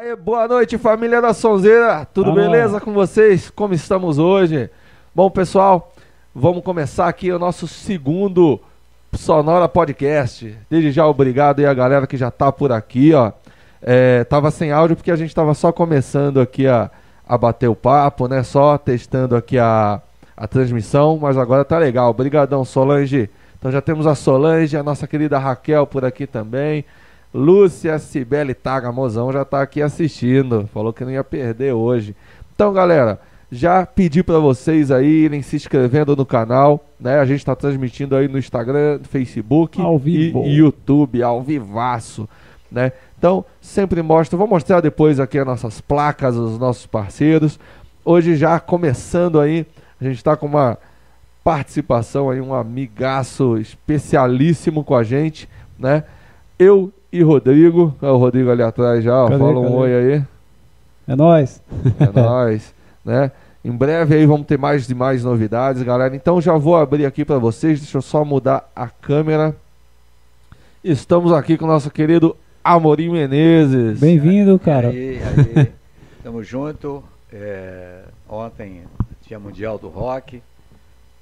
Aê, boa noite, família da Sonzeira. Tudo beleza com vocês? Como estamos hoje? Bom, pessoal, vamos começar aqui o nosso segundo Sonora Podcast. Desde já, obrigado aí a galera que já tá por aqui, ó. É, tava sem áudio porque a gente tava só começando aqui a, a bater o papo, né? Só testando aqui a, a transmissão, mas agora tá legal. Obrigadão, Solange. Então já temos a Solange, a nossa querida Raquel por aqui também. Lúcia Cibele Taga, mozão, já tá aqui assistindo. Falou que não ia perder hoje. Então, galera, já pedi para vocês aí irem se inscrevendo no canal, né? A gente tá transmitindo aí no Instagram, Facebook Ao e vivo. YouTube, ao vivaço, né? Então, sempre mostro, vou mostrar depois aqui as nossas placas, os nossos parceiros. Hoje já começando aí, a gente tá com uma participação aí, um amigaço especialíssimo com a gente, né? Eu e Rodrigo, Olha o Rodrigo ali atrás já, ó, Cadê, fala um cadê? oi aí. É nóis. É nóis, né? Em breve aí vamos ter mais e mais novidades, galera. Então já vou abrir aqui para vocês, deixa eu só mudar a câmera. Estamos aqui com o nosso querido Amorim Menezes. Bem-vindo, cara. Aí, aí, tamo junto. É, ontem, Dia Mundial do Rock.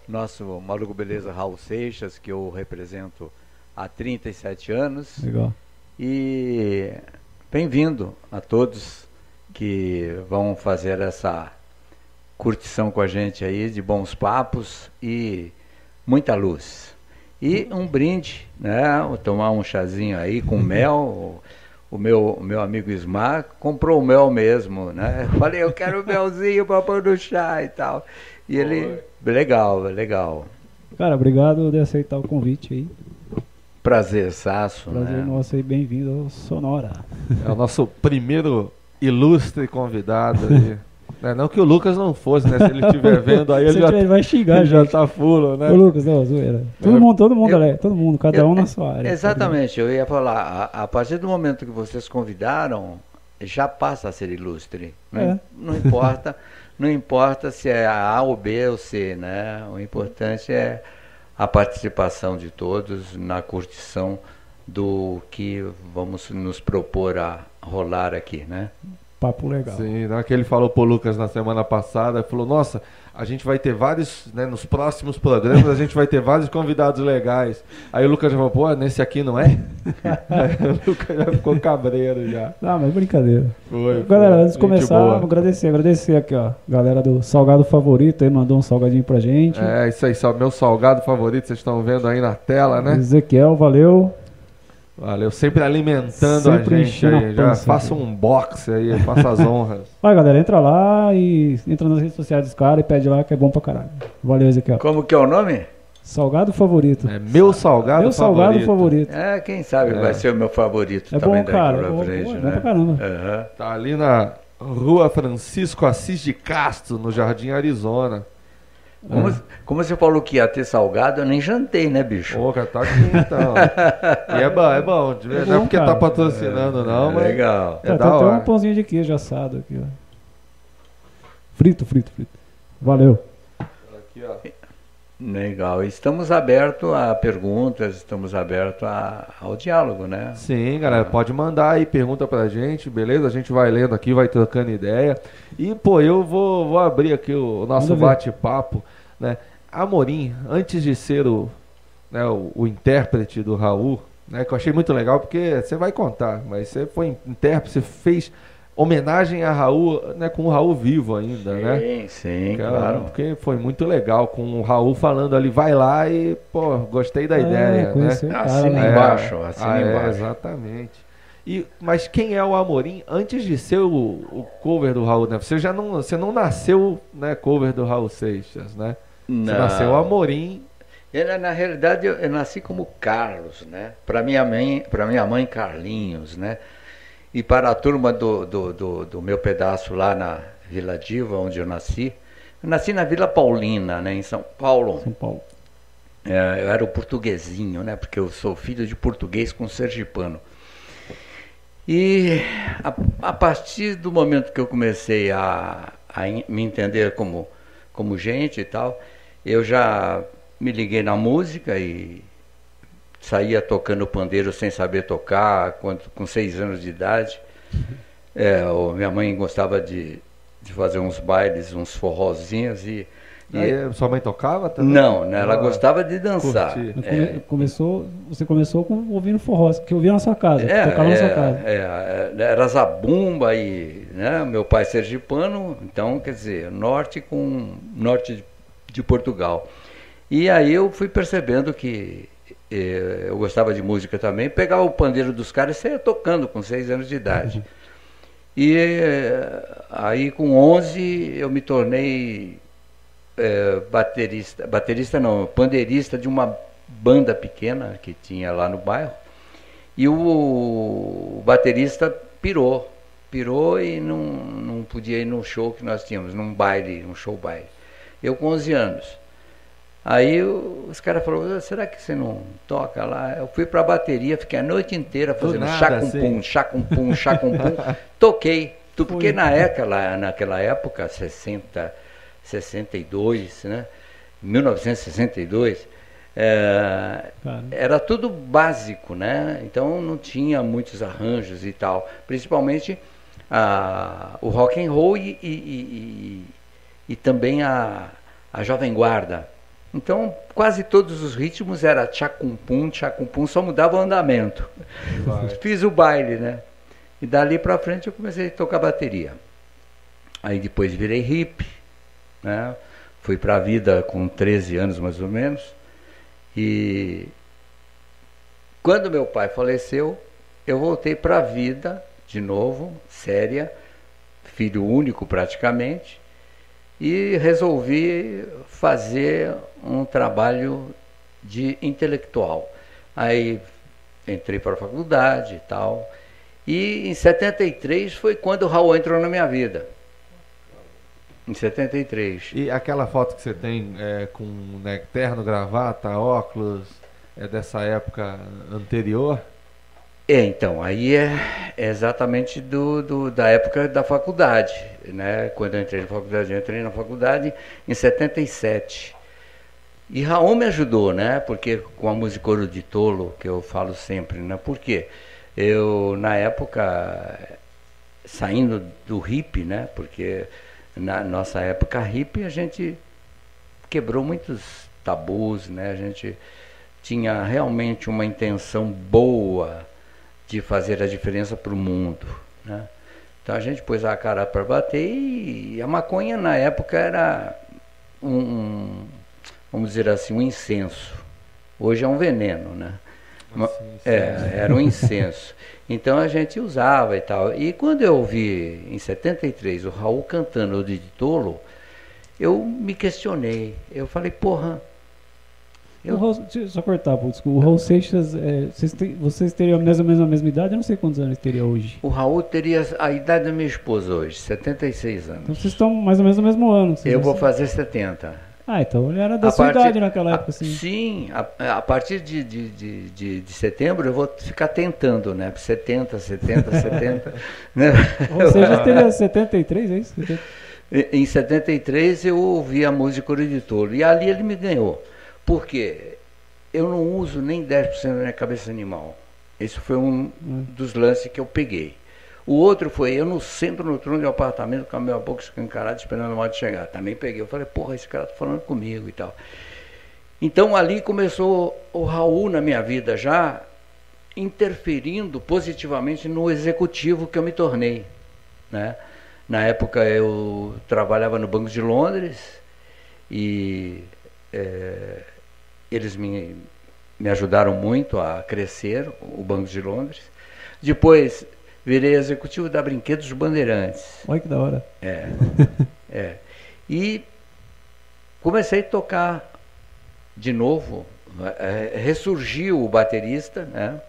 Nosso Maluco Beleza Raul Seixas, que eu represento há 37 anos. Legal. E bem-vindo a todos que vão fazer essa curtição com a gente aí, de bons papos e muita luz. E um brinde, né? Vou tomar um chazinho aí com mel. O meu, o meu amigo Ismar comprou o mel mesmo, né? Falei, eu quero melzinho para pôr no chá e tal. E ele, legal, legal. Cara, obrigado de aceitar o convite aí. Prazer, Saço, Prazer né? nosso aí, bem-vindo ao Sonora. É o nosso primeiro ilustre convidado aí. Né, Não que o Lucas não fosse, né? Se ele estiver vendo aí, ele Se já, tiver, ele vai xingar, ele já tá full, né? Ô, Lucas, não, zoeira. Todo É. mundo, todo mundo, Eu- galera. Todo mundo, cada um na sua área. Exatamente, eu ia falar, a, a partir do momento que vocês convidaram, já passa a ser ilustre. Não, É. não importa, não importa se é A ou B ou C, né? O importante é a participação de todos na curtição do que vamos nos propor a rolar aqui, né? Papo legal. Sim, né, que ele falou pro Lucas na semana passada, falou, nossa, a gente vai ter vários, né, nos próximos programas a gente vai ter vários convidados legais. Aí o Lucas já falou, pô, nesse aqui não é? Aí o Lucas já ficou cabreiro já. Não, mas brincadeira. Foi, Galera, foi. antes de começar, boa. vamos agradecer, agradecer aqui, ó. Galera do Salgado Favorito aí mandou um salgadinho pra gente. É, isso aí, meu salgado favorito, vocês estão vendo aí na tela, né? Ezequiel, valeu. Valeu, sempre alimentando Sempre a gente aí. a Já faça cara. um box aí, faça as honras. Vai, galera, entra lá e entra nas redes sociais dos caras e pede lá que é bom pra caralho. Valeu, Ezequiel. Como que é o nome? Salgado favorito. É meu salgado Meu favorito. salgado favorito. É, quem sabe É. vai ser o meu favorito É também bom, daqui cara. pra Bom, frente, bom, é né? bom pra caramba. Aham. Tá ali na rua Francisco Assis de Castro, no Jardim Arizona. Como, como você falou que ia ter salgado, eu nem jantei, né, bicho? Cara, tá aqui então. e é bom, é bom. de verdade, não é bom, porque cara. tá patrocinando, não, mas. Legal. É Tá, da hora. um pãozinho de queijo assado aqui, ó. Frito, frito, frito. Valeu. Aqui, ó. Legal. Estamos abertos a perguntas, estamos abertos a- ao diálogo, né? Sim, galera, pode mandar aí pergunta pra gente, beleza? A gente vai lendo aqui, vai trocando ideia. E, pô, eu vou, vou abrir aqui o, nosso bate-papo, né? Amorim, antes de ser o, né, o, o intérprete do Raul, né? Que eu achei muito legal, porque você vai contar, mas você foi intérprete, você fez homenagem a Raul, né? Com o Raul vivo ainda, né? Sim, sim, claro. Porque foi muito legal, com o Raul falando ali, vai lá e, pô, gostei da É, ideia, né? cara, Assina né? embaixo, assina ah, é, embaixo. exatamente. E, mas quem é o Amorim antes de ser o, o cover do Raul, né? Você já não, você não nasceu, né, cover do Raul Seixas, né? Você nasceu Amorim. Eu, na realidade, eu, eu nasci como Carlos, né? Para minha mãe, para minha mãe Carlinhos, né? E para a turma do, do, do, do meu pedaço lá na Vila Diva, onde eu nasci, eu nasci na Vila Paulina, né? Em São Paulo. São Paulo. É, eu era o portuguesinho, né? Porque eu sou filho de português com sergipano. E a, a partir do momento que eu comecei a, a me entender como, como gente e tal, eu já me liguei na música e saía tocando pandeiro sem saber tocar, quando, com seis anos de idade. É, o- minha mãe gostava de, de fazer uns bailes, uns forrozinhos e. e- Aí, sua mãe tocava também? não, né, ela Ah, gostava de dançar. É, come- começou, você começou com, ouvindo forró, que eu via na sua casa, É, tocava na sua é, casa. é, é, era zabumba e né, meu pai sergipano, então quer dizer, norte com norte de, de Portugal. E aí eu fui percebendo que eh, eu gostava de música também, pegava o pandeiro dos caras e saía tocando com seis anos de idade. E eh, aí com 11 eu me tornei eh, baterista, baterista não, pandeirista de uma banda pequena que tinha lá no bairro. E o, o baterista pirou, pirou e não, não podia ir num show que nós tínhamos, num baile, um show baile. Eu com 11 anos. Aí os caras falaram, será que você não toca lá? Eu fui pra bateria, fiquei a noite inteira fazendo nada, chá com assim? pum, chá com pum, chá com pum. Toquei, porque na época, naquela época, 60, 62, né? 1962, é, Cara. era tudo básico, né? Então não tinha muitos arranjos e tal. Principalmente a, o rock and roll e, e, e- e também a, a jovem guarda. Então quase todos os ritmos era tchacumpum, tchacumpum, só mudava o andamento. Vai. Fiz o baile, né? E dali pra frente eu comecei a tocar bateria. Aí depois virei hippie, né? Fui pra vida com 13 anos mais ou menos. E quando meu pai faleceu, eu voltei pra vida de novo, séria, filho único praticamente, e resolvi fazer um trabalho de intelectual. Aí entrei para a faculdade e tal. E em 73 foi quando o Raul entrou na minha vida. Em 73. E aquela foto que você tem é, com né, terno, gravata, óculos, é dessa época anterior? É, então, aí é, é exatamente do, do- da época da faculdade, né? Quando eu entrei na faculdade, eu entrei na faculdade em 77. E Raul me ajudou, né? Porque com a música Ouro de Tolo, que eu falo sempre, né? Por quê? Eu, na época, saindo do hippie, né? Porque na nossa época hippie a gente quebrou muitos tabus, né? A gente tinha realmente uma intenção boa de fazer a diferença para o mundo, né? Então a gente pôs a cara para bater e a maconha na época era um, vamos dizer assim, um incenso. Hoje é um veneno, né? Assim, É, era um incenso. Então a gente usava e tal. E quando eu ouvi em 73 o Raul cantando o de Tolo, eu me questionei. Eu falei, porra, Eu- O Raul, deixa eu só cortar, desculpa. O Raul Seixas, é, vocês, têm- vocês teriam mais ou menos a mesma idade? Eu não sei quantos anos ele teria hoje. o Raul teria a idade da minha esposa hoje, 76 Então anos. vocês estão mais ou menos no mesmo ano. vocês Eu vou são- fazer 70. Ah, então ele era da A sua partir- idade naquela época, assim. Sim, a, a partir de, de, de, de, de setembro eu vou ficar tentando, né? 70, 70, 70. né? O Raul Seixas teria 73, é isso? Em 73 eu ouvi a música de Tolo e ali ele me ganhou. Por quê? Eu não uso nem 10% da minha cabeça animal. Esse foi um Hum. dos lances que eu peguei. O outro foi eu no centro no trono de um apartamento com a minha boca escancarada esperando o modo chegar. Também peguei. Eu falei, porra, esse cara tá falando comigo e tal. Então ali começou o Raul na minha vida já interferindo positivamente no executivo que eu me tornei, né? Na época eu trabalhava no Banco de Londres e eh, eles me, me ajudaram muito a crescer, o Banco de Londres. Depois virei executivo da Brinquedos Bandeirantes. Olha que da hora. É, é. E comecei a tocar de novo. é, ressurgiu o baterista, né?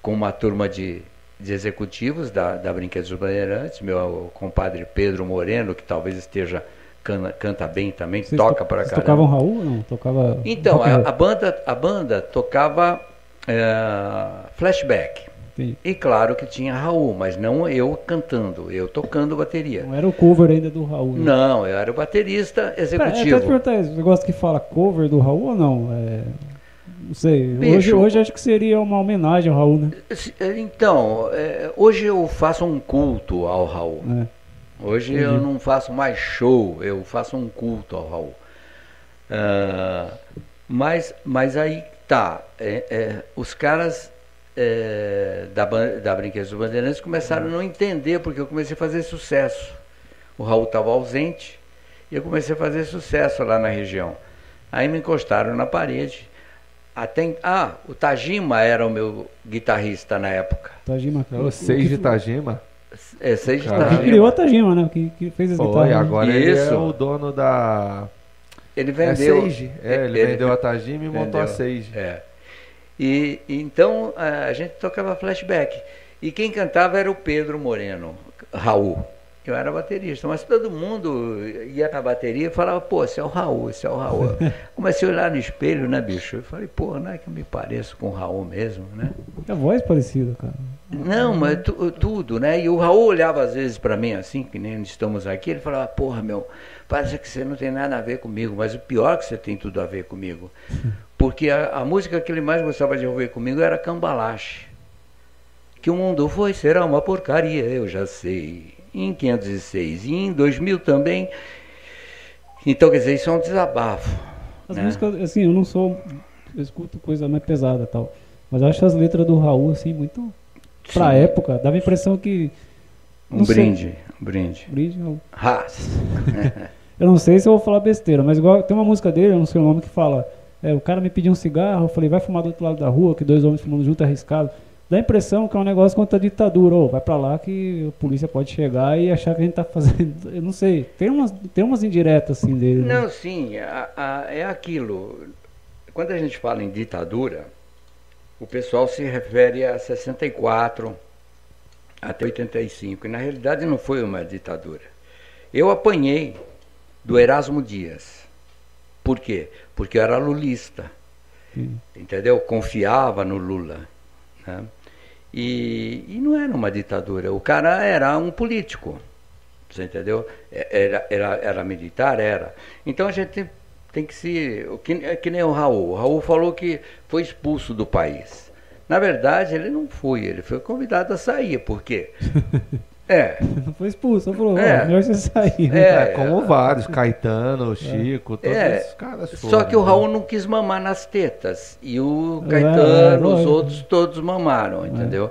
Com uma turma de, de executivos da, da Brinquedos dos Bandeirantes, meu compadre Pedro Moreno, que talvez esteja cana, canta bem também, Vocês toca to- para vocês caramba. tocavam Raul ou não? Tocava. Então, a, a banda, a banda tocava é, flashback. Entendi. E claro que tinha Raul, mas não eu cantando, eu tocando bateria. Não era o cover ainda do Raul. né? Não, eu era o baterista Pera, é, executivo. até te perguntar isso, você gosta que fala cover do Raul ou não? É, Não sei. Bicho. Hoje, hoje acho que seria uma homenagem ao Raul, né? Se- Então, é, hoje eu faço um culto ao Raul. É. Hoje Entendi. eu não faço mais show, eu faço um culto ao Raul. Ah, mas, mas aí tá, é, é, os caras é, da, da Brinquedos do Bandeirantes começaram a não entender, porque eu comecei a fazer sucesso. O Raul estava ausente e eu comecei a fazer sucesso lá na região. Aí me encostaram na parede. Até, ah, o Tajima era o meu guitarrista na época. Tajima. O seis de Tajima. É, seis Caralho. Que criou a Tajima, né? Que, que fez as Foi, guitarras. né? agora ele é Isso. o dono da. Ele É vendeu. Sage. É, ele, vendeu a Tajima e montou a Sage. É. E então a a gente tocava flashback. E quem cantava era o Pedro Moreno, Raul. Eu era baterista, mas todo mundo ia na bateria e falava, pô, esse é o Raul, esse é o Raul. Comecei a olhar no espelho, né, bicho? Eu falei, pô, não é que eu me pareço com o Raul mesmo, né? A voz parecida, cara. Não, mas tu- tudo, né? E o Raul olhava às vezes para mim assim, que nem estamos aqui, ele falava, porra, meu, parece que você não tem nada a ver comigo, mas o pior é que você tem tudo a ver comigo. Porque a, a música que ele mais gostava de ouvir comigo era Cambalache. Que o mundo foi, será uma porcaria, eu já sei. Em 506 e em 2000 também. Então, quer dizer, isso é um desabafo. As né? músicas, assim, eu não sou. Eu escuto coisa mais pesada e tal. Mas eu acho as letras do Raul, assim, muito. Pra Sim. época, dava a impressão que. Um não sei. brinde, um brinde. Brinde, Raul. Eu não sei se eu vou falar besteira, mas igual tem uma música dele, eu não sei o nome, que fala. é, o cara me pediu um cigarro, eu falei, vai fumar do outro lado da rua, que dois homens fumando junto é arriscado. Dá a impressão que é um negócio contra a ditadura. Ô, vai pra lá que a polícia pode chegar e achar que a gente tá fazendo. Eu não sei. Tem umas, tem umas indiretas assim dele. né? Não, sim, a- a- é aquilo. Quando a gente fala em ditadura, o pessoal se refere a 64 até 85. E na realidade não foi uma ditadura. Eu apanhei do Erasmo Dias. Por quê? Porque eu era lulista. Sim. Entendeu? Confiava no Lula. né? E, e não era uma ditadura. O cara era um político. Você entendeu? É- Era, era, era militar? Era. Então a gente tem, que se. Que, é que nem o Raul. O Raul falou que foi expulso do país. Na verdade, ele não foi, ele foi convidado a sair. Por quê? É. Não foi expulso, só falou, É. melhor você sair. É. É, como vários, Caetano, Chico, todos É, esses caras Só foram, que o né? Raul não quis mamar nas tetas. E o É, Caetano, os lógico. outros todos mamaram, entendeu?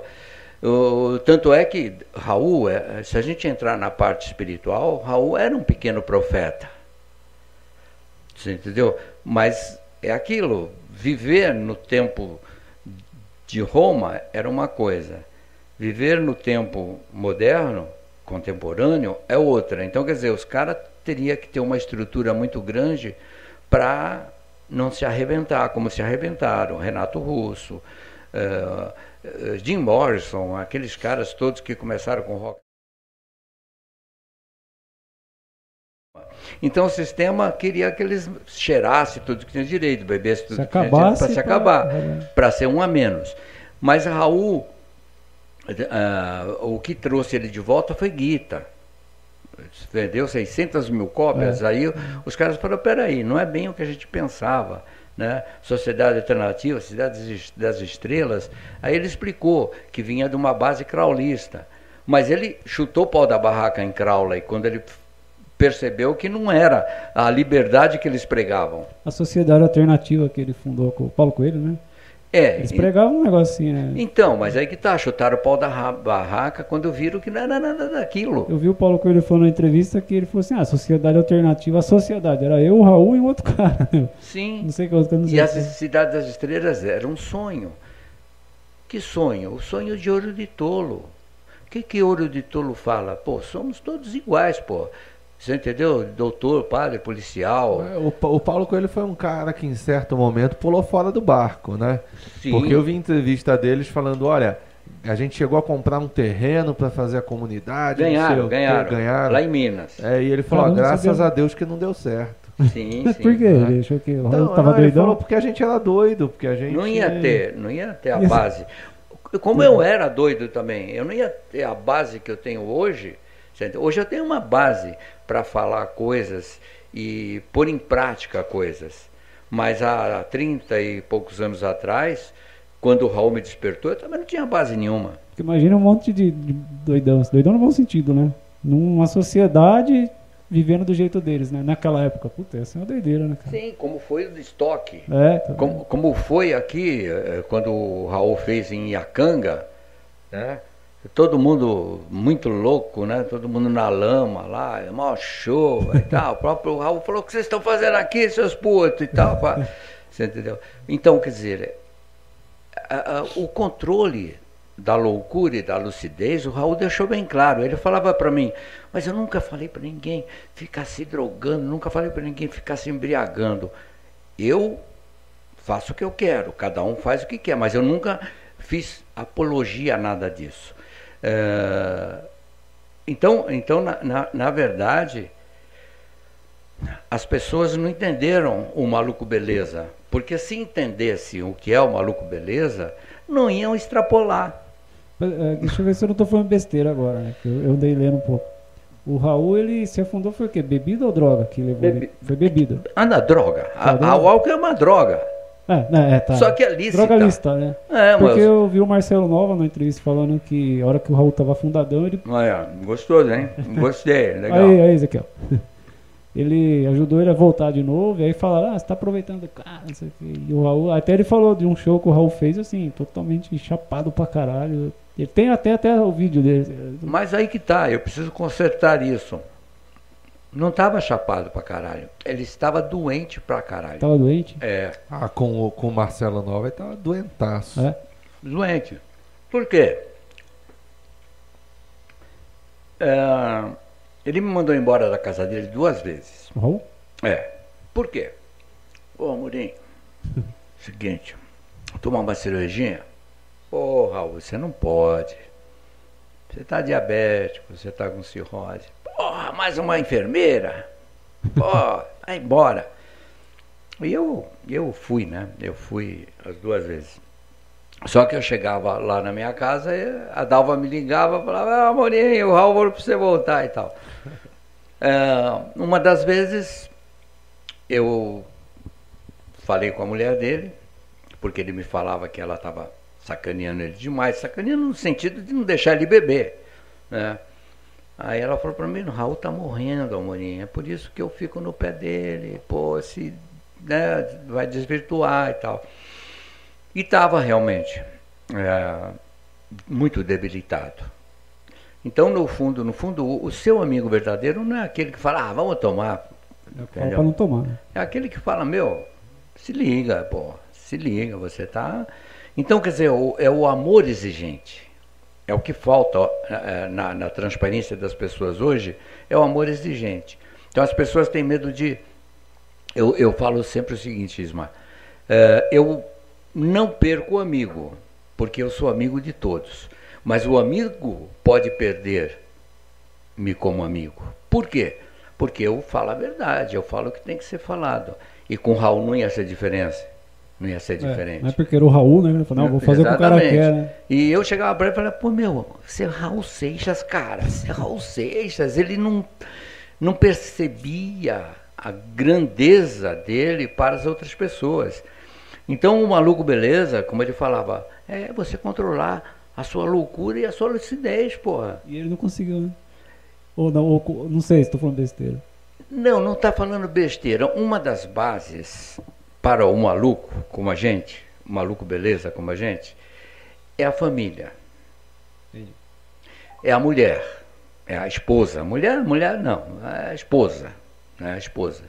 O- tanto é que Raul, é- se a gente entrar na parte espiritual, Raul era um pequeno profeta. Você entendeu? Mas é aquilo, viver no tempo de Roma era uma coisa. Viver no tempo moderno, contemporâneo, é outra. Então, quer dizer, os caras teriam que ter uma estrutura muito grande para não se arrebentar, como se arrebentaram. Renato Russo, eh, eh, Jim Morrison, aqueles caras todos que começaram com rock. Então o sistema queria que eles cheirassem tudo que tinha direito, bebessem tudo Se que tinha direito para se pra- acabar para ser um a menos. Mas Raul, ah, o que trouxe ele de volta foi Guita. Vendeu 600 mil cópias. É. Aí os caras falaram: peraí, não é bem o que a gente pensava. Né? Sociedade Alternativa, Cidade das Estrelas. Aí ele explicou que vinha de uma base craulista. Mas ele chutou o pau da barraca em Crowley quando ele percebeu que não era a liberdade que eles pregavam. A sociedade alternativa que ele fundou com o Paulo Coelho, né? É, Eles pregavam um negócio assim, né? Então, mas aí que tá, chutaram o pau da ra- barraca quando viram que não era nada daquilo. Eu vi o Paulo Coelho falando na entrevista que ele falou assim: ah, sociedade alternativa, a sociedade. Era eu, o Raul e um outro cara. Sim. Não sei que outro, não sei. E a Cidade das Estrelas era um sonho. Que sonho? O sonho de ouro de tolo. O que, que ouro de tolo fala? Pô, somos todos iguais, pô. Você entendeu? Doutor, padre, policial. É, O, o Paulo Coelho foi um cara que em certo momento pulou fora do barco, né? Sim. Porque eu vi entrevista deles falando, olha, a gente chegou a comprar um terreno para fazer a comunidade, não sei Ganharam, o quê, ganharam. ganharam. Lá em Minas. É, e ele falou, ó, graças sabia. a Deus que não deu certo. Sim, Mas sim. por quê? Ele achou que o Então, tava não, ele doidão? falou porque a gente era doido, porque a gente... Não ia ter, não ia ter a Ia- base. Como eu era doido também, eu não ia ter a base que eu tenho hoje. Hoje eu tenho uma base para falar coisas e pôr em prática coisas. Mas há 30 e poucos anos atrás, quando o Raul me despertou, eu também não tinha base nenhuma. Imagina um monte de, de doidão, doidão no bom sentido, né? Numa sociedade vivendo do jeito deles, né? Naquela época. Puta, essa é uma doideira, né, cara? Sim, como foi o estoque. É, tá Como, como foi aqui, eh, quando o Raul fez em Iacanga, né? Todo mundo muito louco, né? Todo mundo na lama lá, é maior show e tal. O próprio Raul falou: o que vocês estão fazendo aqui, seus putos e tal. pá. Você entendeu? Então, quer dizer, a- a- o controle da loucura e da lucidez, o Raul deixou bem claro. Ele falava para mim, mas eu nunca falei para ninguém ficar se drogando, nunca falei para ninguém ficar se embriagando. Eu faço o que eu quero, cada um faz o que quer, mas eu nunca fiz apologia a nada disso. É, então, então na, na, na verdade, as pessoas não entenderam o maluco beleza, porque se entendessem o que é o maluco beleza, não iam extrapolar. É, deixa eu ver se eu não tô falando besteira agora, né? Eu, eu andei lendo um pouco. O Raul, ele se afundou foi o quê? Bebida ou droga que levou Bebi-? Foi bebida. Droga. A, Ah, droga? a- o álcool é uma droga. É, né, é, tá. Só que é lícita. Droga lista, né? É, Porque mas. eu vi o Marcelo Nova na entrevista falando que a hora que o Raul tava afundadão, ele. Olha, gostoso, hein? Gostei, legal. Aí, aí, Ezequiel. Ele ajudou ele a voltar de novo, e aí falaram, ah, você tá aproveitando do cara, não sei o quê. E o Raul, até ele falou de um show que o Raul fez, assim, totalmente chapado pra caralho. Ele tem até, até o vídeo dele. Mas aí que tá, eu preciso consertar isso. Não estava chapado pra caralho. Ele estava doente pra caralho. Tava doente? É, Ah, com, o- com o Marcelo Nova ele tava doentaço. É. doente. Por quê? É, ele me mandou embora da casa dele duas vezes. Raul? É. Por quê? Ô, Murim, seguinte, tomar uma cervejinha? Ô, Raul, você não pode. Você tá diabético, você tá com cirrose. Porra, mais uma enfermeira? Pô, vai embora. E eu, eu fui, né? Eu fui as duas vezes. Só que eu chegava lá na minha casa, a Dalva me ligava e falava, ah, Morinho, o Raul falou pra você voltar e tal. É, uma das vezes eu falei com a mulher dele, porque ele me falava que ela estava sacaneando ele demais, sacaneando no sentido de não deixar ele beber. Né? Aí ela falou para mim, o Raul tá morrendo, Amorim, é por isso que eu fico no pé dele, pô, se né, vai desvirtuar e tal. E estava realmente é, muito debilitado. Então, no fundo, no fundo, o, o seu amigo verdadeiro não é aquele que fala, ah, vamos tomar. Pra não tomar. né? É aquele que fala, meu, se liga, pô, se liga, você tá. Então, quer dizer, o- é o amor exigente. É o que falta ó, é, na, na transparência das pessoas hoje, é o amor exigente. Então as pessoas têm medo de. Eu, eu falo sempre o seguinte, Isma, é, eu não perco o amigo, porque eu sou amigo de todos. Mas o amigo pode perder-me como amigo. Por quê? Porque eu falo a verdade, eu falo o que tem que ser falado. E com Raul não ia ser diferença. Não ia ser É, diferente. não é porque era o Raul, né? Falou, não, vou fazer o que o cara quer, né? E eu chegava pra ele e falava, pô, meu, você é Raul Seixas, cara, você é Raul Seixas. Ele não, não percebia a grandeza dele para as outras pessoas. Então o maluco beleza, como ele falava, é você controlar a sua loucura e a sua lucidez, porra. E ele não conseguiu, né? Ou não, ou, não sei se tô falando besteira. Não, não está falando besteira. Uma das bases para o maluco como a gente, maluco beleza como a gente, é a família. É a mulher, é a esposa. Mulher, mulher não, é a esposa, né? A esposa.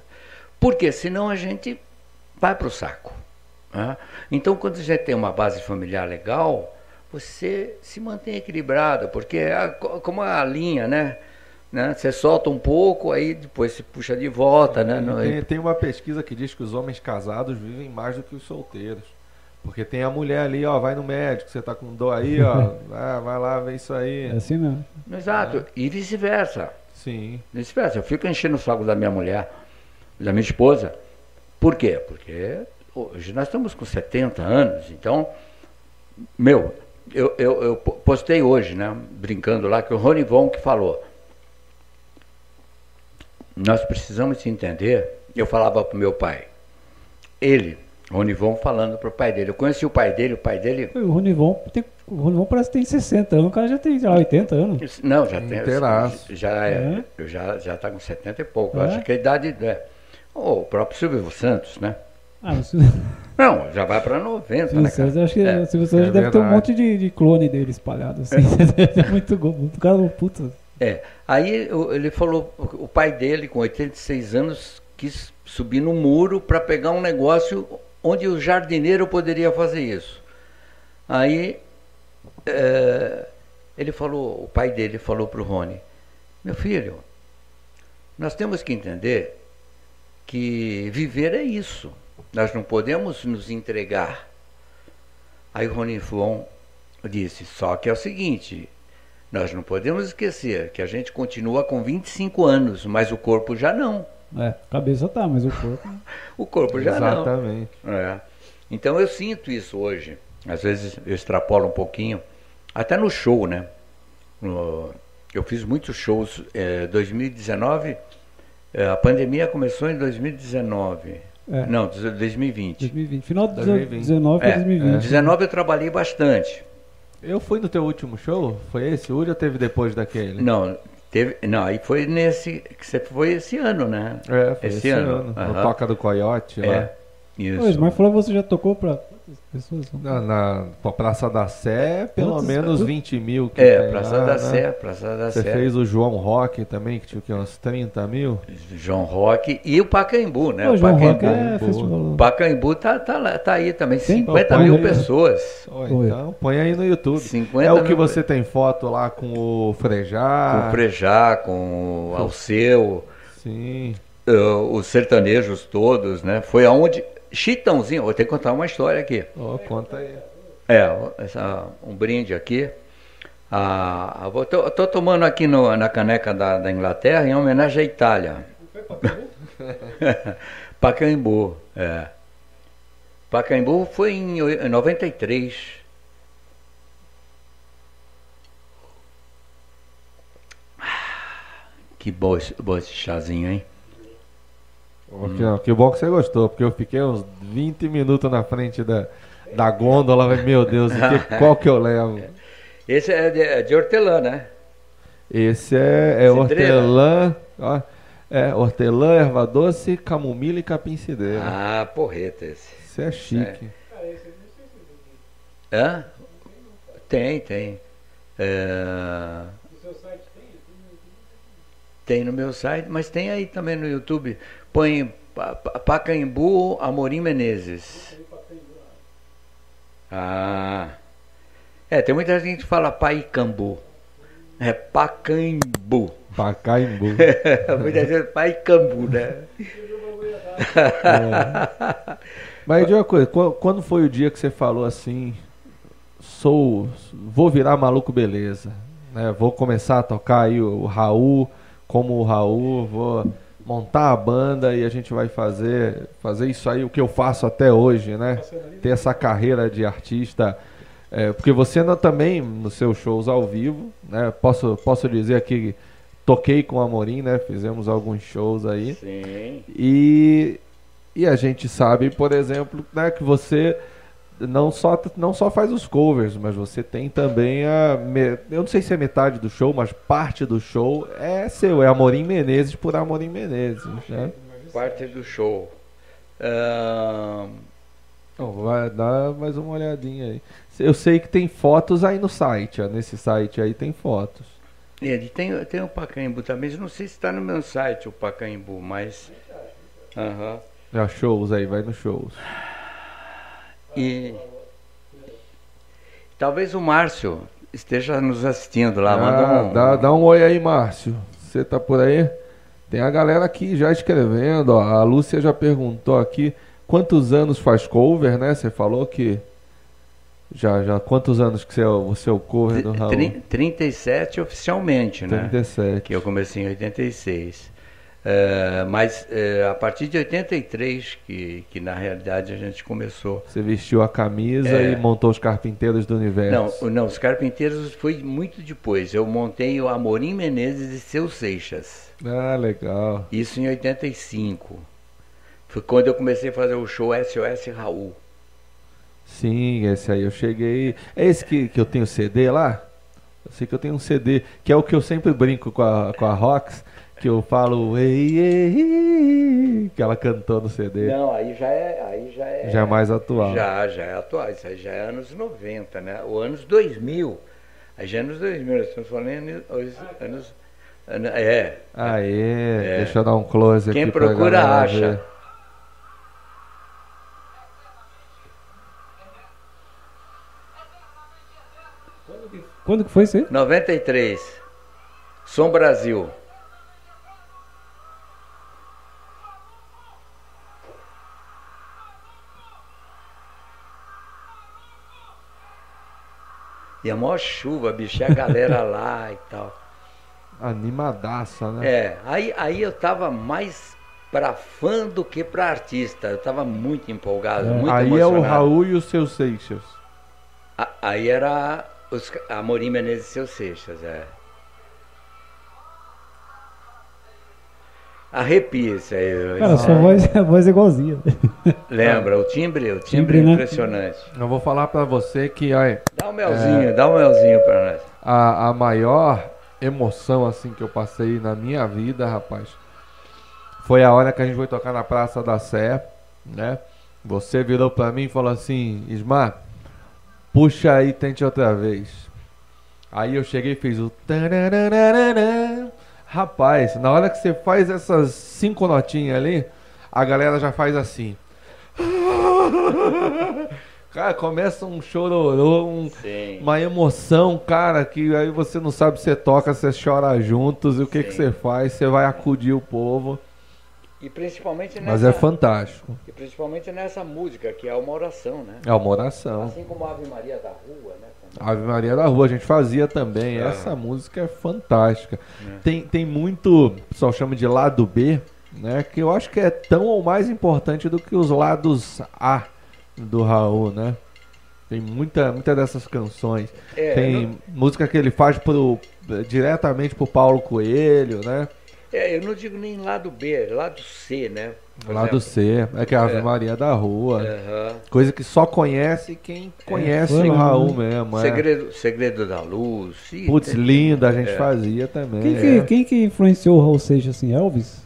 Porque senão a gente vai para o saco. né? Então, quando você tem uma base familiar legal, você se mantém equilibrado, porque é como a linha, né? Né? Você solta um pouco, aí depois se puxa de volta, né? Não- Tem, tem uma pesquisa que diz que os homens casados vivem mais do que os solteiros. Porque tem a mulher ali, ó, vai no médico, você tá com dor aí, ó, vai, vai lá, vê isso aí. É assim mesmo. Exato. E vice-versa. Sim. Vice-versa. Eu fico enchendo o saco da minha mulher, da minha esposa. Por quê? Porque hoje nós estamos com 70 anos, então, meu, eu, eu, eu po- postei hoje, né, brincando lá, que o Rony Von que falou. Nós precisamos entender, eu falava para o meu pai, ele, Ronivon, falando pro pai dele. Eu conheci o pai dele, o pai dele. O Ronivon, tem, o Ronivon parece que tem 60 anos, o cara já tem, lá, 80 anos. Não, já tem. Já, é, É? já, já tá com 70 e pouco. É? Acho que a idade. É, o próprio Silvio Santos, né? Ah, o Não, já vai para 90, Silvio né, Santos, cara? eu acho que É. o Silvio Santos É deve ter um verdade. monte de, de clone dele espalhado, assim. é muito go- o cara, puta. É. Aí ele falou, o pai dele, com 86 anos, quis subir no muro para pegar um negócio onde o jardineiro poderia fazer isso. Aí é, ele falou, o pai dele falou para o Rony, meu filho, nós temos que entender que viver é isso. Nós não podemos nos entregar. Aí o Rony Fon disse, só que é o seguinte, nós não podemos esquecer que a gente continua com 25 anos, mas o corpo já não. É, cabeça tá, mas o corpo. O corpo já Exatamente. não. É. Então eu sinto isso hoje. Às vezes eu extrapolo um pouquinho. Até no show, né? No- eu fiz muitos shows. É, 2019, é, a pandemia começou em 2019. É. Não, 2020. 2020. Final de 2020. 19 para É, 2020. 19 eu trabalhei bastante. Eu fui no teu último show? Foi esse? O ou teve depois daquele? Não, teve. Não, aí foi nesse. que você foi esse ano, né? É, foi Esse esse, ano, ano. No aham. Toca do Coyote lá. É. Isso. Pois, mas falou que você já tocou pra quantas pessoas? Na, na pra Praça da Sé, pelo Quantos- menos 20 mil. Que É, tem Praça lá, da né? Sé, Praça da Você Sé. fez o João Rock também, que tinha o quê, uns 30 mil? João Rock e o Pacaembu, né? Pô, o João Pacaembu, é festival. o Pacaembu tá, tá, tá aí também, Tem? 50 Pô, mil aí. pessoas. Ó, Foi. então põe aí no YouTube. 50 é o que mil- você tem foto lá com o Frejá. Com o Frejá, com o Alceu, Sim. eh, os sertanejos todos, né? Foi aonde. Chitãozinho, vou ter que contar uma história aqui. Ó, conta aí. É, essa, um brinde aqui. Ah, eu vou- tô, tô tomando aqui no- na caneca da, da Inglaterra em homenagem à Itália. Pacaembu, é. Pacaembu foi em oi- em 93. Ah, Que bom, esse- bom esse chazinho, hein? Que, bom que você gostou, porque eu fiquei uns 20 minutos na frente da, da gôndola. mas, Meu Deus, que- qual que eu levo? Esse é de, é de hortelã, né? Esse é, é hortelã, ó, é hortelã, erva doce, camomila e capim-cidreira. Ah, porreta esse. Isso é chique. Hã? Tem, tem. É, Tem no meu site, mas tem aí também no YouTube. Põe Pa- Pa- Pacaembu Amorim Menezes. Ah. É, tem muita gente que fala Paicambu. É Pacaembu. Pacaembu. muita gente Paicambu, né? Mas de uma coisa, qu- quando foi o dia que você falou assim, sou, vou virar maluco beleza, né? Vou começar a tocar aí o, o Raul, como o Raul, vou montar a banda e a gente vai fazer, fazer isso aí, o que eu faço até hoje, né? Ter essa carreira de artista, é, porque você não, também nos seus shows ao vivo, né? Posso, posso dizer aqui, toquei com o Amorim, né? Fizemos alguns shows aí. Sim. E, e a gente sabe, por exemplo, né, que você não só, não só faz os covers, mas você tem também a. Eu não sei se é metade do show, mas parte do show é seu, é Amorim Menezes por Amorim Menezes. Né? Parte do show. Ahn, Então, vai dar mais uma olhadinha aí. Eu sei que tem fotos aí no site, ó, nesse site aí tem fotos. Ele tem, tem o Pacaembu também, eu não sei se está no meu site o Pacaembu, mas. Aham. Já shows aí, vai nos shows. E. Talvez o Márcio esteja nos assistindo lá. Ah, manda um, dá, dá um oi aí, Márcio. Você tá por aí? Tem a galera aqui já escrevendo. Ó. A Lúcia já perguntou aqui quantos anos faz cover, né? Você falou que. Já, já. Quantos anos que você é o, você é o cover do Raul? Tri- 37 oficialmente, né? 37. Que eu comecei em 86. É, mas é, a partir de 83 que, que na realidade a gente começou. Você vestiu a camisa É. e montou os carpinteiros do Não, universo. o- não, os Carpinteiros foi muito depois. Eu montei o Amorim Menezes e Seu Seixas. Ah, legal. Isso em 85. Foi quando eu comecei a fazer o show SOS Raul. Sim, esse aí eu cheguei. É esse que, que eu tenho CD lá? Eu sei que eu tenho um CD, que é o que eu sempre brinco com a, com a Rox, que eu falo ei, ei, ei, que ela cantou no CD. Não, aí já é. Aí já é, Já é mais atual. Já, já é atual. Isso aí já é anos 90, né? O anos 2000. Aí já é anos 2000, nós estamos falando anos. anos- ano- é. Aê, É. deixa eu dar um close Quem aqui pra procura, acha. ver. Quando que foi isso aí? 93. Som Brasil. E a maior chuva, bicho, e a galera lá e tal. Animadaça, né? É, aí, aí eu tava mais pra fã do que pra artista. Eu tava muito empolgado, É. muito Aí é emocionado. o Raul e os seus Seixas. A- Aí era os, a Amorim Menezes e seus Seixas, é. Arrepia isso aí. Cara, sua é- voz, a voz é igualzinha. Lembra, o timbre, o timbre, Timbre, é né? impressionante. Eu vou falar pra você que olha, Dá um melzinho, dá um melzinho pra nós. a, a maior emoção assim que eu passei na minha vida, rapaz, foi a hora que a gente foi tocar na Praça da Sé, né? Você virou pra mim e falou assim, Ismar, puxa aí, tente outra vez. Aí eu cheguei e fiz o tararararã. Rapaz, na hora que você faz essas cinco notinhas ali, a galera já faz assim. Cara, começa um chororô, um, uma emoção, cara, que aí você não sabe se você toca, se você chora juntos, e o que, que você faz? Você vai acudir o povo. E principalmente nessa, Mas é fantástico. e principalmente nessa música, que é uma oração, né? É uma oração. Assim como a Ave Maria da Rua, né? Ave Maria da Rua, a gente fazia também. Ah. Essa música é fantástica. É. Tem, tem muito, o pessoal chama de lado B, né? Que eu acho que é tão ou mais importante do que os lados A do Raul, né? Tem muita, muita dessas canções. É, Tem não- música que ele faz pro, diretamente pro Paulo Coelho, né? é, eu não digo nem lado B, é lado C, né? Por Lado exemplo. C, é que é a Ave É. Maria da Rua. Coisa que só conhece quem conhece foi, o né? Raul mesmo. É. Segredo, Segredo da Luz. Putz, tem- linda, a gente É. fazia também. Quem é. que, quem que influenciou o Raul Seixas assim? Elvis?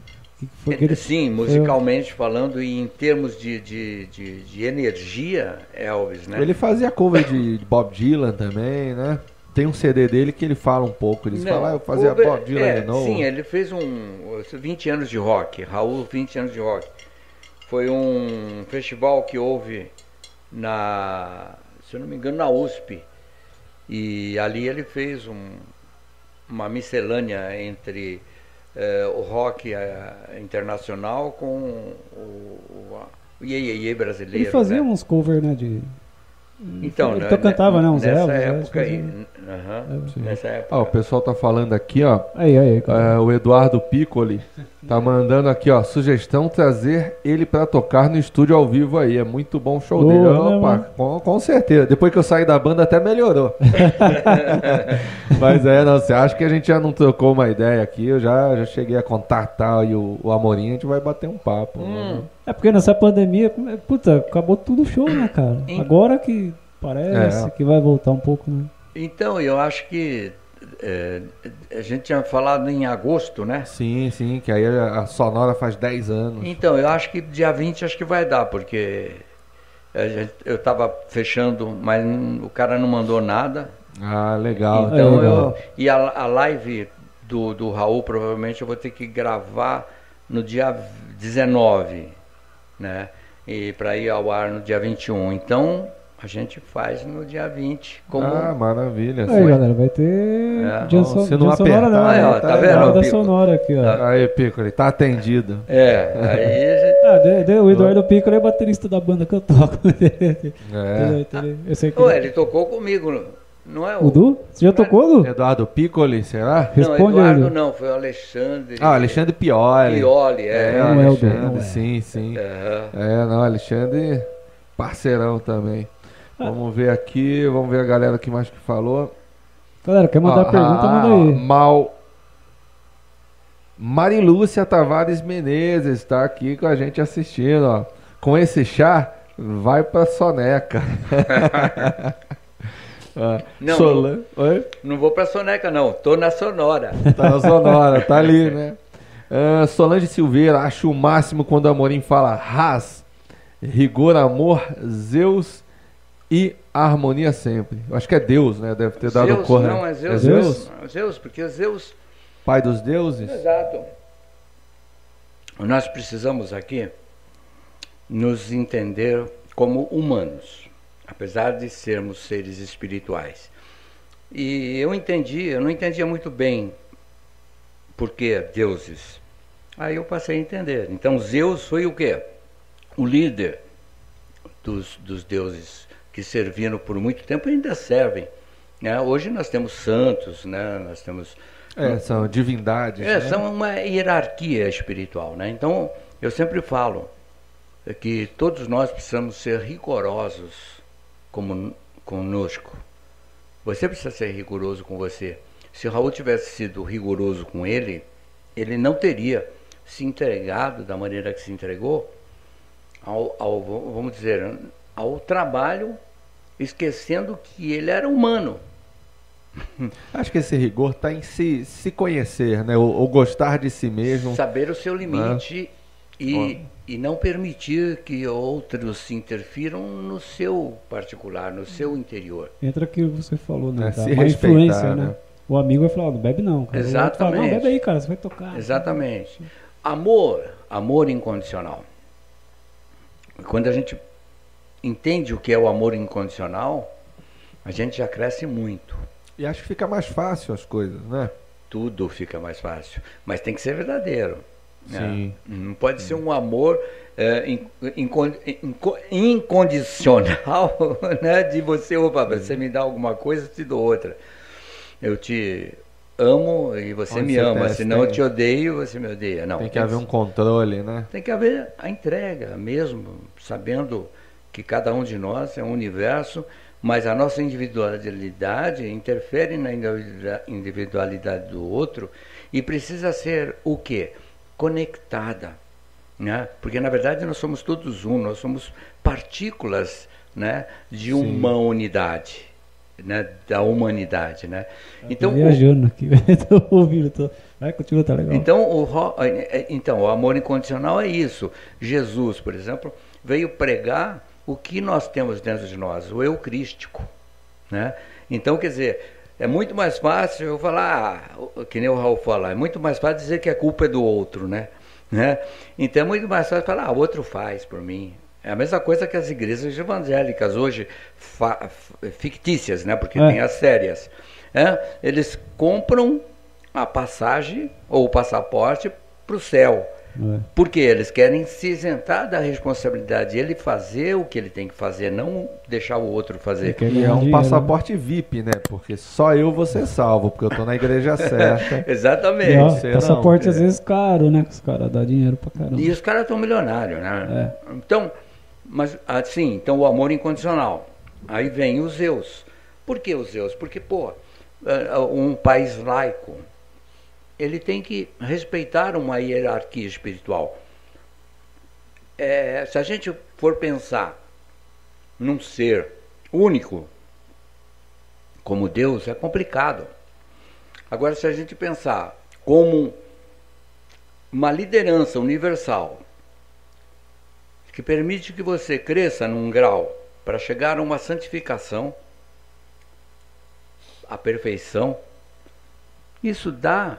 Ele- Sim, musicalmente falando e em termos de, de, de, de energia, Elvis, né? Ele fazia cover de Bob Dylan também, né? Tem um CD dele que ele fala um pouco. Ele fala, ah, eu fazia cover- Bob Dylan é. Sim, ele fez um 20 anos de rock, Raul 20 anos de rock. Foi um festival que houve na, se eu não me engano, na USP. E ali ele fez um- uma miscelânea entre eh, o rock eh, internacional com o, o, a- o Iê, Iê, Iê brasileiro. Ele fazia né? uns covers, né? De... Então, ele né, to- cantava, né? Uns nessa Elvis. né, época aí. aham, Sim. nessa época. Ah, o pessoal tá falando aqui, ó. Aí, aí, cara. é, o Eduardo Piccoli tá mandando aqui, ó. Sugestão trazer ele pra tocar no estúdio ao vivo aí. É muito bom o show Boa, dele. né, Opa, com, com certeza. Depois que eu saí da banda até melhorou. Mas é, não, você acha que a gente já não trocou uma ideia aqui? Eu já, já cheguei a contatar aí o, o Amorim, a gente vai bater um papo. Hum, né? É porque nessa pandemia, é- puta, acabou tudo o show, né, cara? Em- Agora que parece É. que vai voltar um pouco, né? Então, eu acho que eh, a gente tinha falado em agosto, né? Sim, sim, que aí a Sonora faz 10 anos. Então, eu acho que dia 20 acho que vai dar, porque a gente- eu estava fechando, mas o cara não mandou nada. Ah, legal. Então, É, eu, legal. e a, a live do, do Raul, provavelmente eu vou ter que gravar no dia 19, né? E para ir ao ar no dia 21. Então, a gente faz no dia 20. Como... Ah, maravilha. Aí, galera, vai ter. É. dia so- se não dia sonora, não. aí, ó, né? tá Tá vendo, da sonora aqui, ó. Aí, Piccoli, tá atendido. É, aí a gente... Ah, de- de- o Eduardo Piccolo é baterista da banda que eu toco. É. Eu sei que ele- ele tocou comigo, não é O Du? Você já tocou, Du? Eduardo Piccoli, será? Não, Responde Eduardo aí. não, foi o Alexandre. Ah, Alexandre Pioli. Pioli, É, é. Não é o Alexandre, não é. sim, sim. Aham. É, não, Alexandre, parceirão também. Vamos ver aqui, vamos ver a galera que mais que falou. Galera, quer mandar Ah, pergunta, ah, manda aí. Mal. Marilúcia Tavares Menezes está aqui com a gente assistindo, ó. Com esse chá, vai pra soneca. Ah, Não, Solan- Oi? Não vou pra Soneca, não. Tô na Sonora. Tá na sonora, tá ali, né? Ah, Solange Silveira, acho o máximo quando o Amorim fala Ras, rigor, amor, Zeus e harmonia sempre. Eu acho que é Deus, né? Deve ter dado Zeus, cor. não, é Zeus. Zeus? É Zeus, porque Zeus... Pai dos deuses? Exato. Nós precisamos aqui nos entender como humanos, apesar de sermos seres espirituais. E eu entendi, eu não entendia muito bem por que deuses. Aí eu passei a entender. Então Zeus foi o quê? O líder dos, dos deuses que serviram por muito tempo e ainda servem. né? Hoje nós temos santos, né? nós temos É, são divindades. é, né? são uma hierarquia espiritual, né? Então, eu sempre falo que todos nós precisamos ser rigorosos como, conosco. Você precisa ser rigoroso com você. Se o Raul tivesse sido rigoroso com ele, ele não teria se entregado da maneira que se entregou ao, ao vamos dizer, ao trabalho, esquecendo que ele era humano. Acho que esse rigor tá em se, se conhecer, né? O, o gostar de si mesmo. Saber o seu limite e, e não permitir que outros se interfiram no seu particular, no seu interior. Entra aquilo que você falou, né? É, influência, né? né? O amigo vai falar, não bebe não, cara. Outro fala, Exatamente. não, bebe aí, cara, você vai tocar. Exatamente. Amor, amor incondicional. Quando a gente entende o que é o amor incondicional, a gente já cresce muito. E acho que fica mais fácil as coisas, né? Tudo fica mais fácil. Mas tem que ser verdadeiro. Né? Sim. Não pode ser um amor é, in- incon- inco- incondicional, né? De você, opa, você me dá alguma coisa, eu te dou outra. Eu te amo e você Onde me você ama, tem- senão eu tem- te odeio você me odeia. Não, Tem que haver um controle, né? tem que haver a entrega mesmo, sabendo que cada um de nós é um universo, mas a nossa individualidade interfere na individua- individualidade do outro e precisa ser o quê? Conectada. Né? Porque na verdade nós somos todos um, nós somos partículas né, de uma unidade, né, da humanidade. Né? Então, o- viajando aqui, tô ouvindo, tô... vai, continua, tá legal. então o, ro- é, é, então, o amor incondicional é isso. Jesus, por exemplo, veio pregar o que nós temos dentro de nós, o eu crístico. Né? Então, quer dizer, é muito mais fácil eu falar, ah, que nem o Raul fala, é muito mais fácil dizer que a culpa é do outro, né? né? Então é muito mais fácil falar, ah, o outro faz por mim. É a mesma coisa que as igrejas evangélicas hoje, fictícias, né? Porque É. tem as sérias. né? Eles compram a passagem ou o passaporte para o céu. É. Porque eles querem se isentar da responsabilidade, ele fazer o que ele tem que fazer, não deixar o outro fazer. E é um dinheiro, né? passaporte VIP, né? Porque só eu vou ser salvo, porque eu tô na igreja certa. Exatamente. E, ó, Você passaporte não, às é. vezes caro, né? Que os caras dão dinheiro pra caramba. E os caras estão milionários, né? É. Então, mas assim, então o amor incondicional. Aí vem os Zeus. Por que os Zeus? Porque, pô, eh, um país laico, ele tem que respeitar uma hierarquia espiritual. Eh, se a gente for pensar num ser único, como Deus, é complicado. Agora, se a gente pensar como uma liderança universal que permite que você cresça num grau para chegar a uma santificação, a perfeição, isso dá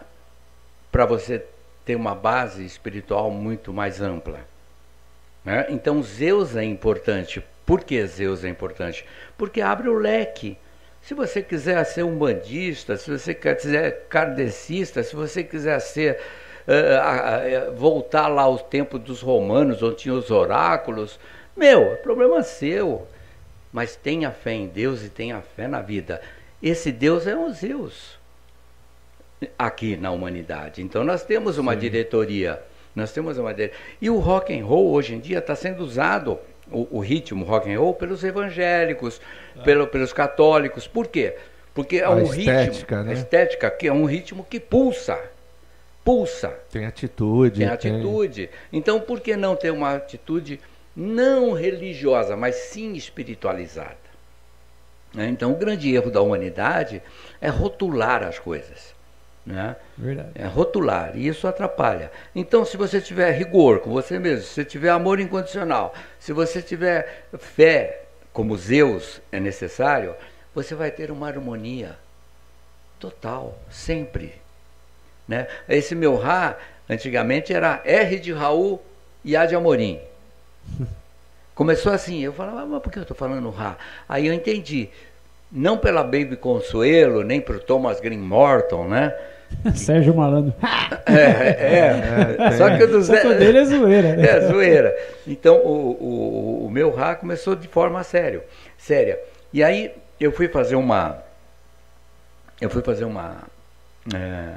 para você ter uma base espiritual muito mais ampla. né? Então Zeus é importante. Por que Zeus é importante? Porque abre o leque. Se você quiser ser um bandista, se você quiser kardecista, se você quiser ser a- a- eh, voltar lá ao tempo dos romanos, onde tinha os oráculos, meu, é problema seu. Mas tenha fé em Deus e tenha fé na vida. Esse Deus é um Zeus aqui na humanidade. Então nós temos uma diretoria, nós temos uma e o rock and roll hoje em dia está sendo usado o, o ritmo rock and roll pelos evangélicos, pelo- pelos católicos. Por quê? Porque é A um estética, ritmo, né? a estética que é um ritmo que pulsa. pulsa. Tem atitude. Tem atitude. Então, por que não ter uma atitude não religiosa, mas sim espiritualizada? Né? Então, o grande erro da humanidade é rotular as coisas. Né? Verdade. É rotular, e isso atrapalha. Então, se você tiver rigor com você mesmo, se você tiver amor incondicional, se você tiver fé, como Zeus é necessário, você vai ter uma harmonia total, sempre. Né? Esse meu Rá, antigamente era R de Raul e A de Amorim. Começou assim, eu falava, mas por que eu estou falando Rá? Aí eu entendi. Não pela Baby Consuelo, nem para o Thomas Green Morton, né? Sérgio Malandro. É, é. é Só que o do Zé... O dele é zoeira. Né? É, zoeira. Então, o, o, o meu Rá começou de forma sério, séria. E aí, eu fui fazer uma... Eu fui fazer uma... É,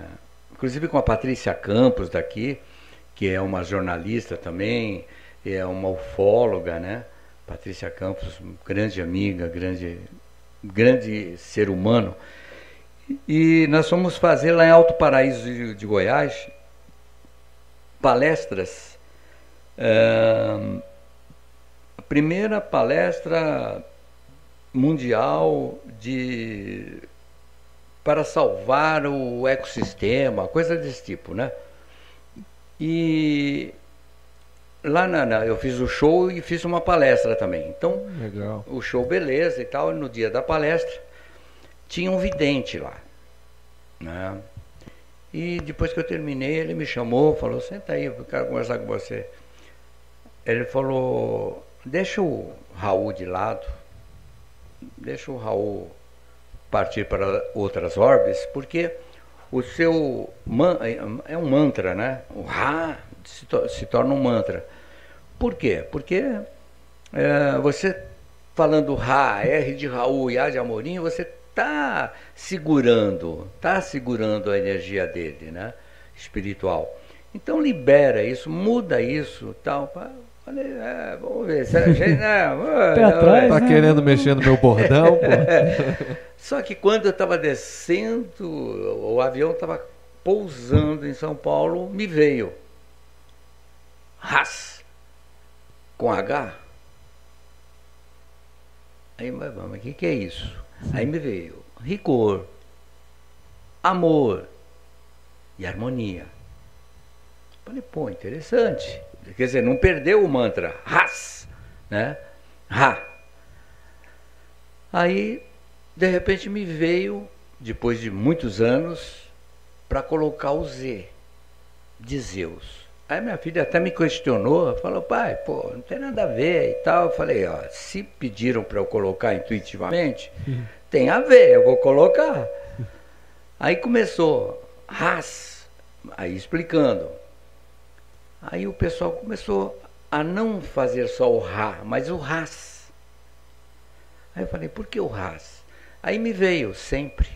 inclusive com a Patrícia Campos daqui, que é uma jornalista também, é uma ufóloga, né? Patrícia Campos, grande amiga, grande, grande ser humano. E nós fomos fazer lá em Alto Paraíso de, de Goiás palestras. A primeira palestra mundial de para salvar o ecossistema, coisa desse tipo, né? E lá na, na, eu fiz o show e fiz uma palestra também. Então, Legal. o show beleza e tal, e no dia da palestra tinha um vidente lá, né? E depois que eu terminei, ele me chamou, falou: "Senta aí, eu quero conversar com você". Ele falou: "Deixa o Raul de lado. Deixa o Raul partir para outras orbes, porque o seu man, é um mantra, né? O Ra se, to, se, torna um mantra. Por quê? Porque é, você falando Ra, R de Raul e A de Amorim, você está segurando, está segurando a energia dele, né? Espiritual. Então libera isso, muda isso, tal. Falei, é, vamos ver. Se a gente, né, atrás, tá né? querendo mexer no meu bordão, pô. Só que quando eu estava descendo, o avião estava pousando em São Paulo, me veio. Ras. Com H. Aí, mas o que, que é isso? Aí me veio rigor, amor e harmonia. Falei, pô, interessante. Quer dizer, não perdeu o mantra. Ras. Né? Ra. Aí de repente me veio, depois de muitos anos, para colocar o Z de Zeus. Aí minha filha até me questionou, falou, pai, pô, não tem nada a ver e tal. Eu falei, ó, se pediram para eu colocar intuitivamente, tem a ver, eu vou colocar. Aí começou, ras, aí explicando. Aí o pessoal começou a não fazer só o ra, mas o ras. Aí eu falei, por que o ras? Aí me veio sempre.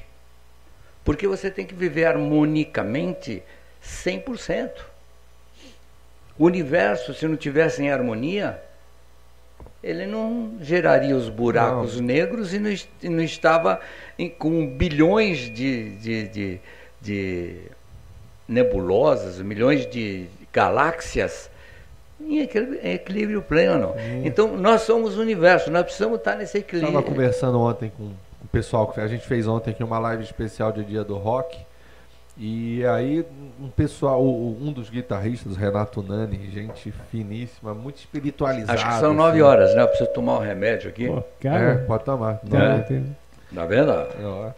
Porque você tem que viver harmonicamente 100%. O universo, se não tivesse em harmonia, ele não geraria os buracos não. negros e não, e não estava em, com bilhões de, de, de, de nebulosas, milhões de galáxias em equilíbrio pleno. Hum. Então, nós somos o universo, nós precisamos estar nesse equilíbrio. Estava conversando ontem com o pessoal que a gente fez ontem aqui uma live especial de Dia do Rock. E aí um pessoal, um dos guitarristas, Renato Nani, gente finíssima, muito espiritualizada. Acho que são assim. nove horas, né? Eu preciso tomar um remédio aqui. Pô, cara, é, pode tomar. É. Tá vendo? É,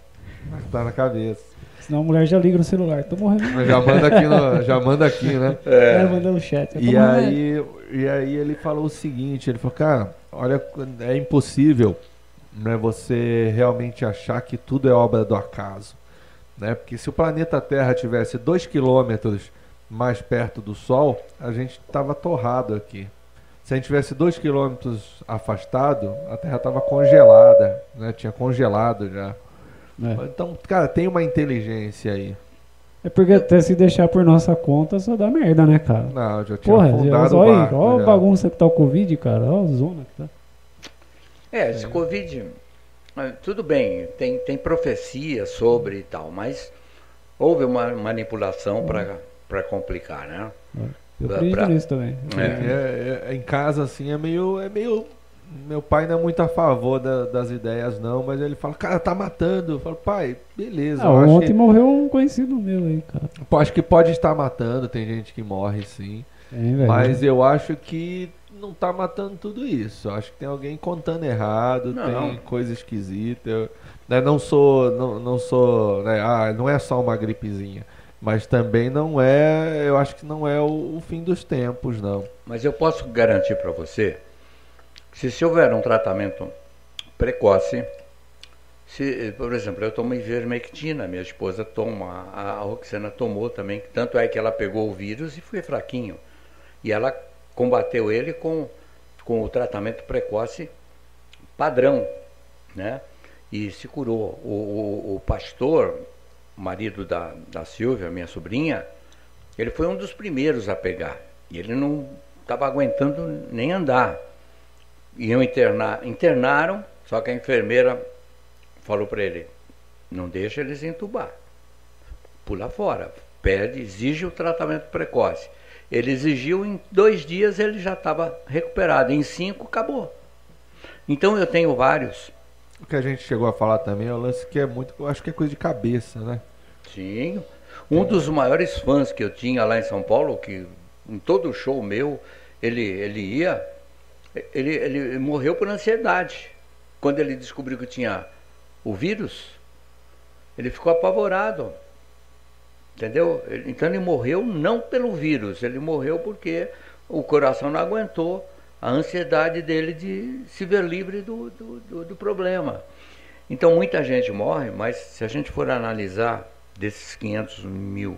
tá na cabeça. Senão a mulher já liga no celular. Tô morrendo. Já manda aqui, no, já manda aqui né? É, é manda no chat. E aí, e aí ele falou o seguinte, ele falou, cara, olha, é impossível né, você realmente achar que tudo é obra do acaso. Né? Porque se o planeta Terra tivesse 2 quilômetros mais perto do Sol, a gente estava torrado aqui. Se a gente tivesse 2 quilômetros afastado, a Terra estava congelada, né? tinha congelado já. É. Então, cara, tem uma inteligência aí. É porque até se deixar por nossa conta só dá merda, né, cara? Não, já tinha Porra, afundado olha, o barco, olha a bagunça que tá o Covid, cara. Olha a zona que tá. É, esse é. Covid, tudo bem, tem, tem profecia sobre e tal, mas houve uma manipulação para para complicar, né? Eu Pra- acredito pra- nisso também. É. É, é, em casa, assim, é meio, é meio. Meu pai não é muito a favor da- das ideias, não, mas ele fala, cara, tá matando. Eu falo, pai, beleza. Ah, eu acho ontem que- morreu um conhecido meu aí, cara. Pô, Acho que pode estar matando, tem gente que morre sim. Velho. Mas eu acho que não tá matando tudo isso. Acho que tem alguém contando errado, Não. tem coisa esquisita. Eu né, não sou. Não, não sou. né, ah, não é só uma gripezinha. Mas também não é. Eu acho que não é o, o fim dos tempos, não. Mas eu posso garantir para você que se houver um tratamento precoce, se, por exemplo, eu tomo ivermectina, minha esposa toma, a, a Roxana tomou também, tanto é que ela pegou o vírus e foi fraquinho. E ela combateu ele com, com o tratamento precoce padrão, né? E se curou. O, o, o pastor, marido da, da Silvia, minha sobrinha, ele foi um dos primeiros a pegar. E ele não estava aguentando nem andar. Iam internar, internaram, só que a enfermeira falou para ele, não deixa eles entubar. Pula fora, pede, exige o tratamento precoce. Ele exigiu, em dois dias ele já estava recuperado, em cinco acabou. Então eu tenho vários. O que a gente chegou a falar também é o lance que é muito. Eu acho que é coisa de cabeça, né? Sim. Um dos maiores fãs que eu tinha lá em São Paulo, que em todo show meu, ele, ele ia, ele, ele morreu por ansiedade. Quando ele descobriu que tinha o vírus, ele ficou apavorado. Entendeu? Então ele morreu não pelo vírus, ele morreu porque o coração não aguentou a ansiedade dele de se ver livre do, do, do, do problema. Então muita gente morre, mas se a gente for analisar desses 500 mil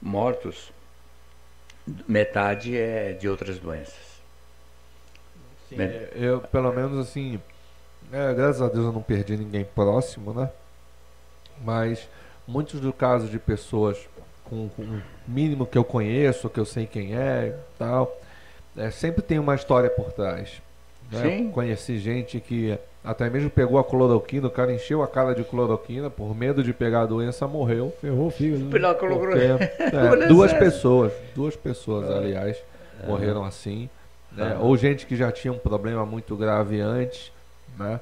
mortos, metade é de outras doenças. Men- É, Eu, pelo menos assim, é, graças a Deus eu não perdi ninguém próximo, né? Mas muitos dos casos de pessoas com, com o mínimo que eu conheço, que eu sei quem é e tal, é, sempre tem uma história por trás. né? Sim. Conheci gente que até mesmo pegou a cloroquina, o cara encheu a cara de cloroquina, por medo de pegar a doença, morreu. Ferrou o fígado. né? Porque, é, duas pessoas, duas pessoas, aliás, morreram assim. né? Ou gente que já tinha um problema muito grave antes, né?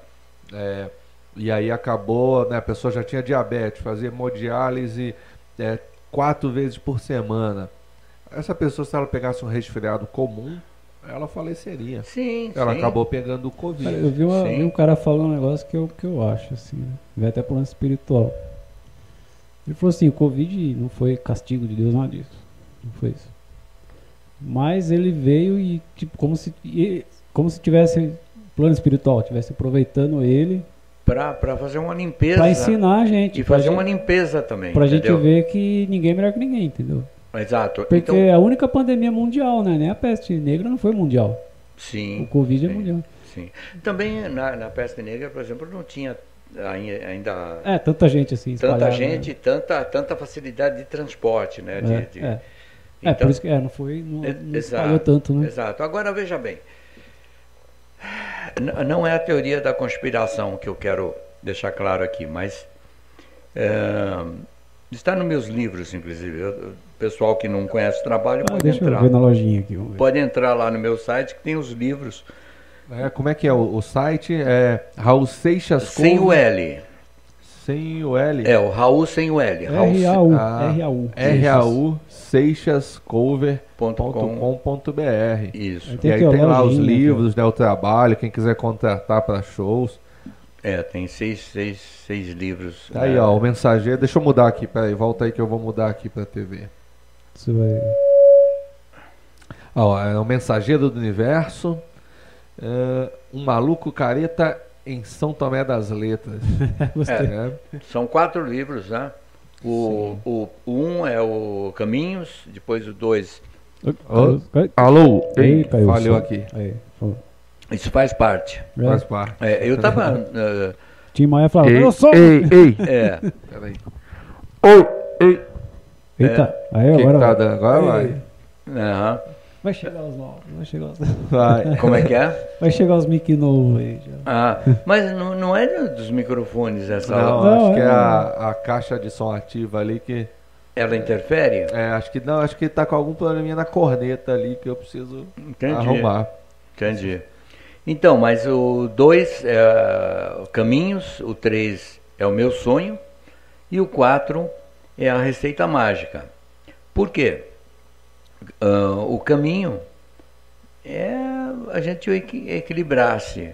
É, e aí acabou, né? A pessoa já tinha diabetes, fazia hemodiálise é, quatro vezes por semana. Essa pessoa, se ela pegasse um resfriado comum, ela faleceria. Sim, Ela sim. acabou pegando o Covid. Cara, eu vi, uma- vi um cara falando um negócio que eu, que eu acho, assim, né? Vai até pro lance espiritual. Ele falou assim, o Covid não foi castigo de Deus, nada disso. Não foi isso. Mas ele veio e, tipo, como se, como se tivesse plano espiritual, tivesse aproveitando ele Pra fazer uma limpeza. pra ensinar a gente. E fazer gente- uma limpeza também. Pra gente entendeu? ver que ninguém é melhor que ninguém, entendeu? Exato. Porque Então, é a única pandemia mundial, né? Nem a peste negra não foi mundial. sim. O Covid é sim. mundial. Sim. Também na, na peste negra, por exemplo, não tinha ai- ainda É, tanta gente assim. tanta gente, tanta, tanta facilidade de transporte, né? Né? de- de- É, é. É, Então- por isso que é, não foi. Não, não espalhou tanto, né? Exato. Agora veja bem. Não é a teoria da conspiração que eu quero deixar claro aqui, mas é, está nos meus livros, inclusive. Eu- O pessoal que não conhece o trabalho Ah, pode deixa entrar. eu ver na lojinha aqui. Pode entrar lá no meu site que tem os livros É, como é que é o, o site? É Raul Seixas sem o L. Sem o L. É, o Raul sem o L. RAU. Ah, RAU. RAU seixascover.com.br. ponto com. Isso. E Tem aí tem lá os lojinha, livros, né, o trabalho, quem quiser contratar para shows. É, tem seis, seis, seis livros. Tá aí, É, ó, o mensageiro. Deixa eu mudar aqui, peraí, volta aí que eu vou mudar aqui pra TV. Você vai. Ó, é o mensageiro do universo. é, um maluco careta em São Tomé das Letras. Gostei. né? São quatro livros, né? O, o, o um é o Caminhos, depois o dois. Caiu- Alô? Ei, caiu falhou aqui. Aí. Isso faz parte. É, Faz parte. É, eu tava. eh, Tim Maia falava, Ei, eu sou. ei, ei. é, Peraí. Oi, ei. Eita, aí O que agora que tá? Agora vai. Aham. Vai chegar os novos, vai chegar os, Vai. Como é que é? vai chegar os mic novos aí já. Ah, mas não, não é dos microfones essa Não, Não, acho que é- é a, a caixa de som ativa ali que. Ela interfere? É, acho que não, acho que tá com algum probleminha na corneta ali que eu preciso Entendi. arrumar. Entendi. Então, mas o 2 é Caminhos, o 3 é o meu sonho e o 4 é a receita mágica. Por quê? Ah, o caminho é a gente equi- equilibrar-se.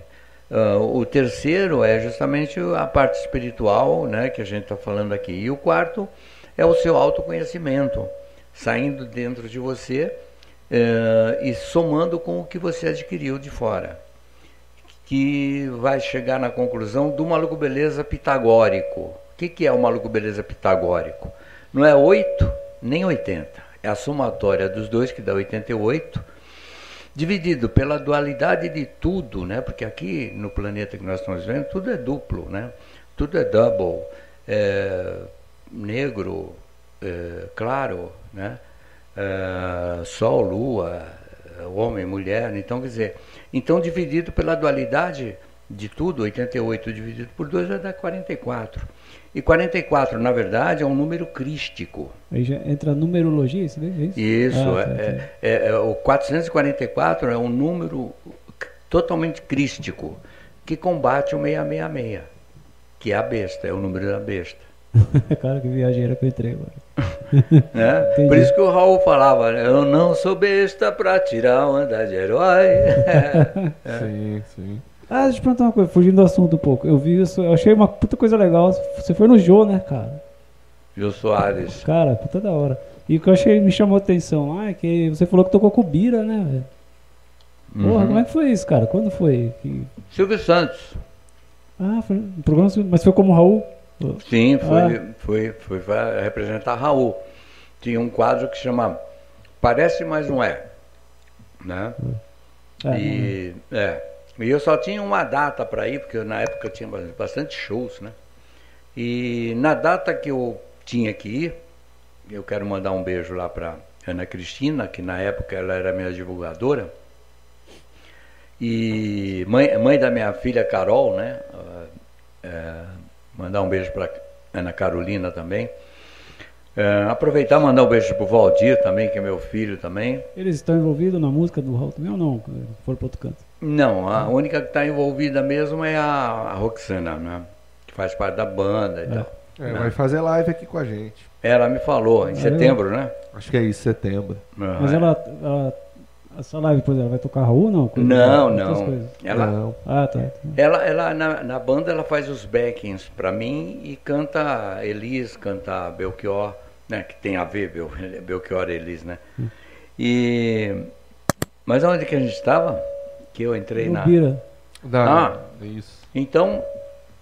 Ah, o terceiro é justamente a parte espiritual, né, que a gente está falando aqui. E o quarto é o seu autoconhecimento, saindo dentro de você eh, e somando com o que você adquiriu de fora. Que vai chegar na conclusão do maluco beleza pitagórico. O que, que é o maluco beleza pitagórico? Não é 8 nem 80. É a somatória dos dois que dá 88 dividido pela dualidade de tudo, né? Porque aqui no planeta que nós estamos vendo, tudo é duplo, né? Tudo é double, é, negro, é, claro, né? É, sol, lua, homem, mulher. Então, quer dizer, então dividido pela dualidade de tudo, 88 dividido por 2 vai dar 44. E 44, na verdade, é um número crístico. Aí já entra a numerologia, isso daí, é isso? Isso, Ah, tá, é, tá. é- é- o 444 é um número totalmente crístico que combate o 666, que é a besta, é o número da besta. Cara, que viajeira que eu entrei agora. Né? Por isso que o Raul falava, né? eu não sou besta pra tirar onda de herói. Sim, sim. Ah, deixa eu te perguntar uma coisa, fugindo do assunto um pouco. Eu vi isso, eu achei uma puta coisa legal. Você foi no Jô, né, cara? Jô Soares. Cara, puta da hora. E o que eu achei, me chamou a atenção lá é que você falou que tocou com Bira, né, velho? Porra, Uhum. como é que foi isso, cara? Quando foi? Que... Silvio Santos. Ah, foi um programa, mas foi como Raul? Sim, foi, Ah. foi, foi, vai representar Raul. Tinha um quadro que chama Parece, mas não é. Né? É, E, é, e eu só tinha uma data para ir, porque na época eu tinha ba- bastante shows, né? E na data que eu tinha que ir, eu quero mandar um beijo lá para Ana Cristina, que na época ela era minha divulgadora, e mãe, mãe da minha filha Carol, né? Ah, é, mandar um beijo para Ana Carolina também. É, aproveitar e mandar um beijo pro Valdir também, que é meu filho também. Eles estão envolvidos na música do Raul também ou não? Foram para outro canto. Não, a única que está envolvida mesmo é a, a Roxana, né? Que faz parte da banda e É. tal. É, vai fazer live aqui com a gente. Ela me falou, em Ah, setembro, né? Acho que é isso, setembro. Ah, Mas é. ela, ela. Essa live, por exemplo, vai tocar Raul ou não? Coisa- Não, não. Ela, Não. Ah, tá. tá. ela, ela na, na banda ela faz os backings pra mim e canta Elis, canta Belchior, né? Que tem a ver Bel, Belchior e Elis, né? Hum. E mas onde que a gente estava? Que eu entrei O na. Dá, Ah. Isso. Então,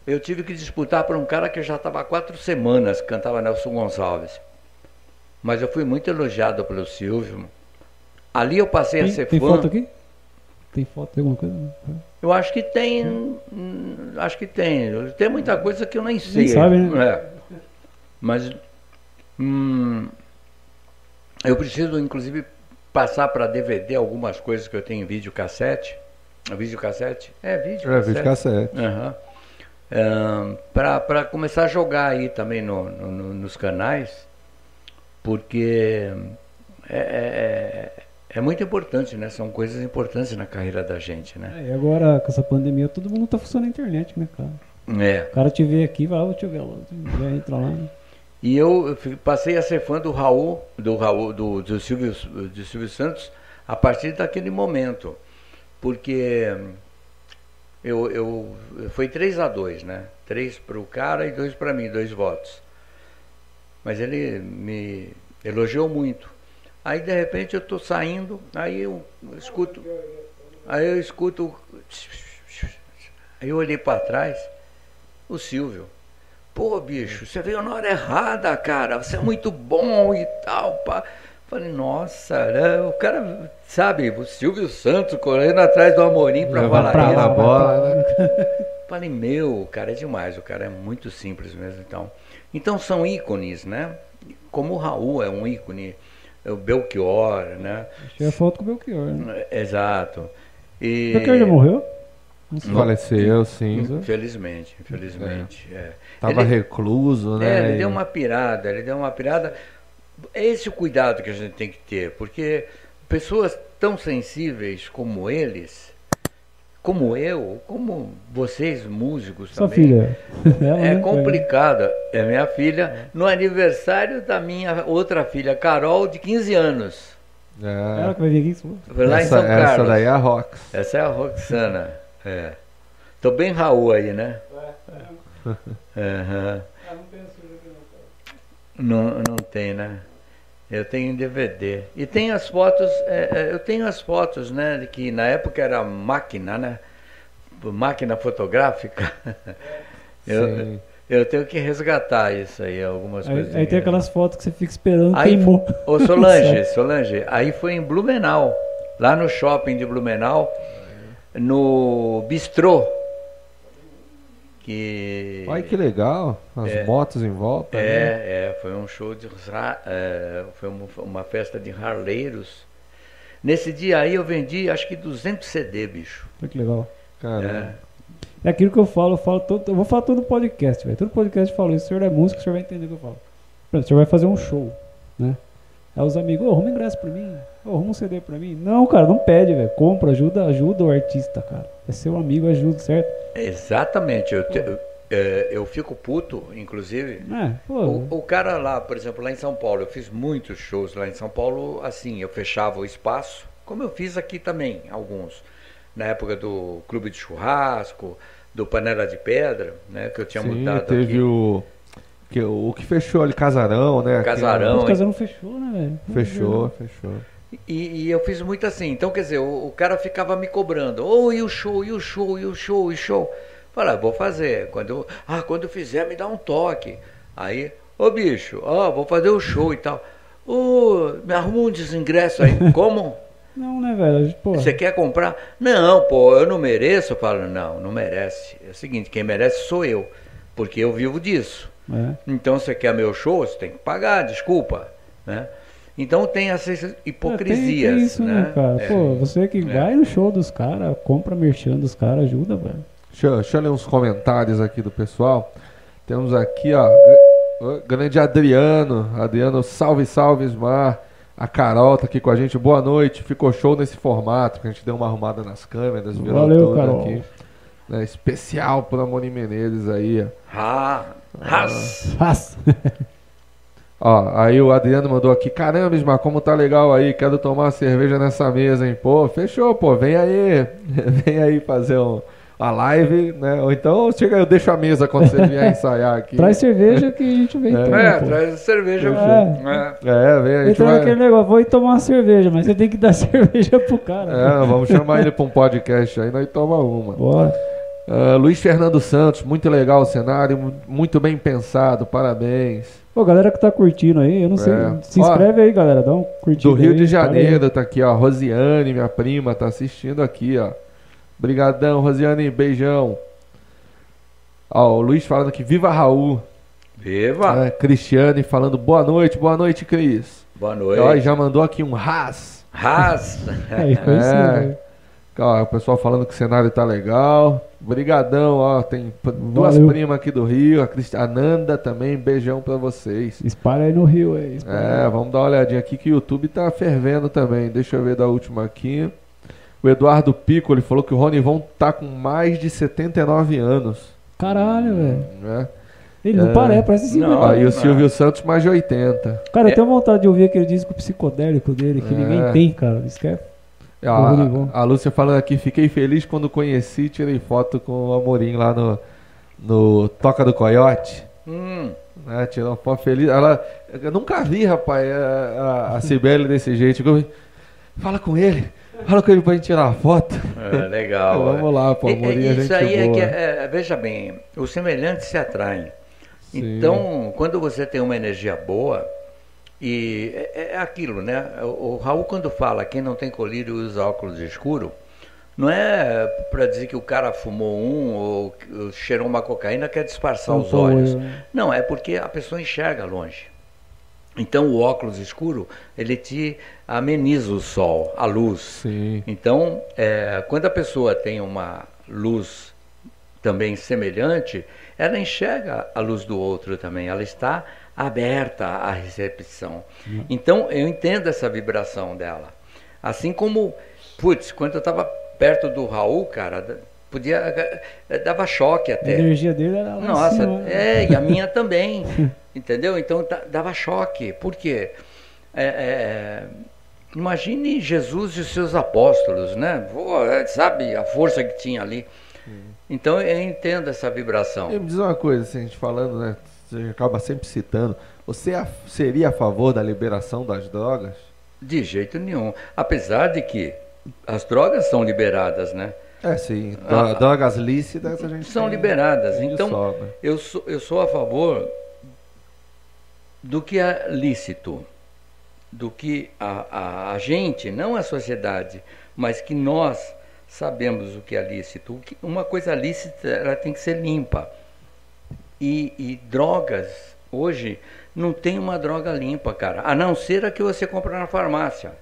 eu tive que disputar por um cara que já estava há quatro semanas, que cantava Nelson Gonçalves. Mas eu fui muito elogiado pelo Silvio. Ali eu passei a Tem, ser tem fã. foto aqui? Tem foto, tem alguma coisa? Eu acho que tem. hum, Acho que tem. Tem muita coisa que eu nem sei. sabe, né? É. Mas. hum, eu preciso, inclusive, passar para DVD algumas coisas que eu tenho em videocassete. Videocassete? É, vídeo É, vídeo cassete. Aham. para começar a jogar aí também no, no- no- nos canais, porque é, é, é muito importante, né? São coisas importantes na carreira da gente, né? É, e agora, com essa pandemia, todo mundo tá funcionando na internet, né, cara? É. O cara te vê aqui, vai, deixa eu ver lá. Já entra lá. né? E eu passei a ser fã do Raul, do Raul, do, do Silvio, do Silvio Santos, a partir daquele momento. Porque eu, eu foi 3 a 2 né? Três para o cara e dois para mim, dois votos. Mas ele me elogiou muito. Aí de repente eu estou saindo, aí eu escuto, aí eu escuto, aí eu olhei para trás, o Silvio. Pô, bicho, você veio na hora errada, cara. Você é muito bom e tal, pá. Falei, nossa, né? o cara, sabe, o Silvio Santos correndo atrás do Amorim pra Levar falar pra isso. lá bola? Falei, meu, o cara é demais, o cara é muito simples mesmo. Então, então são ícones, né? Como o Raul é um ícone, o Belchior, né? Achei a foto com o Belchior. Né? Exato. E... Belchior já morreu? Não sei. Faleceu, sim. Infelizmente, infelizmente. É. Tava Ele- recluso, né? É, ele deu uma pirada, ele deu uma pirada é esse o cuidado que a gente tem que ter, porque pessoas tão sensíveis como eles, como eu, como vocês músicos Sua também, filha. É não complicado. É minha filha, no aniversário da minha outra filha, Carol, de 15 anos. É. Ela que vai vir aqui. isso. Foi lá em essa, São essa Carlos. daí é a Rox. Essa é a Roxana. É. Tô bem Raul aí, né? Aham. Não, não tem, né? Eu tenho DVD. E tem as fotos, é, é, eu tenho as fotos, né? de Que na época era máquina, né? Máquina fotográfica. Eu, eu tenho que resgatar isso aí, algumas Aí, coisas. aí tem aquelas fotos que você fica esperando Aí, queimou. ô Solange, Solange, aí foi em Blumenau, lá no shopping de Blumenau, no bistrô. Que Olha que legal. As É. motos em volta. né? é, é, foi um show de é, foi uma, uma festa de harleiros. Nesse dia aí eu vendi acho que 200 CD, bicho. Olha que legal. Caramba. É aquilo que eu falo, eu falo todo, eu vou falar todo podcast, velho. Todo podcast eu falo isso. O senhor é músico, o senhor vai entender o que eu falo. Por exemplo, o senhor vai fazer um show, né? Aí os amigos, ô, arruma ingresso pra mim, ô, arruma um CD pra mim. Não, cara, não pede, velho. Compra, ajuda, ajuda o artista, cara. É seu amigo, ajuda, certo? Exatamente, eu, te- eu, é, eu fico puto, inclusive. É, pô. O, o cara lá, por exemplo, lá em São Paulo, eu fiz muitos shows lá em São Paulo, assim, eu fechava o espaço, como eu fiz aqui também, alguns. Na época do Clube de Churrasco, do Panela de Pedra, né, que eu tinha Sim, mudado teve aqui. o. Que, o que fechou ali, Casarão, né? aqui, Casarão. Os casal não fechou, né, velho? Fechou, fechou. E, e eu fiz muito assim. Então, quer dizer, o, o cara ficava me cobrando. Ô, e o show, e o show, e o show, e o show. Falei, ah, vou fazer. Quando eu, ah, quando eu fizer, me dá um toque. Aí, ô bicho, ó, vou fazer o show e tal. Ô, me arruma um desingresso aí. Como? Não, né, velho? Você quer comprar? Não, pô, eu não mereço. Eu falo, não, não merece. É o seguinte, quem merece sou eu. Porque eu vivo disso. é. Então, você quer meu show, você tem que pagar, desculpa. Né? Então tem essas É, tem- hipocrisias. tem isso, né, cara? É. Pô, você que vai no show dos caras, compra merchan dos caras, ajuda, velho. Deixa, eu- deixa eu ler uns comentários aqui do pessoal. Temos aqui, ó, o grande Adriano. Adriano, salve, salve, Ismar. A Carol tá aqui com a gente. Boa noite. Ficou show nesse formato, que a gente deu uma arrumada nas câmeras, virou Valeu, tudo Carol. aqui. Né, especial pro Amoni Menezes aí, ó. Ah, ras. Faz. Ó, aí o Adriano mandou aqui, caramba, Ismar, como tá legal aí, quero tomar uma cerveja nessa mesa, hein? Pô, fechou, pô, vem aí, vem aí fazer um, uma live, né? Ou então chega, eu deixo a mesa quando você vier ensaiar aqui. Traz cerveja que a gente vem É. tomar, É, pô. traz cerveja. É. É. É, vem, a gente Então vai... aquele negócio, vou ir tomar uma cerveja, mas você tem que dar cerveja pro cara. É, vamos chamar ele pra um podcast aí, nós toma uma. Bora. Ah, Luiz Fernando Santos, muito legal o cenário, mu- muito bem pensado, parabéns. Pô, galera que tá curtindo aí, eu não sei. É. Se Ó, inscreve aí, galera. Dá um curtido. Do Rio aí, de. Janeiro, tá aqui, ó. Rosiane, minha prima, tá assistindo aqui, ó. Obrigadão, Rosiane, beijão. Ó, o Luiz falando que viva Raul. Viva! né? Cristiane falando boa noite, boa noite, Cris. Boa Ó, e noite. já mandou aqui um ras. Ras. Isso, É. Ó, o pessoal falando que o cenário tá legal. Brigadão, ó. Tem duas Valeu. primas aqui do Rio, a Cristi- a Nanda também, beijão pra vocês. Espalha aí no Rio aí. É, aí. vamos dar uma olhadinha aqui que o YouTube tá fervendo também. Deixa eu ver da última aqui. O Eduardo Pico, ele falou que o Ronivon tá com mais de 79 anos. Caralho, velho. Né? Ele não É. parece, parece esse Não. Ó, e o não. Silvio Santos mais de 80. Cara, eu É. tenho vontade de ouvir aquele disco psicodélico dele, que É. ninguém tem, cara. Isso que é A, a Lúcia falando aqui, fiquei feliz quando conheci, tirei foto com o Amorim lá no, no Toca do Coyote. Hum, Né, tirou uma foto feliz. Ela, eu nunca vi, rapaz, a, a, a Cibele desse jeito. Eu, Fala com ele, fala com ele pra gente tirar uma foto. é, legal. Vamos lá, pô, E- Amorim, e- a Isso gente aí é boa. que, é, veja bem, os semelhantes se atraem. Sim. Então, quando você tem uma energia boa, e é, é aquilo, né? O, o Raul, quando fala quem não tem colírio usa óculos escuro, não é para dizer que o cara fumou um ou cheirou uma cocaína quer disfarçar os Tampou o olhos. olho, né? Não, é porque a pessoa enxerga longe. Então, o óculos escuro, ele te ameniza o sol, a luz. Sim. Então, é, quando a pessoa tem uma luz também semelhante, ela enxerga a luz do outro também. Ela está aberta à recepção. Então eu entendo essa vibração dela. Assim como, putz, quando eu estava perto do Raul, cara, podia eh, dava choque A até. energia dele era Nossa, cima, né? é, e a minha também. entendeu? Então da- dava choque. Por quê? É, é, imagine Jesus e os seus apóstolos, né? É, sabe a força que tinha ali. Então eu entendo essa vibração. E me diz uma coisa, assim, a gente falando, né? Você acaba sempre citando. Você a- seria a favor da liberação das drogas? De jeito nenhum. Apesar de que as drogas são liberadas, né? É, sim. Ah. drogas lícitas a gente São tem liberadas. de Então. Eu sou, eu sou a favor do que é lícito, do que a, a, a gente, não a sociedade, mas que nós sabemos o que é lícito. Que- uma coisa lícita ela tem que ser limpa. E, e drogas, hoje, não tem uma droga limpa, cara, a não ser a que você compra na farmácia.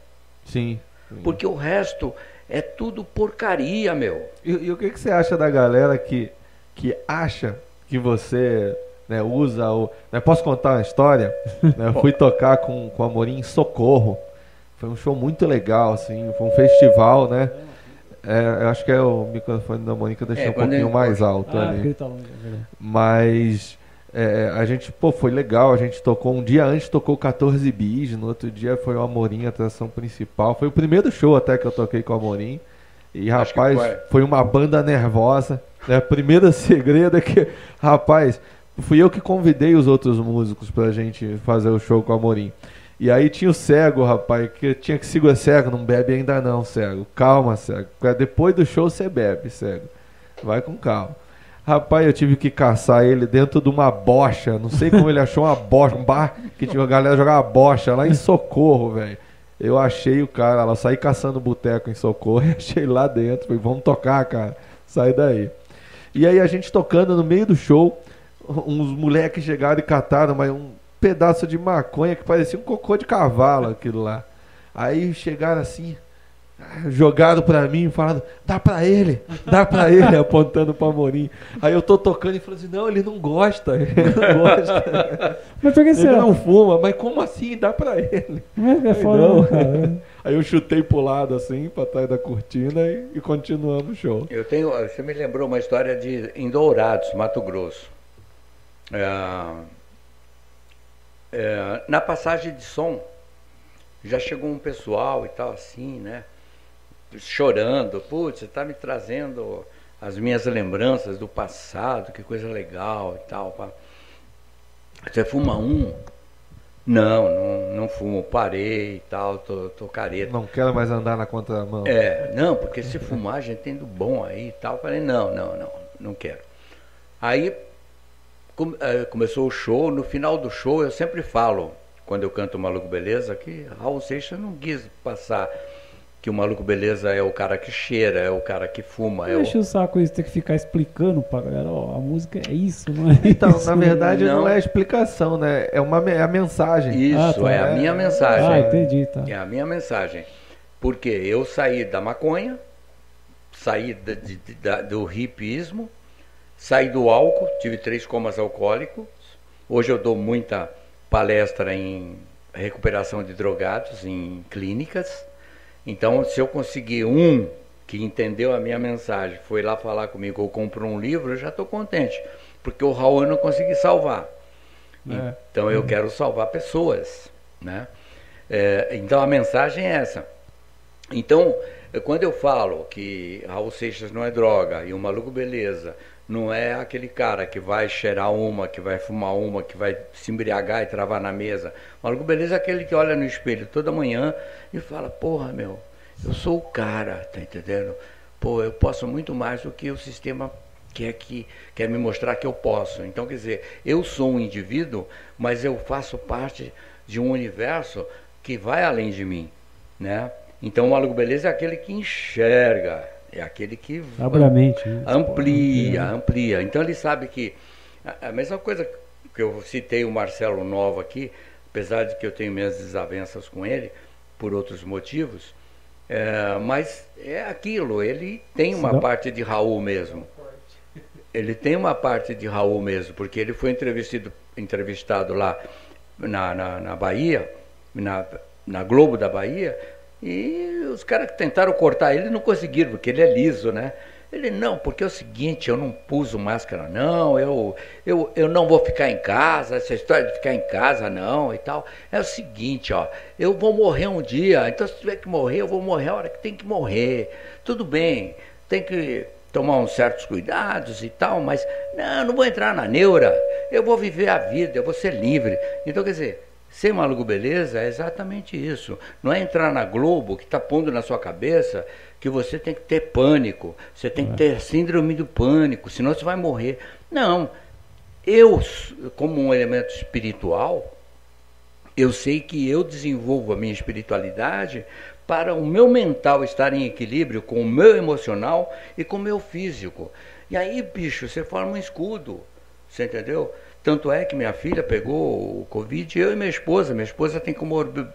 Sim. sim. Porque o resto é tudo porcaria, meu. E, e o que, que você acha da galera que, que acha que você né, usa o. né, posso contar uma história? Né, eu fui tocar com, com a Amorim em Socorro. Foi um show muito legal, assim. Foi um festival, né? É, eu acho que é o microfone da Mônica deixou É, um pouquinho ele- mais alto Ah, ali. tá longe, é. Mas é, a gente, pô, foi legal. A gente tocou um dia antes, tocou 14 bis. No outro dia foi o Amorim, a atração principal. Foi o primeiro show até que eu toquei com o Amorim. E Acho rapaz, foi. foi uma banda nervosa. Né? Primeiro segredo é que, rapaz, fui eu que convidei os outros músicos pra gente fazer o show com o Amorim. E aí tinha o cego, rapaz, que tinha que segurar cego, não bebe ainda não, cego. Calma, cego. Depois do show você bebe, cego. Vai com calma. Rapaz, eu tive que caçar ele dentro de uma bocha. Não sei como ele achou uma bocha, um bar que tinha a galera jogava bocha lá em Socorro, velho. Eu achei o cara lá, saí caçando boteco em Socorro e achei lá dentro. Falei, vamos tocar, cara. Sai daí. E aí a gente tocando no meio do show, uns moleques chegaram e cataram mas um pedaço de maconha que parecia um cocô de cavalo aquilo lá. Aí chegaram assim, jogaram pra mim e falaram, dá pra ele, dá pra ele, apontando pra Morim. Aí eu tô tocando e falando assim, não, ele não gosta, ele não gosta. Mas por que ele não fuma, mas como assim? Dá pra ele. É, é foda, Não. né, cara. Aí eu chutei pro lado assim, pra trás da cortina e, e continuamos o show. Eu tenho, você me lembrou uma história de em Dourados, Mato Grosso. É, é, na passagem de som, já chegou um pessoal e tal assim, né? Chorando, putz, você tá me trazendo as minhas lembranças do passado, que coisa legal e tal. pá. Você fuma um? Não, não, não fumo, parei e tal, tô, tô careta. Não quero mais andar na contramão. É, não, porque se fumar, a gente tem do bom aí e tal. Falei, não, não, não, não quero. Aí começou o show, no final do show eu sempre falo, quando eu canto Maluco Beleza, que Raul Seixas não quis passar que o Maluco Beleza é o cara que cheira, é o cara que fuma, é Não o... o saco isso, ter que ficar explicando pra galera, ó, a música é isso, não é Então, isso. na verdade, não, Não. é explicação, né? É, uma, é a mensagem. Isso, Ah, tá. é a minha mensagem. Ah, entendi, tá. É a minha mensagem. Porque eu saí da maconha, saí da- de- de- da- do hipismo, saí do álcool, tive três comas alcoólicos. Hoje eu dou muita palestra em recuperação de drogados, em clínicas. Então, se eu conseguir um que entendeu a minha mensagem, foi lá falar comigo ou comprou um livro, eu já estou contente. Porque o Raul eu não consegui salvar. É. Então eu quero salvar pessoas, né? É, então a mensagem é essa. Então, quando eu falo que Raul Seixas não é droga e o Maluco Beleza não é aquele cara que vai cheirar uma, que vai fumar uma, que vai se embriagar e travar na mesa. O Maluco Beleza é aquele que olha no espelho toda manhã e fala: Porra, meu, eu sou o cara, tá entendendo? Pô, eu posso muito mais do que o sistema quer, que, quer me mostrar que eu posso. Então, quer dizer, eu sou um indivíduo, mas eu faço parte de um universo que vai além de mim, né? Então, o Maluco Beleza é aquele que enxerga, é aquele que Abre a mente. né? amplia, amplia. Então ele sabe que a, mesma coisa que eu citei o Marcelo Nova aqui, apesar de que eu tenho minhas desavenças com ele por outros motivos, é, mas é aquilo, ele tem uma parte de Raul mesmo. ele tem uma parte de Raul mesmo, porque ele foi entrevistado, entrevistado lá na, na, na Bahia, na, na Globo da Bahia, e os caras que tentaram cortar ele não conseguiram, porque ele é liso, né? Ele, não, porque é o seguinte, eu não uso máscara, não, eu, eu, eu não vou ficar em casa, essa história de ficar em casa, não, e tal. É o seguinte, ó, eu vou morrer um dia, então se tiver que morrer, eu vou morrer a hora que tem que morrer. Tudo bem, tem que tomar uns certos cuidados e tal, mas não, não vou entrar na neura, eu vou viver a vida, eu vou ser livre. Então, quer dizer, Ser maluco beleza é exatamente isso. Não é entrar na Globo que está pondo na sua cabeça que você tem que ter pânico, você tem que é. ter síndrome do pânico, senão você vai morrer. Não. Eu, como um elemento espiritual, eu sei que eu desenvolvo a minha espiritualidade para o meu mental estar em equilíbrio com o meu emocional e com o meu físico. E aí, bicho, você forma um escudo. Você entendeu? Tanto é que minha filha pegou o Covid, eu e minha esposa. Minha esposa tem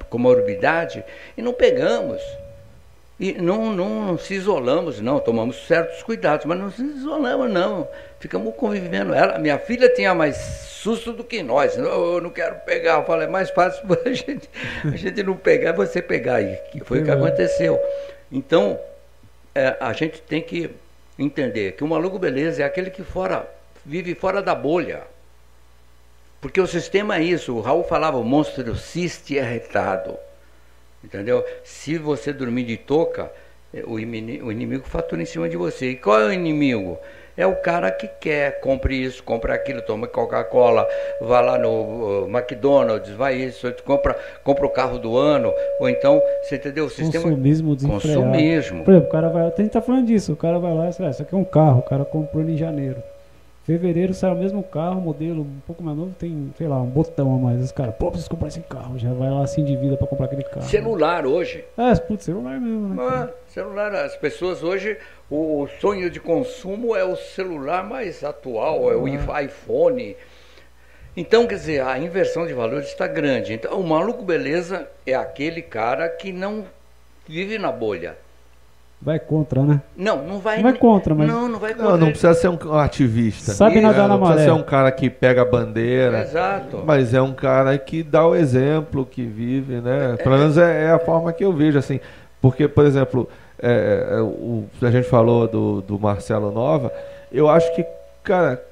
comorbidade e não pegamos. E não, não se isolamos, não. Tomamos certos cuidados, mas não se isolamos, não. Ficamos convivendo. Ela, minha filha tinha mais susto do que nós. Eu, eu não quero pegar. Eu falei, é mais fácil a gente, a gente não pegar você pegar. E foi o que aconteceu. Então, é, a gente tem que entender que o maluco beleza é aquele que fora, vive fora da bolha. Porque o sistema é isso. O Raul falava, o monstro ciste é retado. Entendeu? Se você dormir de touca, eh, o inimigo, fatura em cima de você. E qual é o inimigo? É o cara que quer, compre isso, compre aquilo, toma Coca-Cola, vá lá no uh, McDonald's, vai isso, compra, compra o carro do ano, ou então, você entendeu? O sistema. Consumismo desenfreado. Consumismo. Por exemplo, o cara vai. A gente tá falando disso, o cara vai lá e ah, isso aqui é um carro, o cara comprou em janeiro. Fevereiro sai o mesmo carro, modelo um pouco mais novo, tem, sei lá, um botão a mais. Os caras, pô, preciso comprar esse carro. Já vai lá assim de vida pra comprar aquele carro. Celular hoje. É, putz, celular mesmo, né? Ah, celular, as pessoas hoje, o sonho de consumo é o celular mais atual, é o ah. iPhone. Então, quer dizer, a inversão de valores está grande. Então, o maluco beleza é aquele cara que não vive na bolha. Vai contra, né? Não, não vai. Não vai contra, mas. Não, não vai contra. Não, não precisa ser um ativista. Sabe nadar é, na maré. Não precisa ser um cara que pega a bandeira. Exato. Mas é um cara que dá o exemplo, que vive, né? É, Pelo menos é, é, a forma que eu vejo, assim. Porque, por exemplo, é, é, o, a gente falou do, do Marcelo Nova, eu acho que, cara,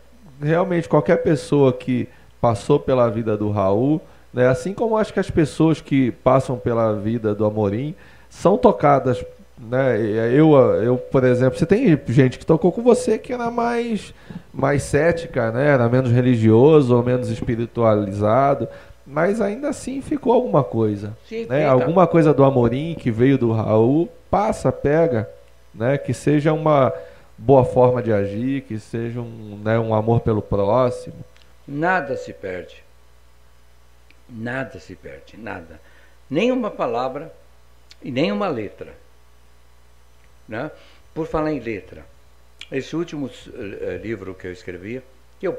realmente qualquer pessoa que passou pela vida do Raul, né? Assim como acho que as pessoas que passam pela vida do Amorim são tocadas né? Eu, eu, por exemplo, você tem gente que tocou com você que era mais, mais cética, né? Era menos religioso ou menos espiritualizado, mas ainda assim ficou alguma coisa, Sim, né? Alguma coisa do Amorim que veio do Raul passa, pega, né? Que seja uma boa forma de agir, que seja um, né, um amor pelo próximo. Nada se perde. Nada se perde, nada. Nem uma palavra e nem uma letra né? Por falar em letra, esse último uh, livro que eu escrevi, que eu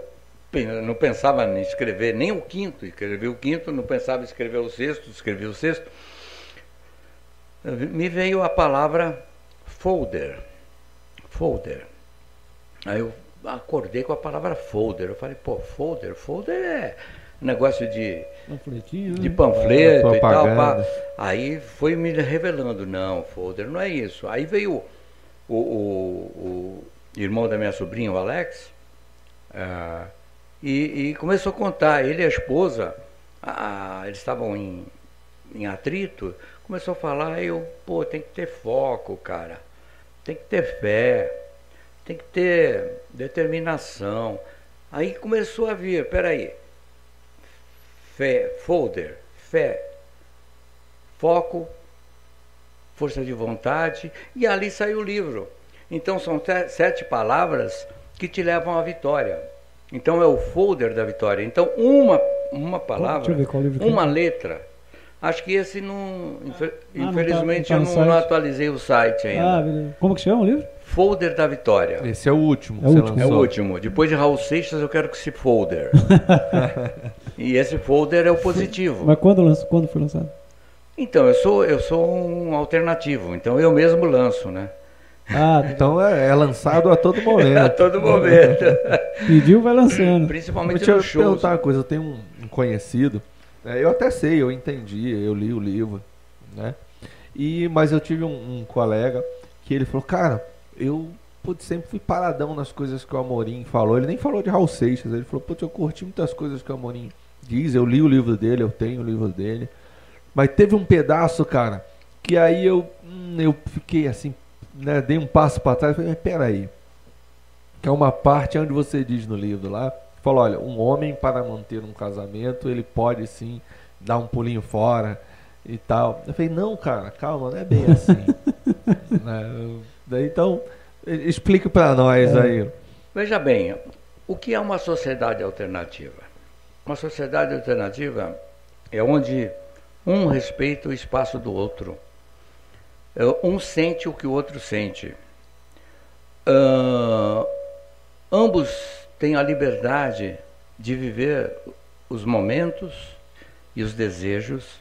não pensava em escrever nem o quinto, escrevi o quinto, não pensava em escrever o sexto, escrevi o sexto, me veio a palavra folder. Folder. Aí eu acordei com a palavra folder. Eu falei, pô, folder, folder é negócio de Panfletinho, de né? panfleto é, e tal. Pá. Aí foi me revelando, não, folder não é isso. Aí veio o, o, o irmão da minha sobrinha, o Alex, uh, e, e, começou a contar. Ele e a esposa, eles estavam em, em atrito, começou a falar, eu, pô, tem que ter foco, cara. Tem que ter fé, tem que ter determinação. Aí começou a vir, peraí, fé, folder, fé, foco, força de vontade, e ali saiu o livro. Então são sete palavras que te levam à vitória. Então é o folder da vitória. Então uma uma palavra, uma letra. Acho que esse não, ah, infelizmente não tá, não tá eu não, não, atualizei o site ainda. Ah. Como que chama o livro? Folder da Vitória. Esse é o último. É o último. É o último. Depois de Raul Seixas, eu quero que se folder. e esse folder é o positivo. Mas quando, lançou, quando foi lançado? Então, eu sou, eu sou um alternativo. Então, eu mesmo lanço, né? Ah, Então é, é lançado a todo a momento. todo momento. pediu, vai lançando. Principalmente Deixa eu nos shows. perguntar uma coisa, eu tenho um, um conhecido, né, eu até sei, eu entendi, eu li o livro, né? E, mas eu tive um, um colega que ele falou, cara, eu putz, sempre fui paradão nas coisas que o Amorim falou. Ele nem falou de Raul Seixas, ele falou, putz, eu curti muitas coisas que o Amorim diz, eu li o livro dele, eu tenho o livro dele. Mas teve um pedaço, cara, que aí eu, hum, eu fiquei assim, né, dei um passo para trás e falei, mas peraí. Que é uma parte onde você diz no livro lá, falou, olha, um homem para manter um casamento, ele pode sim dar um pulinho fora e tal. Eu falei, não, cara, calma, não é bem assim. Né, então, e- explique para nós É. aí. Veja bem, o que é uma sociedade alternativa? Uma sociedade alternativa é onde um respeita o espaço do outro. É, Um sente o que o outro sente. Ah, ambos têm a liberdade de viver os momentos e os desejos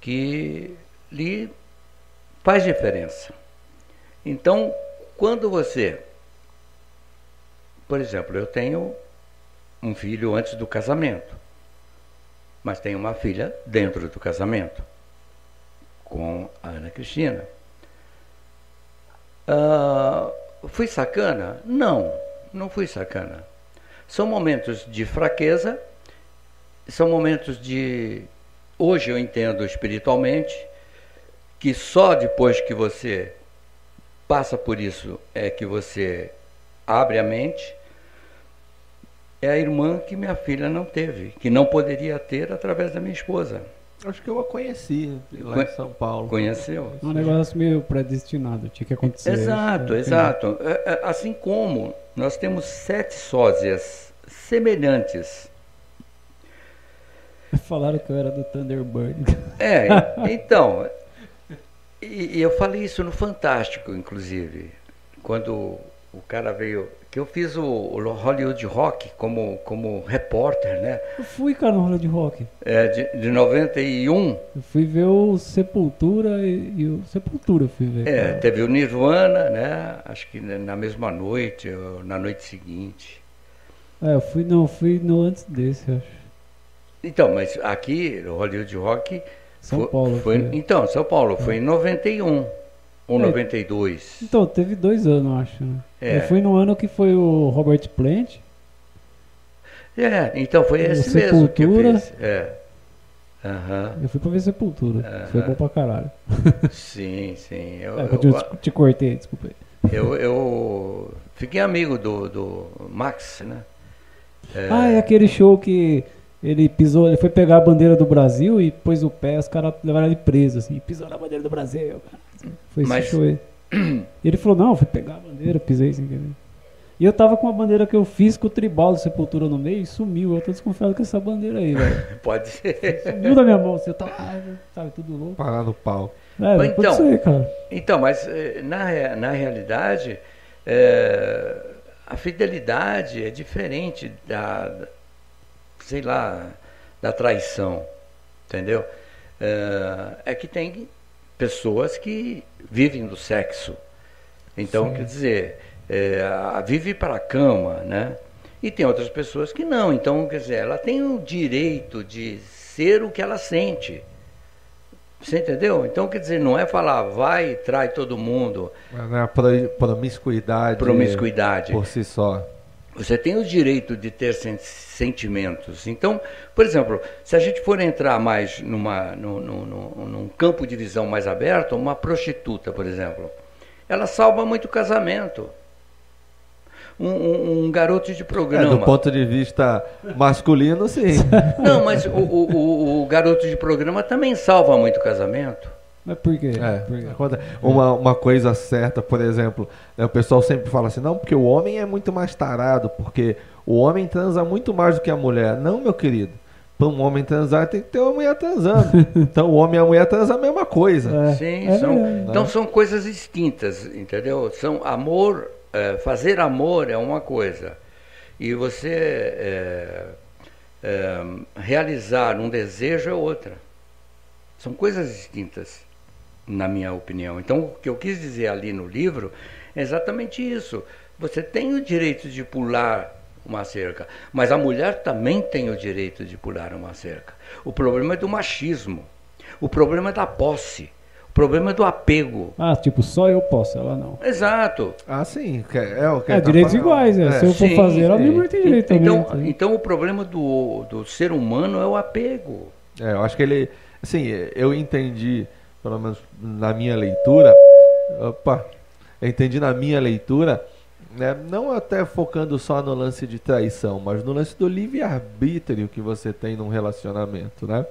que lhe faz diferença. Então, quando você por exemplo, eu tenho um filho antes do casamento, mas tenho uma filha dentro do casamento, com a Ana Cristina. Ah, fui sacana? Não, não fui sacana. São momentos de fraqueza, são momentos de. Hoje eu entendo espiritualmente que só depois que você passa por isso é que você abre a mente. É a irmã que minha filha não teve, que não poderia ter através da minha esposa. Acho que eu a conheci lá Conhe- em São Paulo. Conheceu? É um negócio meio predestinado, tinha que acontecer. Exato, É, exato. É, é, Assim como nós temos sete sósias semelhantes. Falaram que eu era do Thunderbird. É, então. E, e eu falei isso no Fantástico, inclusive, quando o cara veio. Que eu fiz o, o Hollywood Rock como, como repórter, né? Eu fui, cara, no Hollywood Rock. É, de, de 91. Eu fui ver o Sepultura e, e o Sepultura eu fui ver. É, cara. teve o Nirvana, né? Acho que na mesma noite, ou na noite seguinte. É, eu fui, não, eu fui no antes desse, eu acho. Então, mas aqui, no Hollywood Rock. São foi- Paulo. Foi, foi. então, São Paulo, foi em 91 ou É. 92. Então, teve dois anos, acho, né? É. Eu fui no ano que foi o Robert Plant. É, então foi esse mesmo que eu Sepultura. fiz. É. Aham. Eu fui pra ver Sepultura. Aham. Foi bom pra caralho. Sim, sim. Eu, É, eu, eu, te, te cortei, desculpa aí. eu, eu fiquei amigo do, do Max, né? É, Ah, é aquele show que ele pisou, ele foi pegar a bandeira do Brasil e pôs o pé, os caras levaram ele preso, assim, pisou na bandeira do Brasil, cara. Foi esse Mas- show aí. E ele falou, não, eu fui pegar a bandeira, pisei sem querer. E eu tava com a bandeira que eu fiz com o tribal do Sepultura no meio e sumiu. Eu tô desconfiado com essa bandeira aí, velho. Pode ser. Sumiu da minha mão, assim, eu tava, sabe, tudo louco. Parar no pau. É, Mas pode então- ser, cara. Então, mas eh, na, na realidade, eh, a fidelidade é diferente da- sei lá, da traição, entendeu? Eh, é que tem pessoas que vivem do sexo. Então, Sim. quer dizer, a- vive para a cama, né? E tem outras pessoas que não. Então, quer dizer, ela tem o direito de ser o que ela sente. Você entendeu? Então, quer dizer, não é falar vai e trai todo mundo, é a pro- promiscuidade promiscuidade. por si só. Você tem o direito de ter sen- sentimentos. Então, por exemplo, se a gente for entrar mais numa, num, num- num- campo de visão mais aberto, uma prostituta, por exemplo, ela salva muito casamento. Um, um- um garoto de É, programa. do ponto de vista masculino, sim. Não, mas o, o- o- o garoto de programa também salva muito casamento. Mas por quê? É, Por quê? quando- uma, uma coisa certa, por exemplo, né, o pessoal sempre fala assim, não, porque o homem é muito mais tarado, porque o homem transa muito mais do que a mulher. Não, meu querido. Para um homem transar, tem que ter uma mulher transando. Então o homem e a mulher transam a mesma coisa. É, Sim, é são, então são coisas distintas, entendeu? São amor, é, fazer amor é uma coisa e você é, é, realizar um desejo é outra. São coisas distintas. Na minha opinião. Então, o que eu quis dizer ali no livro é exatamente isso. Você tem o direito de pular uma cerca, mas a mulher também tem o direito de pular uma cerca. O problema é do machismo. O problema é da posse. O problema é do apego. Ah, tipo, só eu posso, ela não. Exato. Ah, sim. que É, o que É, tá direitos falando. iguais, é. É. Se eu for sim, fazer, ela mulher tem direito também. Então, então o problema do, do ser humano é o apego. É, eu acho que ele. Assim, eu entendi, pelo menos na minha leitura. Opa! Eu entendi na minha leitura, né, não até focando só no lance de traição, mas no lance do livre-arbítrio que você tem num relacionamento, né?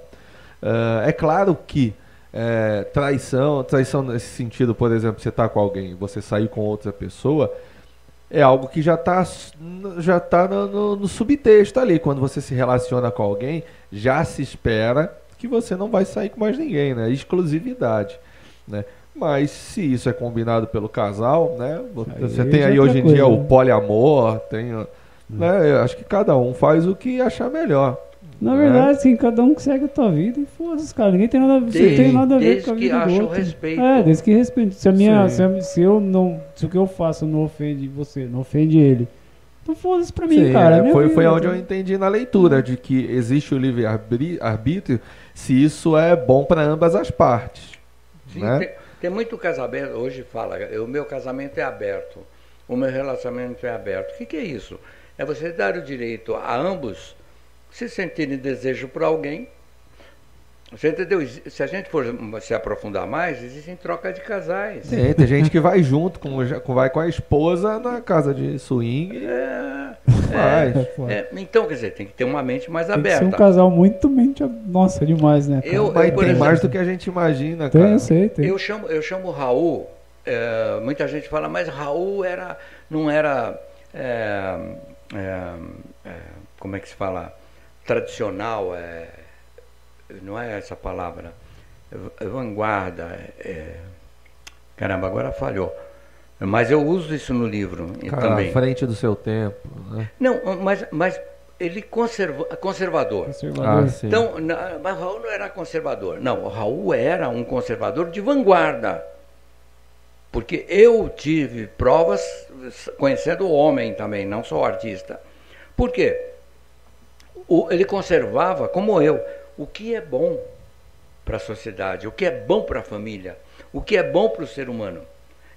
Ah, é claro que é, traição, traição nesse sentido, por exemplo, você tá com alguém, você sair com outra pessoa, é algo que já está já tá no, no- no subtexto ali. Quando você se relaciona com alguém, já se espera que você não vai sair com mais ninguém, né? Exclusividade, né? Mas se isso é combinado pelo casal, né? Você Aí tem já aí é hoje em outra dia coisa, o né? poliamor, tem, ó, né? Eu acho que cada um faz o que achar melhor. Na né? verdade, assim, cada um que segue a tua vida e foda-se, cara. Ninguém tem nada, a ver- você tem nada a ver desde com a que vida do acha o outro. respeito. É, desde que respeito. Se, a minha, se, a- se eu não. Se o que eu faço não ofende você, não ofende ele. Então foda-se pra mim, Sim, cara. é, é foi, vida, foi onde eu entendi na leitura de que existe o livre-arbítrio se isso é bom para ambas as partes. Sim, né? tem, tem muito casamento, hoje fala, o meu casamento é aberto, o meu relacionamento é aberto. O que, que é isso? É você dar o direito a ambos se sentirem desejo por alguém. Você entendeu? Se a gente for se aprofundar mais, existem trocas de casais. Tem, tem gente que vai junto, com, vai com a esposa na casa de swing É, faz. É, é, então, quer dizer, tem que ter uma mente mais Tem que ser um aberta. casal muito mente. Nossa, demais, né? cara? Eu- Mas tem exemplo, mais do que a gente imagina, Tem, cara. eu sei, tem. Eu chamo, eu chamo o Raul, é, muita gente fala, mas Raul era, não era, é, é, é, como é que se fala, tradicional, é, não é essa palavra, vanguarda, é, é, caramba, agora falhou. Mas eu uso isso no livro Cara, também. à frente do seu tempo, né? Não, mas, mas ele conserva, conservador. Conservador. Ah, sim. Então, na- mas Raul não era conservador. Não, o Raul era um conservador de vanguarda. Porque eu tive provas conhecendo o homem também, não só o artista. Por quê? O- ele conservava, como eu, o que é bom para a sociedade, o que é bom para a família, o que é bom para o ser humano.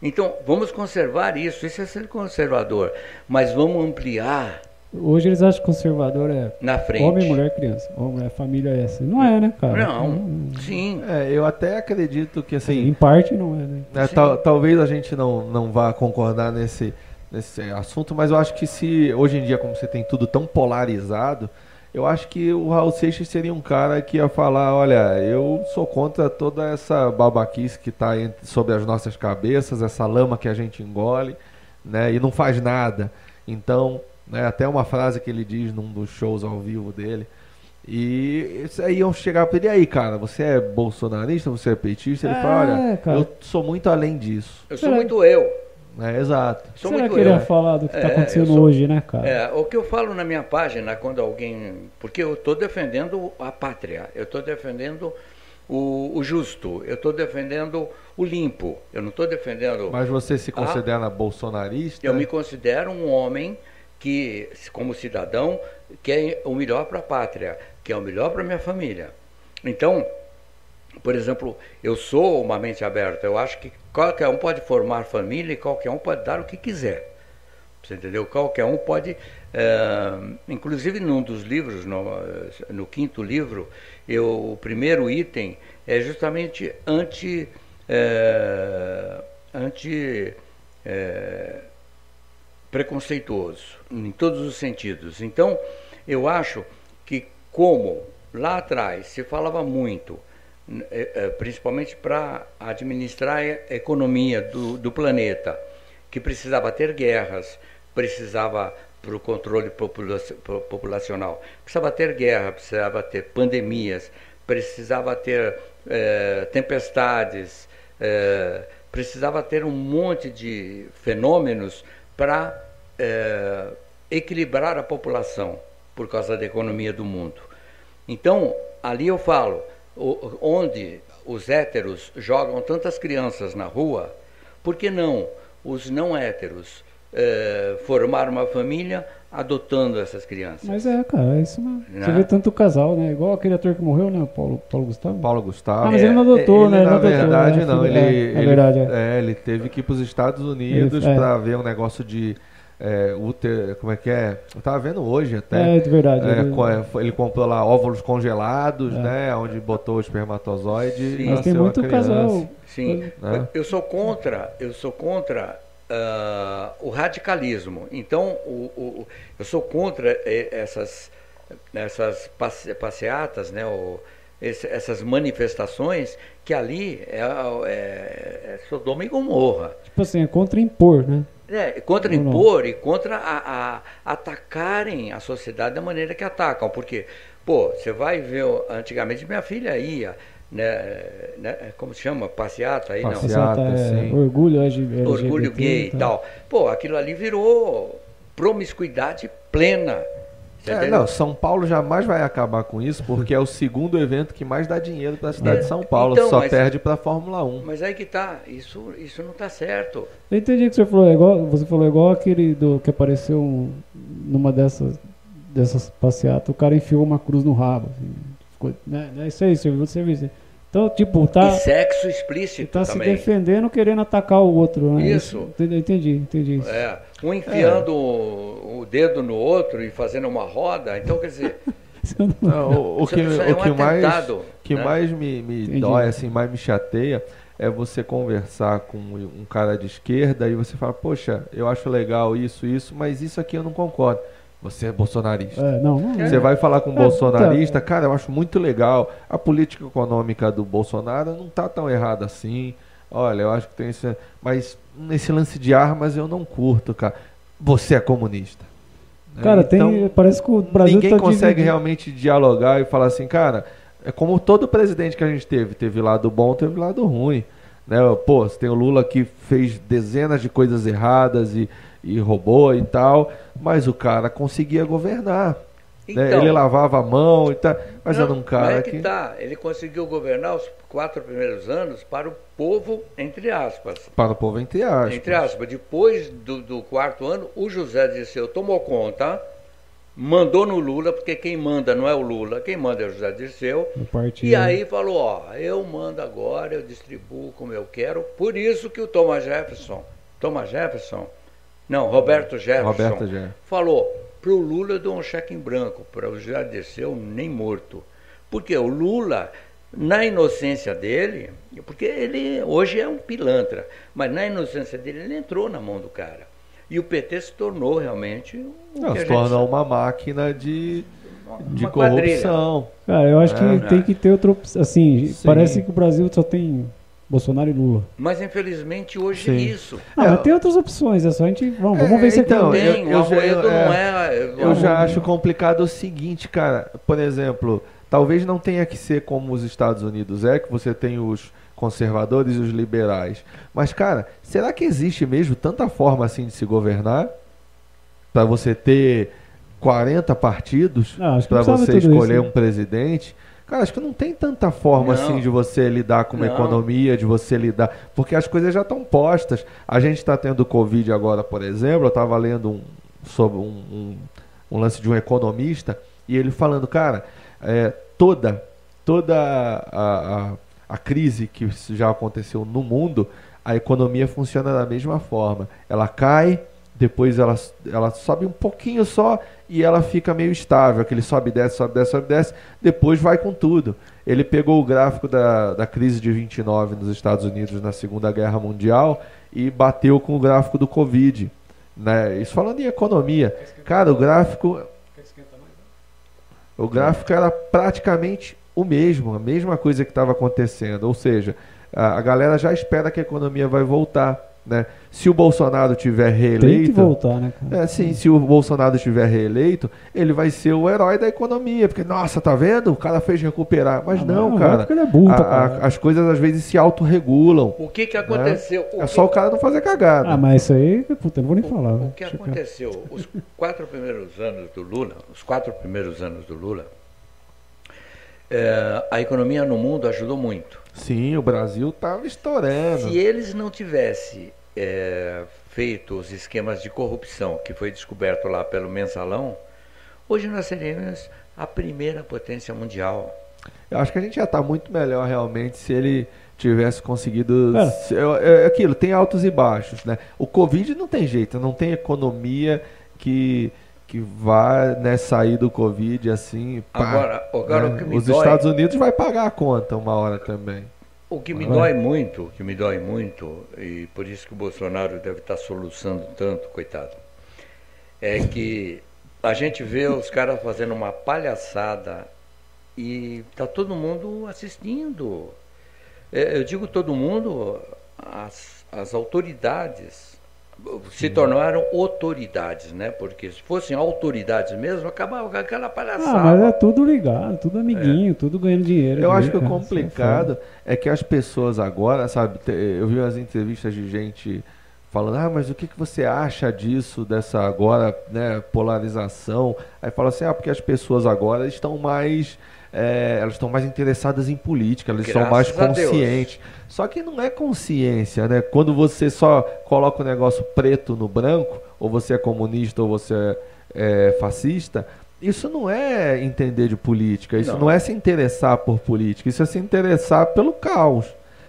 Então, vamos conservar isso, isso é ser conservador, mas vamos ampliar Hoje eles acham que conservador é na frente. homem, mulher, criança. Homem, mulher, família é essa. Não é, né, cara? Não, sim. É, eu até acredito que Assim, assim, em parte não é, né? Sim. tal- talvez a gente não, não vá concordar nesse, nesse assunto, mas eu acho que se hoje em dia, como você tem tudo tão polarizado, eu acho que o Raul Seixas seria um cara que ia falar, olha, eu sou contra toda essa babaquice que está sobre as nossas cabeças, essa lama que a gente engole, né, e não faz nada. Então, né, até uma frase que ele diz num dos shows ao vivo dele, e isso aí iam chegar pra ele, e aí, cara, você é bolsonarista, você é petista? Ele É, fala, olha, cara. eu sou muito além disso. Eu sou muito eu. É, exato. Sou Será muito que ele eu. ia falar do que está É, acontecendo sou- hoje, né, cara? É, o que eu falo na minha página, quando alguém. Porque eu estou defendendo a pátria, eu estou defendendo o, o justo, eu estou defendendo o limpo, eu não estou defendendo. Mas você se considera bolsonarista? Eu me considero um homem que, como cidadão, quer o melhor para a pátria, quer o melhor para a minha família. Então, por exemplo, eu sou uma mente aberta. Eu acho que qualquer um pode formar família e qualquer um pode dar o que quiser. Você entendeu? Qualquer um pode. eh, inclusive, num dos livros, no, no quinto livro, eu, o primeiro item é justamente anti. eh, anti eh, preconceituoso, em todos os sentidos. Então, eu acho que, como lá atrás se falava muito, eh, eh, principalmente para administrar a economia do, do planeta, que precisava ter guerras, precisava para o controle popula- po- populacional, precisava ter guerra, precisava ter pandemias, precisava ter eh, tempestades, precisava ter um monte de fenômenos para equilibrar a população por causa da economia do mundo. Então, ali eu falo, onde os héteros jogam tantas crianças na rua, por que não os não héteros eh, formar uma família adotando essas crianças? Mas é, cara, é isso mesmo. Né? Você vê tanto casal, né? Igual aquele ator que morreu, né? O Paulo, Paulo Gustavo. Paulo Gustavo. Ah, mas É, ele não adotou, ele, né? Ele na não adotou, verdade, né? não. Ele, é, ele, é verdade, é. é, ele teve que ir para os Estados Unidos Ele- é. para ver um negócio de é, útero, como é que é? Eu tava vendo hoje até. É, de verdade. É, ele- co- é, ele comprou lá óvulos congelados, É. né? Onde botou o espermatozoide. Sim. e Mas tem nasceu a muito criança. casal. Sim, Né? eu sou contra, eu sou contra ah, o radicalismo. Então, o, o- eu sou contra eh, essas, essas passe- passeatas, né, o- esse- essas manifestações que ali é, é, é Sodoma e Gomorra. Tipo assim, é contra impor, né? É, contra Não, não. impor e contra a, a- atacarem a sociedade da maneira que atacam. Porque, pô, você vai ver, antigamente minha filha ia, né, né, como se chama? Passeata aí, não? Passeata. Passeata, é, sim. orgulho LGBT, orgulho gay e tá. tal. Pô, aquilo ali virou promiscuidade plena. É, não, São Paulo jamais vai acabar com isso, porque é o segundo evento que mais dá dinheiro para a cidade É, de São Paulo. então, só mas- perde para a Fórmula 1. Mas aí que tá, isso, isso não tá certo. Eu entendi que você falou, é igual, você falou é igual aquele do, que apareceu um- numa dessas, dessas passeatas, o cara enfiou uma cruz no rabo. Assim, ficou, né, né, isso aí, serviu de serviço. Então, tipo, tá, E sexo explícito tá se também. defendendo querendo atacar o outro. Né? Isso. Entendi, entendi, entendi isso. É, um enfiando o, o dedo no outro e fazendo uma roda. Então, quer dizer, Não, o, que, é o um que mais, que né? mais me, me dói, assim, mais me chateia, é você conversar com um cara de esquerda e você fala, poxa, eu acho legal isso, isso, mas isso aqui eu não concordo. Você é bolsonarista. É, não, não, Você vai falar com um É, bolsonarista, então. cara, eu acho muito legal. A política econômica do Bolsonaro não tá tão errada assim. Olha, eu acho que tem isso. Mas nesse lance de armas eu não curto, cara. Você é comunista. né? Cara, tem, Então, parece que o Brasil ninguém tá consegue dividido. realmente dialogar e falar assim, cara, é como todo presidente que a gente teve, teve lado bom, teve lado ruim, né? Pô, você tem o Lula que fez dezenas de coisas erradas e, e roubou e tal, mas o cara conseguia governar. Né? Então. Ele lavava a mão e tal, mas não, era um cara mas é que, que tá. Ele conseguiu governar os quatro primeiros anos para o povo, entre aspas. para o povo entre aspas. Entre aspas, depois do, do quarto ano, o José Dirceu tomou conta, mandou no Lula, porque quem manda não é o Lula, quem manda é o José Dirceu. E aí falou, ó, eu mando agora, eu distribuo como eu quero. Por isso que o Thomas Jefferson, Thomas Jefferson, não, Roberto Jefferson, Roberto Jefferson. falou, pro Lula eu dou um cheque em branco, para o José Dirceu nem morto. Porque o Lula, na inocência dele, porque ele hoje é um pilantra, mas na inocência dele ele entrou na mão do cara. E o PT se tornou realmente o Não, a se sabe, uma máquina de, de uma quadrilha. corrupção. Cara, eu acho que É, tem né? que ter outra opção. Assim, Sim. parece que o Brasil só tem Bolsonaro e Lula. Mas infelizmente hoje Sim. é isso. Ah, É, mas tem outras opções, é só a gente. Vamos, vamos É, ver se então, aqui. eu- Tem, eu o já- eu- não é. Eu já acho complicado o seguinte, cara. Por exemplo, talvez não tenha que ser como os Estados Unidos é, que você tem os conservadores e os liberais. Mas, cara, será que existe mesmo tanta forma assim de se governar? Para você ter 40 partidos? Acho que Para você escolher isso, um presidente? Cara, acho que não tem tanta forma Não. assim de você lidar com uma Não. economia, de você lidar. Porque as coisas já estão postas. A gente está tendo Covid agora, por exemplo. Eu estava lendo um, sobre um, um, um lance de um economista e ele falando, cara, é, toda, toda a, a, a crise que já aconteceu no mundo, a economia funciona da mesma forma. Ela cai, depois ela, ela sobe um pouquinho só e ela fica meio estável. Aquele sobe, desce, sobe, desce, sobe, desce, depois vai com tudo. Ele pegou o gráfico da, da crise de 29 nos Estados Unidos na Segunda Guerra Mundial e bateu com o gráfico do Covid. Né? Isso falando em economia. Cara, o gráfico. O gráfico era praticamente o mesmo, a mesma coisa que estava acontecendo. Ou seja, a, a galera já espera que a economia vai voltar. Né? Se o Bolsonaro tiver reeleito. Tem que voltar, né, cara? É, sim, se o Bolsonaro estiver reeleito, ele vai ser o herói da economia. Porque, nossa, tá vendo? O cara fez recuperar. Mas Ah, não, mas cara. porque ele é burro, A- pra a- caralho. as coisas às vezes se autorregulam. O que, que aconteceu? O É que- só o cara não fazer cagada. Ah, mas isso aí, puta, eu não vou nem falar. O velho. que aconteceu? Os quatro primeiros anos do Lula, os quatro primeiros anos do Lula, é, a economia no mundo ajudou muito. Sim, o Brasil estava estourando. Se eles não tivessem é, feito os esquemas de corrupção que foi descoberto lá pelo mensalão, hoje nós seríamos a primeira potência mundial. Eu acho que a gente já está muito melhor realmente se ele tivesse conseguido. É. É, aquilo, tem altos e baixos. Né? O Covid não tem jeito, não tem economia que, que vá né, sair do Covid assim. Pá, agora, agora né? o que me Os dói... Estados Unidos vai pagar a conta uma hora também. O que me dói muito, o que me dói muito, e por isso que o Bolsonaro deve estar soluçando tanto, coitado, é que a gente vê os caras fazendo uma palhaçada e tá todo mundo assistindo. É, eu digo todo mundo, as, as autoridades se tornaram autoridades, né? Porque se fossem autoridades mesmo, acabava com aquela palhaçada. Ah, mas é tudo ligado, tudo amiguinho, é. tudo ganhando dinheiro. Eu acho que o complicado é que as pessoas agora, sabe, eu vi as entrevistas de gente falando, ah, mas o que, que você acha disso, dessa agora, né, polarização? Aí fala assim, ah, porque as pessoas agora estão mais é, elas estão mais interessadas em política, elas Graças são mais conscientes. Só que não é consciência, né? Quando você só coloca o negócio preto no branco, ou você é comunista ou você é, é fascista, isso não é entender de política, isso não. não é se interessar por política, isso é se interessar pelo caos.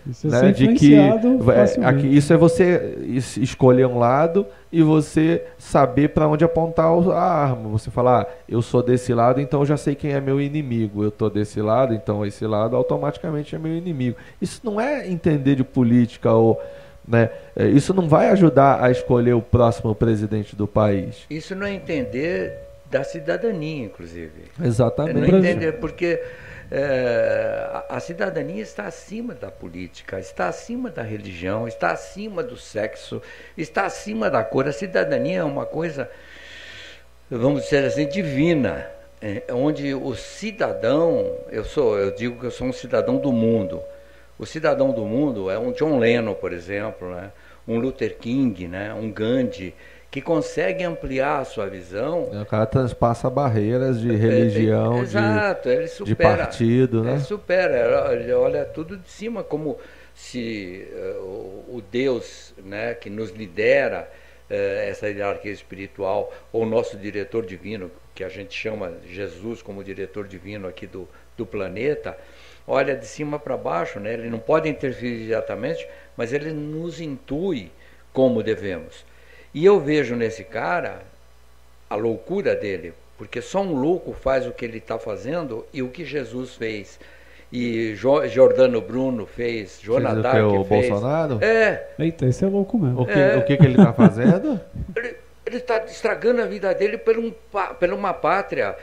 Isso é né? de que é, aqui, isso é você escolher um lado e você saber para onde apontar a arma. Você falar, ah, eu sou desse lado, então eu já sei quem é meu inimigo. Eu tô desse lado, então esse lado automaticamente é meu inimigo. Isso não é entender de política ou né? É, isso não vai ajudar a escolher o próximo presidente do país. Isso não é entender da cidadania, inclusive. Exatamente. É não entender porque é, a cidadania está acima da política, está acima da religião, está acima do sexo, está acima da cor. A cidadania é uma coisa, vamos dizer assim, divina, é, onde o cidadão, eu sou, eu digo que eu sou um cidadão do mundo. O cidadão do mundo é um John Lennon, por exemplo, né? um Luther King, né? um Gandhi que consegue ampliar a sua visão. O cara transpassa barreiras de religião, é, é, exato, de, ele supera, de partido, né? Ele supera, ele olha tudo de cima como se uh, o, o Deus né, que nos lidera uh, essa hierarquia espiritual, ou o nosso diretor divino, que a gente chama Jesus como diretor divino aqui do, do planeta, olha de cima para baixo, né? ele não pode interferir diretamente, mas ele nos intui como devemos. E eu vejo nesse cara a loucura dele, porque só um louco faz o que ele está fazendo e o que Jesus fez. E jo Jordano Bruno fez, Jonathan que o fez. Bolsonaro? É. Eita, esse é louco mesmo. O que, é. o que, que ele está fazendo? ele está estragando a vida dele por, um, por uma pátria,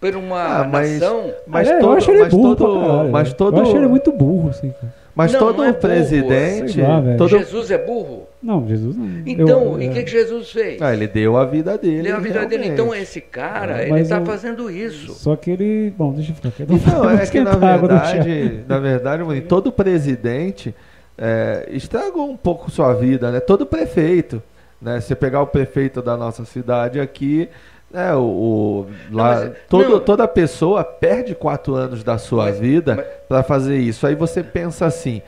por uma ah, mas, nação. Mas, é, todo, eu acho ele mas burro todo, mas todo, eu acho ele muito burro, assim. Mas não, todo não é presidente. Lá, todo... Jesus é burro? Não, Jesus não. Então, eu, e o que, que, Jesus fez? Ah, ele deu a vida dele. Deu a vida realmente. dele. Então, esse cara, ele está fazendo isso. Só que ele. Bom, deixa eu ficar quieto. Não, é que na verdade, na verdade, todo presidente é, estragou um pouco sua vida, né? Todo prefeito. Né? Você pegar o prefeito da nossa cidade aqui, é, o, o lá, mas, todo, toda pessoa perde quatro anos da sua mas, vida para fazer isso. Aí você pensa assim,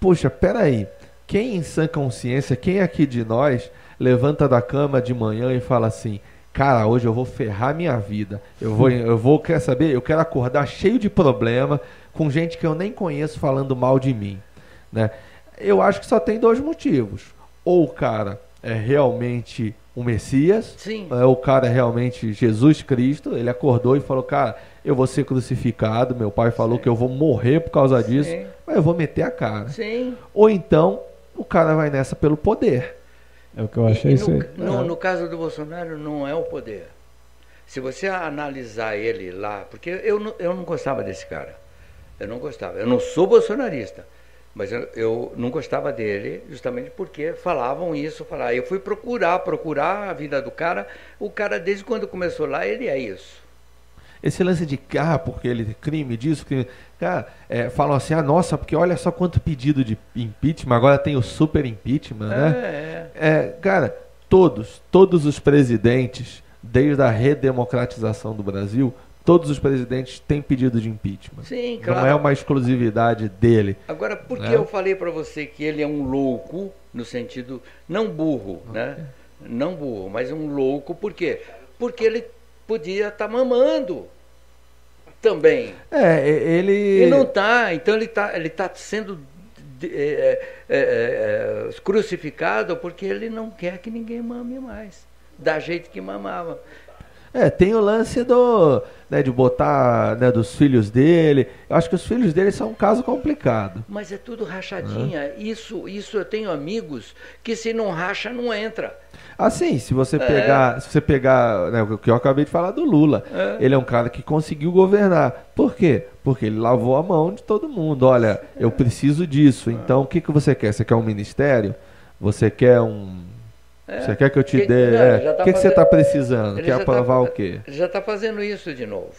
puxa, peraí, quem em sã consciência, quem aqui de nós levanta da cama de manhã e fala assim, cara, hoje eu vou ferrar minha vida. Eu vou, eu vou, quer saber? Eu quero acordar cheio de problema, com gente que eu nem conheço falando mal de mim, né? Eu acho que só tem dois motivos. Ou o cara é realmente o Messias, Sim. é o cara realmente Jesus Cristo, ele acordou e falou, cara, eu vou ser crucificado, meu pai falou Sim. que eu vou morrer por causa Sim. disso, mas eu vou meter a cara. Sim. Ou então, o cara vai nessa pelo poder. É o que eu achei isso no, no, no caso do Bolsonaro, não é o poder. Se você analisar ele lá, porque eu, eu não gostava desse cara. Eu não gostava. Eu não sou bolsonarista. Mas eu, eu, não gostava dele justamente porque falavam isso. Falar. Eu fui procurar, procurar a vida do cara. O cara, desde quando começou lá, ele é isso. Esse lance de ah, porque ele crime disso, crime. Cara, é, falam assim, ah, nossa, porque olha só quanto pedido de impeachment, agora tem o super impeachment, né? É, é. é cara, todos, todos os presidentes, desde a redemocratização do Brasil, todos os presidentes têm pedido de impeachment. Sim, claro. Não é uma exclusividade dele. Agora, por que né? eu falei para você que ele é um louco, no sentido, não burro, né? Não burro, mas um louco, por quê? Porque ele podia estar mamando também. É, e- ele. E não está, então ele está ele tá sendo é, é, é, é, crucificado porque ele não quer que ninguém mame mais, da jeito que mamava. É, tem o lance do. Né, de botar né, dos filhos dele. Eu acho que os filhos dele são um caso complicado. Mas é tudo rachadinha. Isso, isso eu tenho amigos que se não racha, não entra. Assim, se você É. pegar, se você pegar, né, o que eu acabei de falar do Lula, É. ele é um cara que conseguiu governar. Por quê? Porque ele lavou a mão de todo mundo. Olha, eu preciso disso. Então, o que, que você quer? Você quer um ministério? Você quer um É. Você quer que eu te Que- dê? não, é. já O tá que, que você fazendo- está precisando? Ele Quer tá- aprovar o quê? Já está fazendo isso de novo.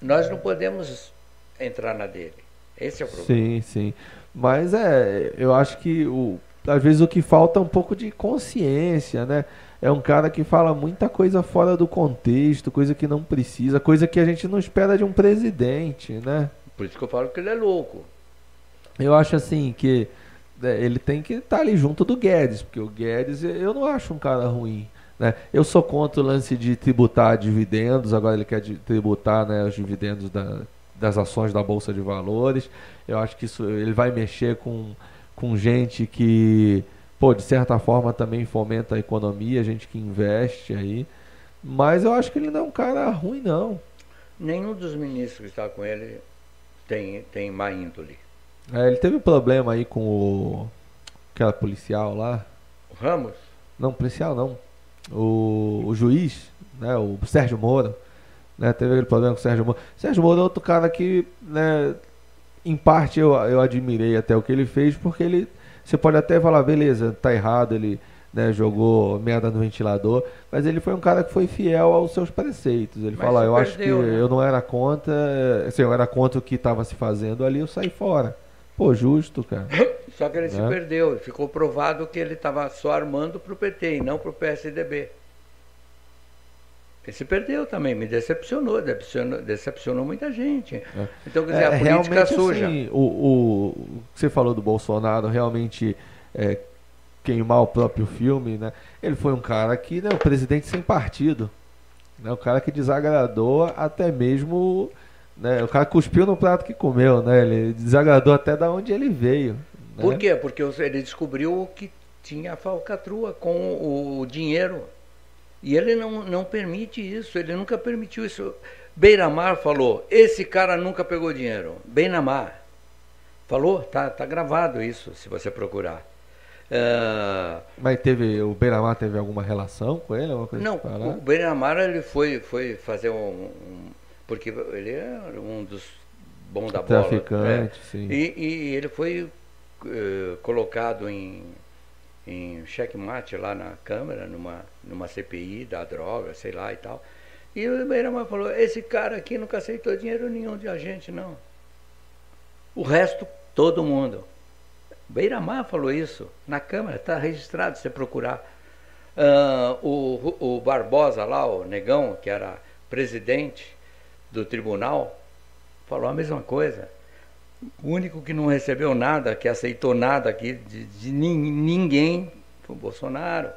Nós não podemos entrar na dele. Esse é o problema. Sim, sim. Mas é, eu acho que o, às vezes o que falta é um pouco de consciência, né? É um cara que fala muita coisa fora do contexto, coisa que não precisa, coisa que a gente não espera de um presidente, né? Por isso que eu falo que ele é louco. Eu acho assim que ele tem que estar ali junto do Guedes, porque o Guedes eu não acho um cara ruim. Né? Eu sou contra o lance de tributar dividendos, agora ele quer tributar né, os dividendos da- das ações da Bolsa de Valores. Eu acho que isso ele vai mexer com, com gente que, pô, de certa forma também fomenta a economia, gente que investe aí. Mas eu acho que ele não é um cara ruim, não. Nenhum dos ministros que está com ele tem, tem má índole. É, ele teve problema aí com o. aquela policial lá. O Ramos, Não, policial não. O, o juiz, né, o Sérgio Moro, né, teve aquele problema com o Sérgio Moro. Sérgio Moro é outro cara que, né, em parte eu, eu admirei até o que ele fez, porque ele, você pode até falar, beleza, tá errado, ele né, jogou merda no ventilador, mas ele foi um cara que foi fiel aos seus preceitos. Ele Mas fala, eu acho que perdeu, né? eu não era contra, assim, eu era contra o que estava se fazendo ali, eu saí fora. Pô, justo, cara. só que ele se Né? perdeu. Ficou provado que ele estava só armando para o PT e não para o PSDB. Ele se perdeu também, me decepcionou, decepcionou, decepcionou muita gente. Então, quer dizer, a política É, realmente, suja. assim, o, o, o que você falou do Bolsonaro realmente é, queimar o próprio filme, né? Ele foi um cara que, né, o presidente sem partido, né? O cara que desagradou até mesmo, né? O cara cuspiu no prato que comeu, né? Ele desagradou até da onde ele veio. né? Por quê? Porque ele descobriu que tinha falcatrua com o dinheiro. E ele não, não permite isso, ele nunca permitiu isso. Beiramar falou, esse cara nunca pegou dinheiro. Beiramar. Falou, tá, tá gravado isso, se você procurar. Ah, Mas teve, o Beiramar teve alguma relação com ele? Não, o Beiramar ele foi, foi fazer um, um- Porque ele é um dos bons da bola. né? Traficante, sim. E, e ele foi eh, colocado em, em checkmate lá na Câmara, numa, numa CPI da droga, sei lá e tal. E o Beiramar falou, esse cara aqui nunca aceitou dinheiro nenhum de a gente, não. O resto, todo mundo. Beiramar falou isso na Câmara, está registrado se você procurar. Ah, o, o Barbosa lá, o Negão, que era presidente do tribunal, falou a mesma coisa. O único que não recebeu nada, que aceitou nada aqui de, de nin- ninguém, foi o Bolsonaro.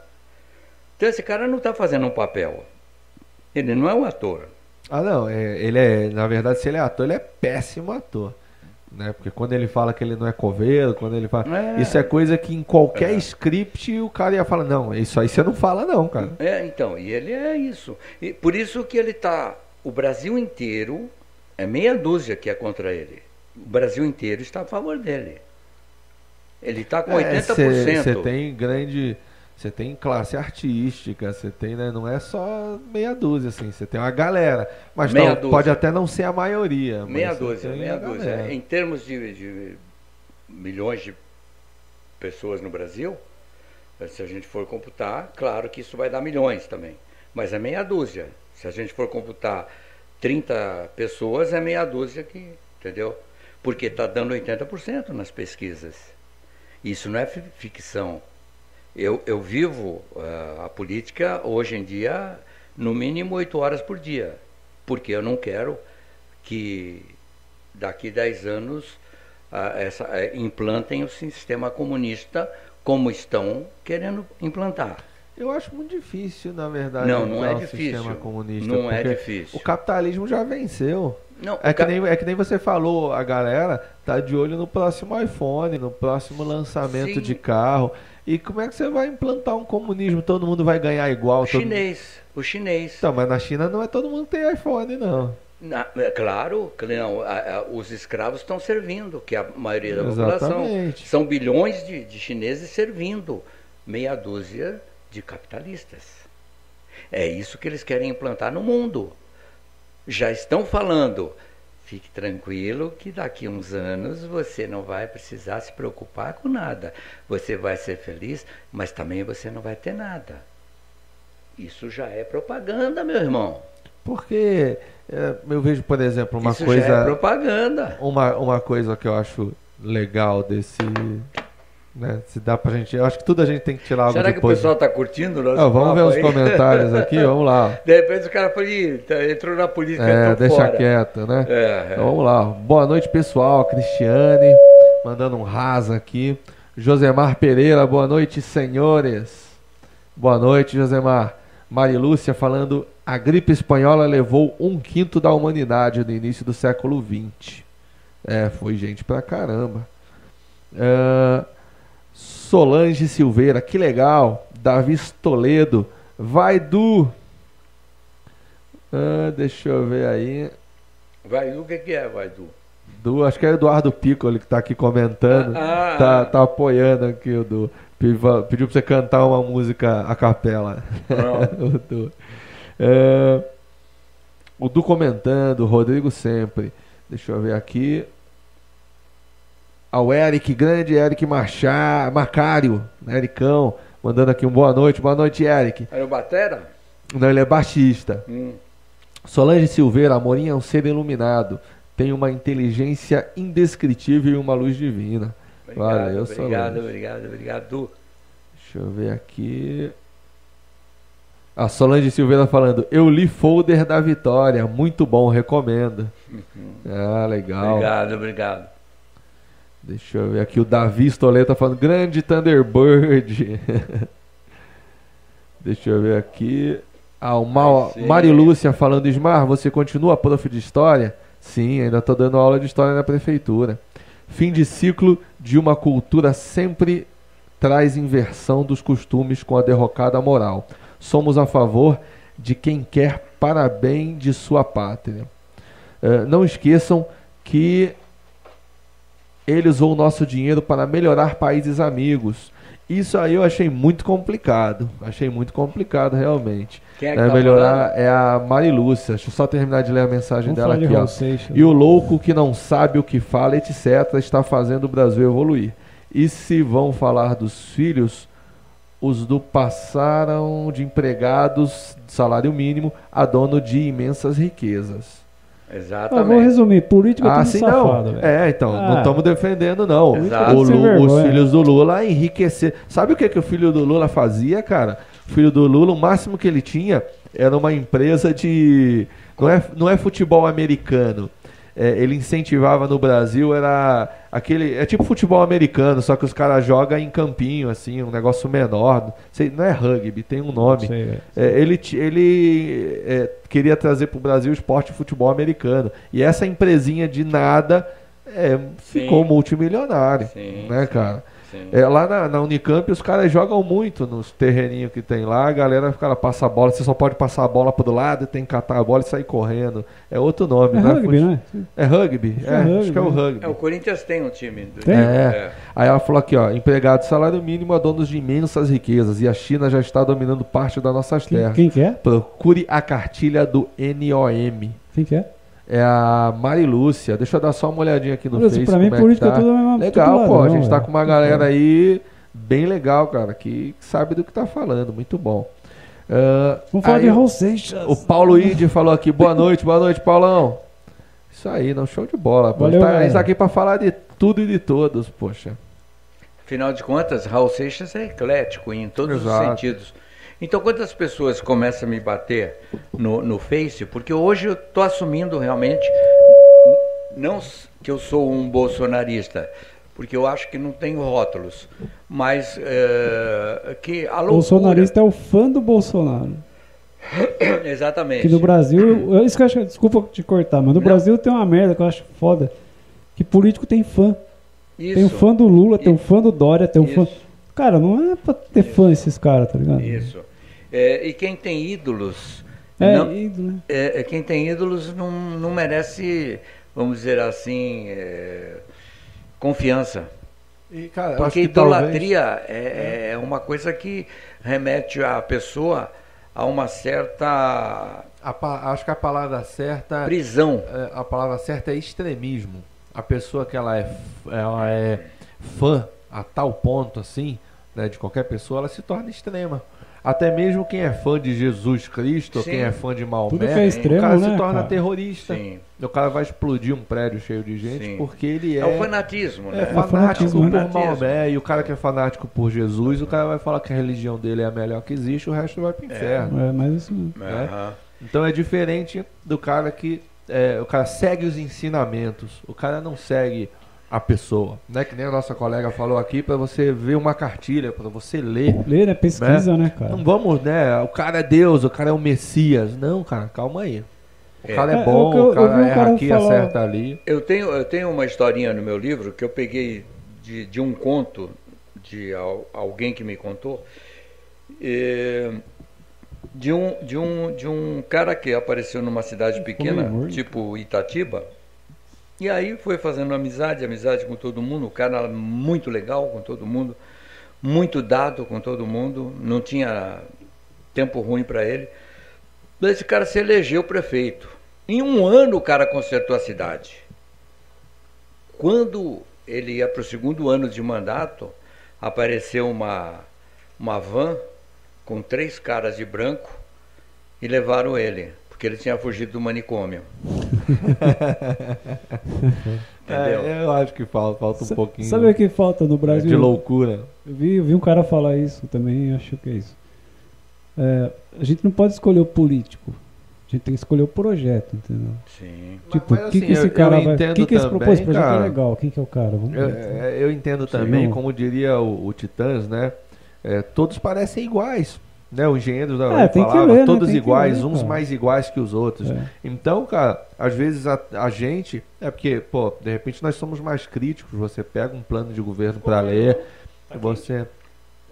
Então esse cara não está fazendo um papel. Ele não é um ator. Ah, não, é, ele é, na verdade, se ele é ator, ele é péssimo ator. Né? Porque quando ele fala que ele não é coveiro, quando ele fala. É. Isso é coisa que em qualquer É. script o cara ia falar, não, isso aí você não fala, não, cara. É, então, e ele é isso. E por isso que ele está. O Brasil inteiro, é meia dúzia que é contra ele. O Brasil inteiro está a favor dele. Ele está com 80%. Você É, tem grande. Você tem classe artística, você tem, né? Não é só meia dúzia, assim, você tem uma galera. Mas não, pode até não ser a maioria. Meia dúzia, meia dúzia. Em termos de, de milhões de pessoas no Brasil, se a gente for computar, claro que isso vai dar milhões também. Mas é meia dúzia. Se a gente for computar 30 pessoas, é meia dúzia que, entendeu? Porque está dando 80% nas pesquisas. Isso não é fi- ficção. Eu, eu vivo ah, a política hoje em dia no mínimo oito horas por dia, porque eu não quero que daqui 10 anos ah, essa, eh, implantem o sistema comunista como estão querendo implantar. Eu acho muito difícil, na verdade, Não, não é o difícil. sistema comunista. Não é difícil. O capitalismo já venceu. Não, É que, ca- nem, é que nem você falou, a galera tá de olho no próximo iPhone, no próximo lançamento Sim. de carro. E como é que você vai implantar um comunismo? Todo mundo vai ganhar igual? o chinês, o chinês. Então, mas na China não é todo mundo que tem iPhone, não. Na- é claro não, a- a- os escravos estão servindo, que é a maioria da população. Exatamente. São bilhões de, de chineses servindo, meia dúzia de capitalistas. É isso que eles querem implantar no mundo. Já estão falando. Fique tranquilo que daqui a uns anos você não vai precisar se preocupar com nada. Você vai ser feliz, mas também você não vai ter nada. Isso já é propaganda, meu irmão. Porque é, eu vejo, por exemplo, uma Isso coisa. já é propaganda. uma, uma coisa que eu acho legal desse. Né, se dá pra gente. Eu acho que tudo a gente tem que tirar algo Será que o depois. pessoal está curtindo o nosso Ah, vamos ver os aí? comentários aqui, vamos lá. De repente o cara foi, "Ih, tá- entrou na política, É, deixa fora. quieto, né? É, é. Então vamos lá. Boa noite, pessoal. Cristiane, mandando um rasa aqui. Josemar Pereira, boa noite, senhores. Boa noite, Josemar. Marilúcia falando: a gripe espanhola levou um quinto da humanidade no início do século XX. É, foi gente pra caramba. Ah, Solange Silveira, que legal. Davi Toledo, vai do. Ah, deixa eu ver aí. Vai, o que, que é, vai, Du? Do, acho que é o Eduardo Piccoli que tá aqui comentando. Ah, ah, tá, ah. tá apoiando aqui o Du. Pediu pra você cantar uma música a capela. O Du. É, o Du comentando, Rodrigo sempre. Deixa eu ver aqui. Ao Eric, grande Eric Machá, Macário, né, Ericão, mandando aqui um boa noite. Boa noite, Eric. Era o Batera? Não, ele é baixista. Hum. Solange Silveira, Amorim é um ser iluminado. Tem uma inteligência indescritível e uma luz divina. Obrigado, Valeu, obrigado, Solange. obrigado, obrigado. Deixa eu ver aqui. A Solange Silveira falando, eu li folder da Vitória, muito bom, recomendo. Ah, legal. Obrigado, obrigado. Deixa eu ver aqui, o Davi Stoleta falando, grande Thunderbird. Deixa eu ver aqui. Ah, o Mal. Mari Lúcia falando, Ismar, você continua prof de história? Sim, ainda estou dando aula de história na prefeitura. Fim de ciclo de uma cultura sempre traz inversão dos costumes com a derrocada moral. Somos a favor de quem quer para bem de sua pátria. Eh, não esqueçam que ele usou o nosso dinheiro para melhorar países amigos. Isso aí eu achei muito complicado. Achei muito complicado, realmente. Quem é que É, tá melhorar é a Mari Lúcia. Deixa eu só terminar de ler a mensagem Vamos dela falar de aqui, ó. Seixas. E o louco que não sabe o que fala, etc., está fazendo o Brasil evoluir. E se vão falar dos filhos, os do passaram de empregados de salário mínimo a dono de imensas riquezas. Ah, vou Exatamente. resumir, político é Ah, tudo sim, safado, não. É, então, não Ah. estamos defendendo, não. O Lu- os filhos do Lula enriquecer. Sabe o que, que o filho do Lula fazia, cara? O filho do Lula, o máximo que ele tinha era uma empresa de. Não é, não é futebol americano. É, ele incentivava no Brasil, era aquele. É tipo futebol americano, só que os caras jogam em campinho, assim, um negócio menor. Sei, não é rugby, tem um nome. Sei, velho. É, ele ti- ele é, queria trazer para o Brasil o esporte de futebol americano. E essa empresinha de nada é, ficou multimilionário. Sim, né, sim, cara? É, lá na, na Unicamp os caras jogam muito nos terreninhos que tem lá, a galera fica lá, passa a bola, você só pode passar a bola pro lado, tem que catar a bola e sair correndo. É outro nome, É né? rugby, Fute- né? É rugby? Acho que É, é acho rugby, que é o né? rugby. É, o Corinthians tem um time. Do... Tem? É. Aí ela falou aqui, ó, empregado de salário mínimo a donos de imensas riquezas e a China já está dominando parte das nossas Quem, terras. quem que é? Procure a cartilha do NOM. Quem que é? É a Mari Lúcia. Deixa eu dar só uma olhadinha aqui no Olha, Face. pra mim, como é que política tá. é tudo a mesma Legal, tudo pô. A gente tá com uma galera aí bem legal, cara, que sabe do que tá falando. Muito bom. Ah, Vamos falar aí de o- Raul Seixas. O Paulo Ide falou aqui, boa noite, boa noite, Paulão. Isso aí, não show de bola. pô. Valeu, a, gente tá, gente tá aqui pra falar de tudo e de todos, poxa. Afinal de contas, Raul Seixas é eclético em todos Exato. os sentidos. Então, quantas pessoas começam a me bater no, no Face? Porque hoje eu estou assumindo realmente não que eu sou um bolsonarista, porque eu acho que não tenho rótulos, mas é, que a loucura... Bolsonarista é o fã do Bolsonaro. Exatamente. Que no Brasil, eu- isso que eu acho, desculpa te cortar, mas no Não. Brasil tem uma merda que eu acho foda. Que político tem fã. Isso, Tem um fã do Lula, tem um fã do Dória, tem um fã. Isso. Cara, não é pra ter fã esses caras, tá ligado? Isso. É, e quem tem ídolos... É, não- ídolo, né? é, é, quem tem ídolos não, não merece, vamos dizer assim, é, confiança. E, cara, Porque que talvez- idolatria é, é uma coisa que remete a pessoa a uma certa a acho que a palavra certa prisão. é, a palavra certa é extremismo. A pessoa que ela é, ela é fã a tal ponto assim, né, de qualquer pessoa, ela se torna extrema. Até mesmo quem é fã de Jesus Cristo, ou Sim. quem é fã de Maomé, é extremo, o cara né, se torna cara? terrorista. Sim. O cara vai explodir um prédio cheio de gente Sim. porque ele é, É, o fanatismo, é né? fanático fanatismo, por fanatismo. Maomé. E o cara que é fanático por Jesus, o cara vai falar que a religião dele é a melhor que existe, o resto vai pro inferno. É, mas isso mesmo. Aham. Então é diferente do cara que é, o cara segue os ensinamentos, o cara não segue a pessoa, né? Que nem a nossa colega falou aqui para você ver uma cartilha, para você ler. Lê, né? Pesquisa, né, cara? Não vamos, né? O cara é Deus, o cara é o Messias. Não, cara, calma aí. O É. cara é, É, bom, eu- o cara erra cara aqui, falar- acerta ali. Eu tenho, eu tenho uma historinha no meu livro que eu peguei de, de um conto de al- alguém que me contou. eh, de, um, de, um, de um cara que apareceu numa cidade pequena, morto. tipo Itatiba. E aí foi fazendo amizade, amizade com todo mundo. O cara muito legal com todo mundo, muito dado com todo mundo. Não tinha tempo ruim para ele. Esse cara se elegeu prefeito. Em um ano o cara consertou a cidade. Quando ele ia para o segundo ano de mandato, apareceu uma, uma van com três caras de branco e levaram ele, porque ele tinha fugido do manicômio. Entendeu? É, eu acho que falta, falta um Sa- pouquinho Sabe o que falta no Brasil? de loucura. Eu vi, eu vi um cara falar isso também e acho que é isso. É, a gente não pode escolher o político. A gente tem que escolher o projeto, entendeu? Sim. Tipo, o que, assim, que esse cara vai. O que, que esse propôs? Projeto cara. é legal. Quem que é o cara? Vamos Eu, ver. é, eu entendo Sim. também, como diria o, o Titãs, né? é, todos parecem iguais. Né, o engenheiro da É, falava, ler, né? todos que iguais, ler, uns cara. mais iguais que os outros. É. Então, cara, às vezes a, a gente. É porque, pô, de repente nós somos mais críticos. Você pega um plano de governo para ler, e você,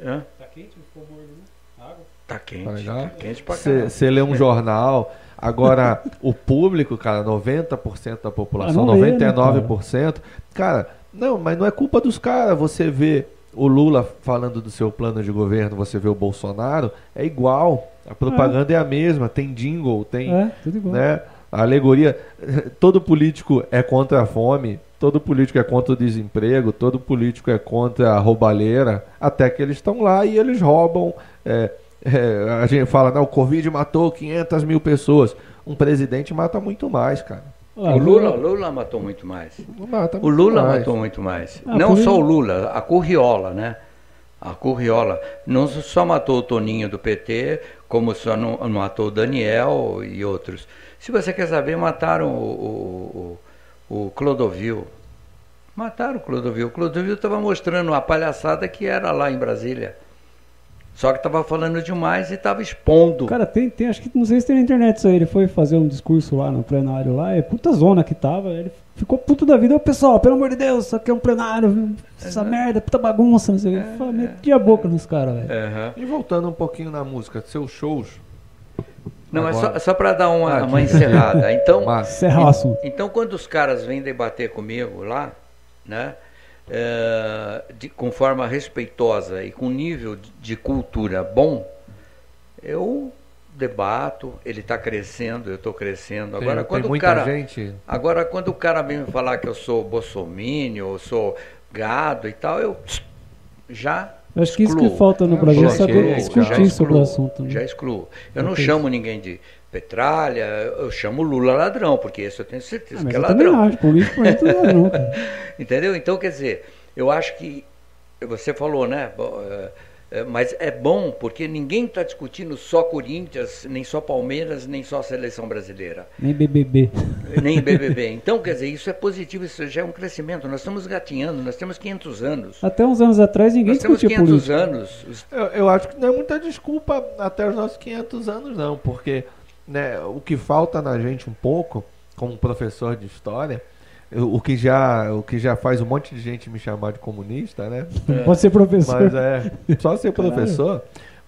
Hã? Tá quente? Ficou morno, né? Água? Tá quente, Tá tá quente pra caramba. você lê um jornal. Agora, o público, cara, 90% da população, Ah, não lê, né, 99%. cara, não, mas não é culpa dos caras. Você vê o Lula falando do seu plano de governo, você vê o Bolsonaro, é igual. A propaganda é, a mesma, tem jingle, tem É, tudo igual. né? A alegoria. Todo político é contra a fome, todo político é contra o desemprego, todo político é contra a roubalheira, até que eles estão lá e eles roubam. é, é, a gente fala, não, o Covid matou 500 mil pessoas. Um presidente mata muito mais, cara. Ah, O Lula, o Lula matou muito mais. Mata O Lula mais. matou muito mais. Ah, não só o Lula, a Curriola, né? A Curriola. Não só matou o Toninho do PT, como só não, não matou o Daniel e outros. Se você quer saber, mataram o, o, o, o Clodovil. Mataram o Clodovil. O Clodovil estava mostrando a palhaçada que era lá em Brasília. Só que estava falando demais e estava expondo. Cara, tem, tem, acho que não sei se tem na internet isso aí. Ele foi fazer um discurso lá no plenário lá, é puta zona que tava. Ele ficou puto da vida. Ô pessoal, pelo amor de Deus, isso aqui é um plenário, essa Uhum. merda, puta bagunça, não sei o que. Fala, metia a boca nos caras, velho. Aham. E voltando um pouquinho na música, seus shows. Não, Agora. só, só para dar uma, Ah, uma encerrada. Então, Mas, Encerrar o assunto. Então, quando os caras vêm debater comigo lá, né, é, de- com forma respeitosa e com nível de- de cultura bom, eu debato, ele está crescendo, eu estou crescendo. Agora, tem quando o muita cara, gente. agora, quando o cara vem me falar que eu sou bolsomínio, eu sou gado e tal, eu já Eu acho que isso que excluo. falta no Brasil é já saber excluo, discutir sobre o excluo, assunto. né? Já excluo. Eu não Ok. chamo ninguém de petralha, eu chamo Lula ladrão, porque esse eu tenho certeza Ah, mas que é ladrão. acho, político é ladrão. Entendeu? Então, quer dizer, eu acho que você falou, né? eh, É, mas é bom porque ninguém está discutindo só Corinthians, nem só Palmeiras, nem só a seleção brasileira. Nem BBB. Nem BBB. Então, quer dizer, isso é positivo, isso já é um crescimento. Nós estamos gatinhando, nós temos 500 anos. Até uns anos atrás ninguém nós temos discutia 500 política. anos. Os- Eu, eu acho que não é muita desculpa até os nossos 500 anos, não, porque né, o que falta na gente um pouco, como professor de história, o que já, o que já faz um monte de gente me chamar de comunista, né? Pode ser professor. Mas é só ser professor.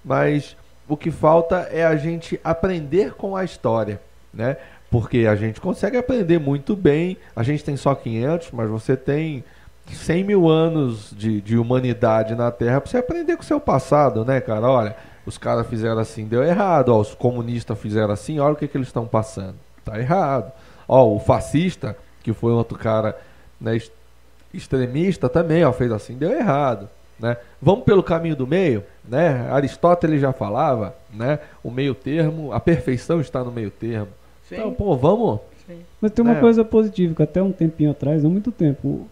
Mas o que falta é a gente aprender com a história, né? Porque a gente consegue aprender muito bem. A gente tem só 500, mas você tem 100 mil anos de, de humanidade na Terra para você aprender com o seu passado, né, cara? Olha, os caras fizeram assim, deu errado. Ó, os comunistas fizeram assim, olha o que, que eles estão passando. Tá errado. Ó, o fascista, que foi outro cara né, ex- extremista também, ó, fez assim, deu errado. Né? Vamos pelo caminho do meio, né? Aristóteles já falava, né? O meio termo, a perfeição está no meio termo. Sim, Então, pô, vamos. sim. Mas tem uma É. coisa positiva, que até um tempinho atrás, não muito tempo,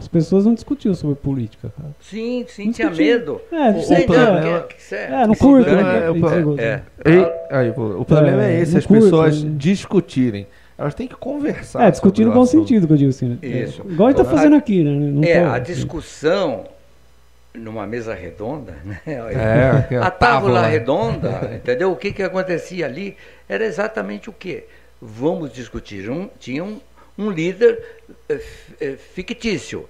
as pessoas não discutiam sobre política, cara. Sim, sim, Não tinha discutia. medo. É, O- sei, o problema- é, que- que- é, não curto, né? né? É, o problema- É, aí, o problema é, É, esse, não as curto, pessoas né? discutirem. Elas têm que conversar. É, discutir no bom assunto. sentido, que eu digo assim. né? Isso. Igual a gente tá A- fazendo aqui, né? Não É, tá- a discussão numa mesa redonda, né? É, a tábua tábua. redonda, entendeu? O que, que acontecia ali era exatamente o quê? Vamos discutir. Um, tinha um, um líder eh, eh, fictício.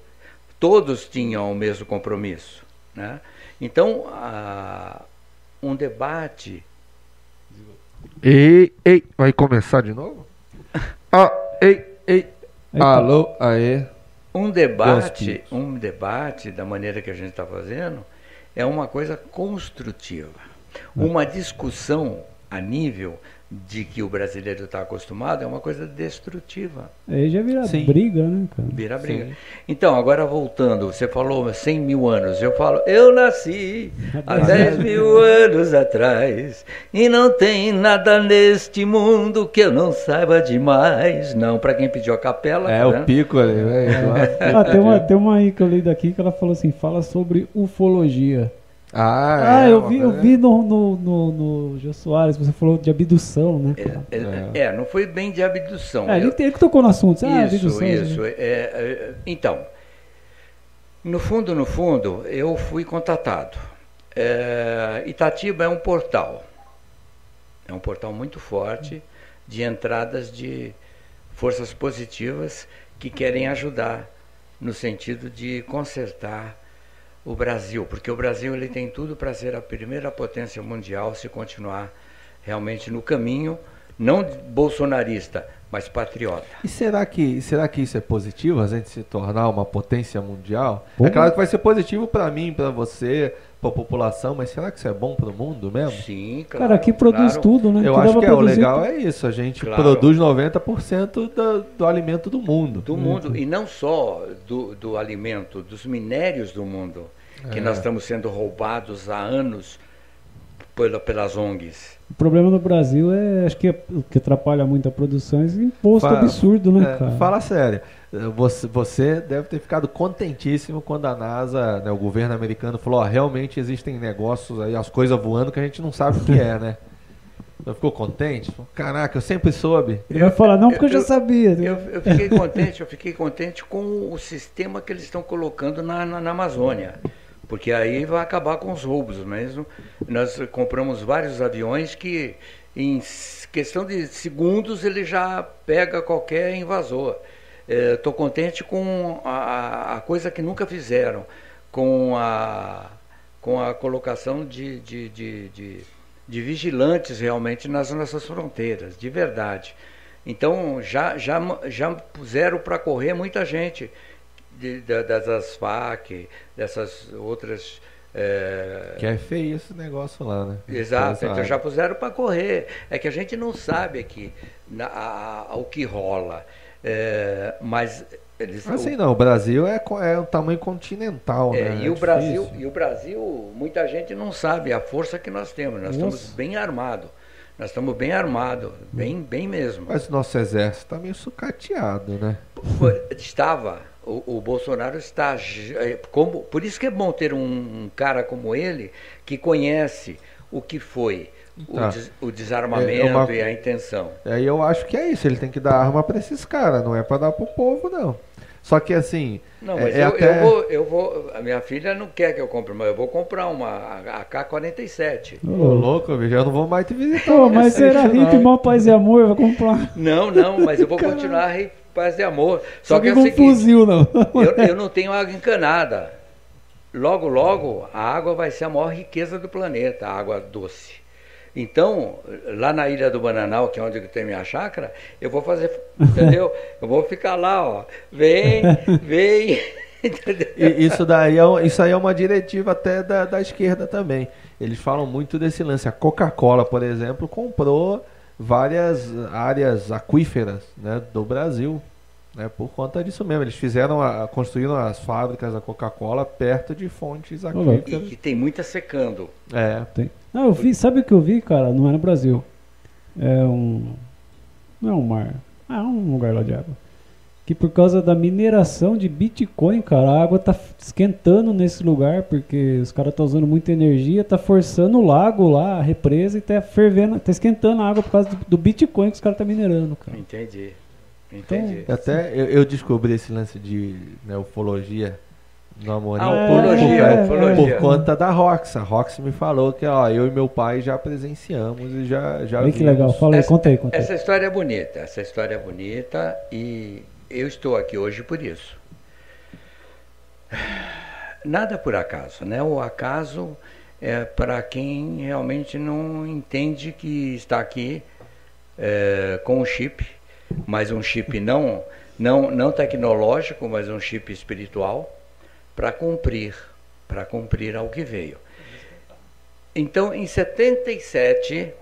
Todos tinham o mesmo compromisso. Né? Então, a- um debate. Ei, ei, vai começar de novo? Ah, ei, ei. Alô, aê. Um debate, um debate da maneira que a gente está fazendo é uma coisa construtiva. Uma discussão a nível de que o brasileiro está acostumado é uma coisa destrutiva. Aí já vira Sim. briga, né, cara? Vira briga. Sim. Então, agora voltando, você falou 100 mil anos. Eu falo, eu nasci há 10 mil anos atrás e não tem nada neste mundo que eu não saiba demais. Não, para quem pediu a capela. É, tá o pico ali, velho. Ah, tem uma, tem uma aí que eu li daqui que ela falou assim, fala sobre ufologia. Ah, Ah, é, eu vi, eu coisa- vi no, no, no, no Jô Soares, você falou de abdução, né? cara? É, é, é, não foi bem de abdução. É, ele, Eu- ele que tocou no assunto. Ah, isso, abdução. isso. é, é, então, no fundo, no fundo, eu fui contatado. É, Itatiba é um portal. É um portal muito forte de entradas de forças positivas que querem ajudar no sentido de consertar o Brasil, porque o Brasil ele tem tudo para ser a primeira potência mundial se continuar realmente no caminho não bolsonarista, mas patriota. E será que, será que isso é positivo, a gente se tornar uma potência mundial? Pô. É claro que vai ser positivo pra mim, pra você, pra população, mas será que isso é bom pro mundo mesmo? Sim, claro. Cara, aqui produz claro. tudo, né? Eu acho que é, o legal tudo. é isso, a gente Claro. produz 90% do, do alimento do mundo. do mundo e não só do, do alimento, dos minérios do mundo, que É. nós estamos sendo roubados há anos pela, pelas ONGs. O problema no Brasil é, acho que é, o que atrapalha muito a produção é esse imposto Fala- absurdo, né, É, cara? fala sério, você, você deve ter ficado contentíssimo quando a NASA, né, o governo americano, falou: ó, realmente existem negócios aí, as coisas voando que a gente não sabe o que é, né? Você ficou contente? Caraca, eu sempre soube. Ele vai falar, não, porque eu, já eu- sabia. Eu, eu fiquei contente, eu fiquei contente com o sistema que eles estão colocando na, na, na Amazônia. Porque aí vai acabar com os roubos mesmo. Nós compramos vários aviões que em questão de segundos ele já pega qualquer invasor. Estou contente com a, a- coisa que nunca fizeram, com a, com a colocação de, de, de, de, de vigilantes realmente nas nossas fronteiras, de verdade. Então já, já, já puseram para correr muita gente de, da- das FAC, dessas outras. eh, Que é feio esse negócio lá, né? Exato, então área. já puseram para correr. É que a gente não sabe aqui na- a- a- o que rola. É, mas eles. Assim não, o Brasil é, é um tamanho continental, É, né? e, É o Brasil, difícil. e o Brasil, muita gente não sabe a força que nós temos. Nós Nossa. estamos bem armados. Nós estamos bem armados, bem, bem mesmo. Mas o nosso exército tá meio sucateado, né? Estava. o, o Bolsonaro está. eh, Como, por isso que é bom ter um, um cara como ele que conhece o que foi o, Tá. des- o desarmamento É, é uma- e a intenção. Aí eu acho que é isso, ele tem que dar arma pra esses caras, não é pra dar pro povo, não. Só que assim. Não, é- mas é eu, até- eu, vou, eu vou. A minha filha não quer que eu compre, mas eu vou comprar uma AK-47. Ô, louco, bicho, eu não vou mais te visitar. Pô, mas será não. mal paz e amor, vai comprar. Não, não, mas eu vou continuar em paz de amor. Só, Só que, que é o seguinte, fuzil, não. eu, eu não tenho água encanada. Logo, logo, a água vai ser a maior riqueza do planeta, a água doce. Então, lá na Ilha do Bananal, que é onde tem minha chácara, eu vou fazer, entendeu? Eu vou ficar lá, ó. Vem, vem. entendeu? E isso daí é, um- isso aí é uma diretiva até da, da esquerda também. Eles falam muito desse lance. A Coca-Cola, por exemplo, comprou várias áreas aquíferas né, do Brasil. Né, por conta disso mesmo. Eles fizeram a, construíram as fábricas da Coca-Cola perto de fontes aquíferas. E, e tem muita secando. É. Tem. Não, eu vi, sabe o que eu vi, cara? Não é no Brasil. É um. Não é um mar. Ah, é um lugar lá de água. Que por causa da mineração de Bitcoin, cara, a água tá esquentando nesse lugar, porque os caras estão usando muita energia, tá forçando o lago lá, a represa, e tá fervendo, tá esquentando a água por causa do, do Bitcoin que os caras estão minerando, cara. Entendi. Entendi. Até eu, eu descobri esse lance de né, ufologia no Amorim. Ah, por- ufologia, por-. Por conta da Rox. A Rox me falou que ó, eu e meu pai já presenciamos e já, já Olha que vimos. legal, fala aí, conta aí, conta aí. Essa história é bonita, essa história é bonita e eu estou aqui hoje por isso. Nada por acaso, né? O acaso é para quem realmente não entende que está aqui é, com um chip, mas um chip não, não, não tecnológico, mas um chip espiritual, para cumprir, para cumprir ao que veio. Então, em 77,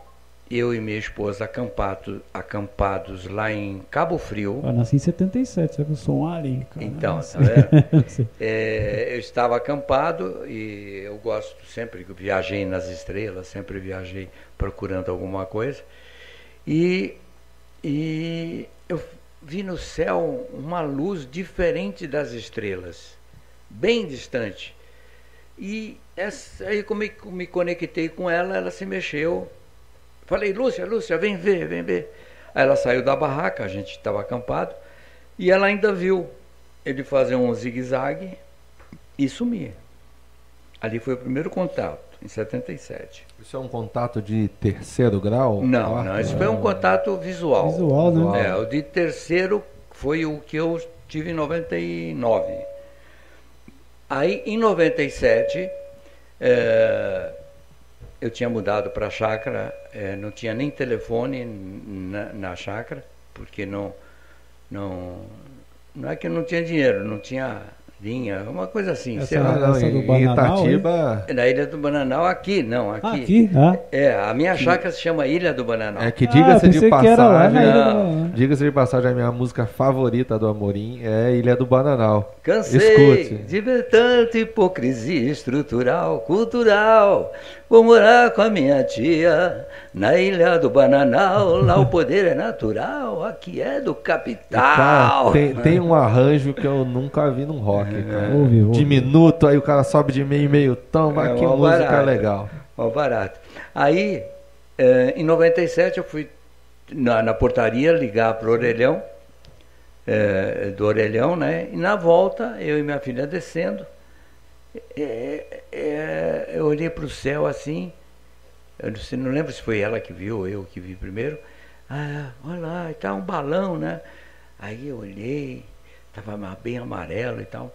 eu e minha esposa acampado, acampados lá em Cabo Frio. Eu nasci em 77, sabe que eu sou um alien, cara. Então, tá vendo? É, eu estava acampado e eu gosto sempre, viajei nas estrelas, sempre viajei procurando alguma coisa. E, e eu vi no céu uma luz diferente das estrelas, bem distante. E essa, aí como me, me conectei com ela, ela se mexeu. Falei, Lúcia, Lúcia, vem ver, vem ver. Aí ela saiu da barraca, a gente estava acampado, e ela ainda viu ele fazer um zigue-zague e sumir. Ali foi o primeiro contato, em 77. Isso é um contato de terceiro grau? Não, Quarto? não, isso foi um contato visual. Visual, né? É, o de terceiro foi o que eu tive em 99. Aí, em 97, é, eu tinha mudado para a chácara, é, não tinha nem telefone na, na chácara, porque não, não, não é que eu não tinha dinheiro, não tinha linha, uma coisa assim, Essa- sei Ah, lá. não, Essa do em Bananal, Itatiba Na Ilha do Bananal, aqui, não, aqui. Ah, aqui? Ah, É, a minha chácara se chama Ilha do Bananal. é que Ah, diga-se de lá na passagem. Do. Diga-se de passagem, a minha música favorita do Amorim é Ilha do Bananal. Cansei Escute. de ver tanta hipocrisia estrutural, cultural. Vou morar com a minha tia na ilha do Bananal. Lá o poder é natural, aqui é do Cara, capital. tem, tem um arranjo que eu nunca vi num rock, cara. Ouve, ouve. Diminuto, aí o cara sobe de meio e meio tom, mas É que música barato. legal. Ó, barato. Aí, eh, em 97, eu fui na, na portaria ligar para o orelhão, eh, do orelhão, né? E na volta, eu e minha filha descendo, eh, eh, eu olhei para o céu assim, eu não, não lembro se foi ela que viu ou eu que vi primeiro. Ah, olha lá, está um balão, né? Aí eu olhei, estava bem amarelo e tal.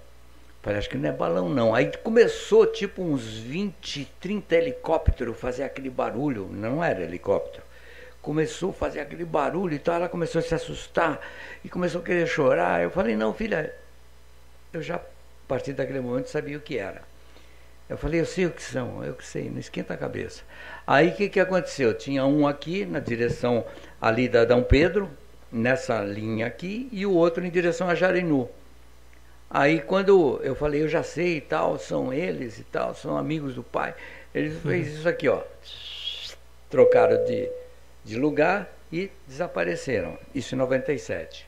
Falei, acho que não é balão não. Aí começou tipo uns 20, 30 helicópteros fazer aquele barulho. Não era helicóptero. Começou a fazer aquele barulho e tal. Ela começou a se assustar e começou a querer chorar. Eu falei, não, filha, eu já, a partir daquele momento, sabia o que era. Eu falei, eu sei o que são, eu que sei, não esquenta a cabeça. Aí o que, que aconteceu? Tinha um aqui na direção ali da Dom Pedro, nessa linha aqui, e o outro em direção a Jarinu. Aí quando eu falei, eu já sei e tal, são eles e tal, são amigos do pai. Eles fez isso aqui, ó. Trocaram de, de lugar e desapareceram. Isso em 97.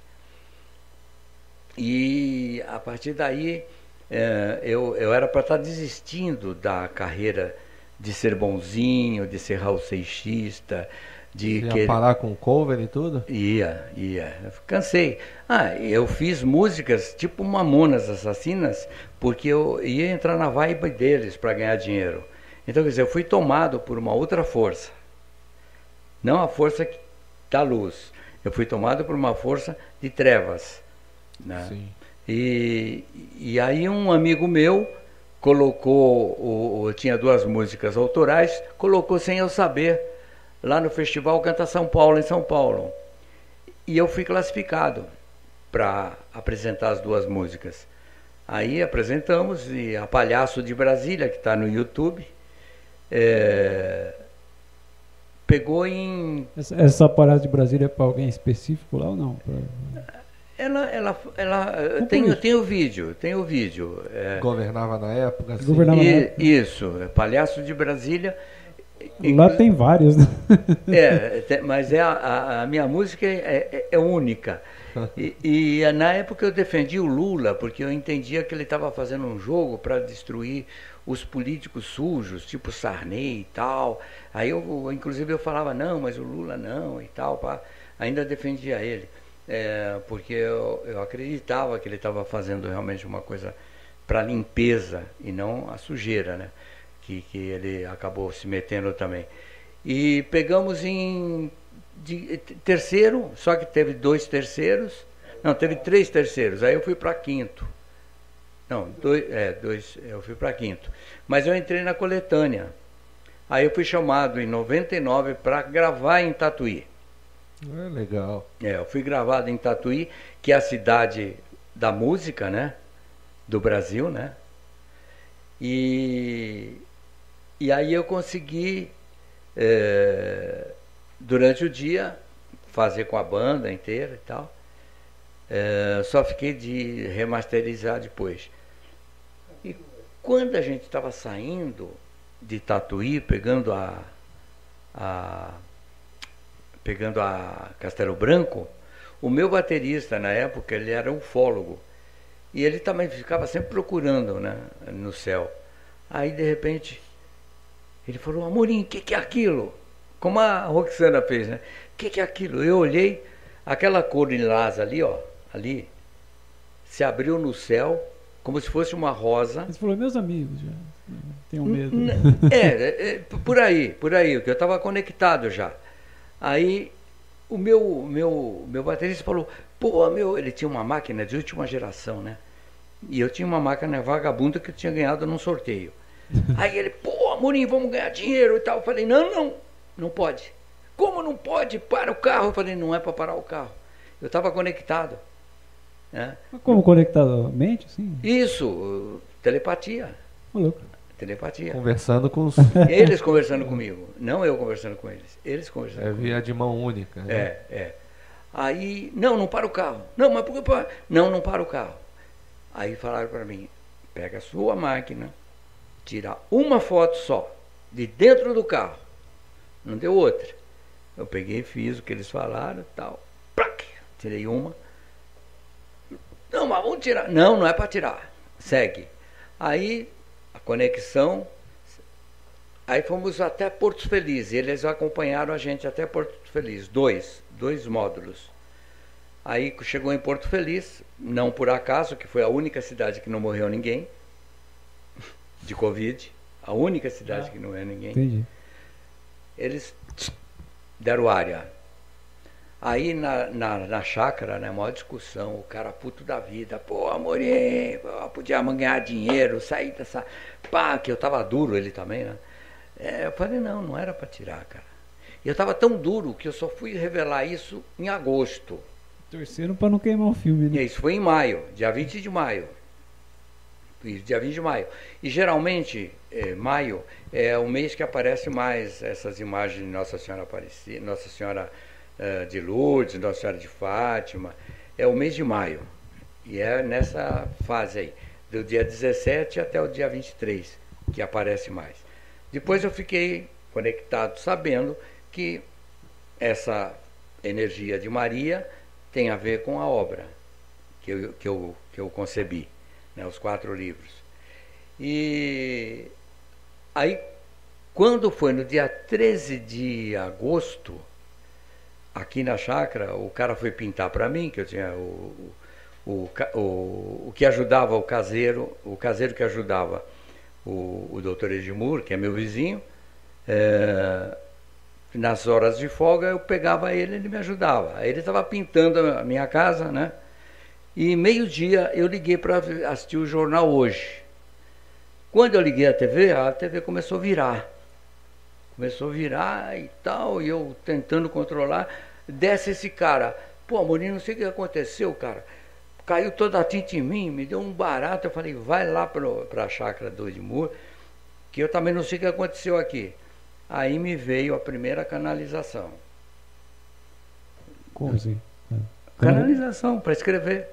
E a partir daí é, eu, eu era para estar tá desistindo da carreira de ser bonzinho, de ser Raul Seixista, de Ia que... parar com cover e tudo? Ia, ia. Eu cansei. Ah, eu fiz músicas tipo Mamonas Assassinas, porque eu ia entrar na vibe deles para ganhar dinheiro. Então, quer dizer, eu fui tomado por uma outra força. Não a força da luz. Eu fui tomado por uma força de trevas. Né? Sim. E, e aí um amigo meu colocou, o, o, tinha duas músicas autorais, colocou sem eu saber, lá no Festival Canta São Paulo, em São Paulo. E eu fui classificado para apresentar as duas músicas. Aí apresentamos, e a Palhaço de Brasília, que está no YouTube, é, pegou em. Essa, essa Palhaço de Brasília é para alguém específico lá ou não? Pra... Ela, ela, ela tem, tem o vídeo, tem o vídeo. É, Governava na época? Assim. Governava e, na época. Isso, Palhaço de Brasília. Lá tem vários, né? É, mas é a, a minha música é, é, é única. E, e, na época eu defendi o Lula, porque eu entendia que ele estava fazendo um jogo para destruir os políticos sujos, tipo Sarney e tal. Aí eu, inclusive, eu falava, não, mas o Lula não e tal. Pá. Ainda defendia ele é, porque eu, eu acreditava que ele estava fazendo realmente uma coisa para limpeza e não a sujeira, né? Que, que ele acabou se metendo também. E pegamos em de, terceiro, só que teve dois terceiros, não, teve três terceiros, aí eu fui para quinto. Não, dois, é, dois, eu fui para quinto. Mas eu entrei na coletânea. Aí eu fui chamado em 99 para gravar em Tatuí. É legal. É, eu fui gravado em Tatuí, que é a cidade da música, né? Do Brasil, né? E, e aí eu consegui, é, durante o dia, fazer com a banda inteira e tal. É, só fiquei de remasterizar depois. E quando a gente estava saindo de Tatuí, pegando a, a pegando a Castelo Branco, o meu baterista na época, ele era ufólogo. E ele também ficava sempre procurando né, no céu. Aí, de repente, ele falou, Amorim, o que, que é aquilo? Como a Roxana fez, né? O que, que é aquilo? Eu olhei, aquela cor lilás ali, ó, ali, se abriu no céu, como se fosse uma rosa. Você falou, meus amigos, já tenho medo. É, é, é, por aí, por aí, que eu estava conectado já. Aí o meu, meu, meu baterista falou, pô, meu, ele tinha uma máquina de última geração, né? E eu tinha uma máquina vagabunda que eu tinha ganhado num sorteio. Aí ele, pô, Amorim, vamos ganhar dinheiro e tal. Eu falei, não, não, não pode. Como não pode? Para o carro. Eu falei, não é para parar o carro. Eu estava conectado. Né? Como conectado? Mente, sim? Isso, telepatia. louco. Telepatia. Conversando com os. Eles conversando comigo, não eu conversando com eles. Eles conversando. É via de mão única. Né? É, é. Aí, não, não para o carro. Não, mas por que? Não, não para o carro. Aí falaram para mim: pega a sua máquina, tira uma foto só, de dentro do carro. Não deu outra. Eu peguei, fiz o que eles falaram tal. Plac, tirei uma. Não, mas vamos tirar. Não, não é para tirar. Segue. Aí conexão. Aí fomos até Porto Feliz, e eles acompanharam a gente até Porto Feliz, dois, dois módulos. Aí chegou em Porto Feliz, não por acaso, que foi a única cidade que não morreu ninguém de Covid, a única cidade ah, que não morreu ninguém. Entendi. Eles deram área. Aí na, na, na chácara, né, maior discussão, o cara puto da vida, pô, Amorim, podia ganhar dinheiro, sair dessa. Pá, que eu tava duro ele também, né? É, eu falei, não, não era para tirar, cara. E eu tava tão duro que eu só fui revelar isso em agosto. Torcendo para não queimar o filme, né? E isso foi em maio, dia 20 de maio. Dia 20 de maio. E geralmente, é, maio é o mês que aparece mais essas imagens de Nossa Senhora Aparecida, Nossa Senhora uh, de Lourdes, Nossa Senhora de Fátima. É o mês de maio. E é nessa fase aí, do dia 17 até o dia 23, que aparece mais. Depois eu fiquei conectado sabendo que essa energia de Maria tem a ver com a obra, que eu, que eu, que eu concebi, né, os quatro livros. E aí, quando foi no dia 13 de agosto, aqui na chácara, o cara foi pintar para mim, que eu tinha o, o, o, o, que ajudava o caseiro, o caseiro que ajudava o, o doutor Edmur, que é meu vizinho, é, nas horas de folga eu pegava ele, ele me ajudava. Aí ele estava pintando a minha casa, né? E meio-dia eu liguei para assistir o jornal hoje. Quando eu liguei a TV, a TV começou a virar. Começou a virar e tal, e eu tentando controlar. Desce esse cara. Pô, Amorim, não sei o que aconteceu, cara. Caiu toda a tinta em mim, me deu um barato. Eu falei, vai lá para a chácara do Edmur, que eu também não sei o que aconteceu aqui. Aí me veio a primeira canalização. Como assim? Canalização, para escrever.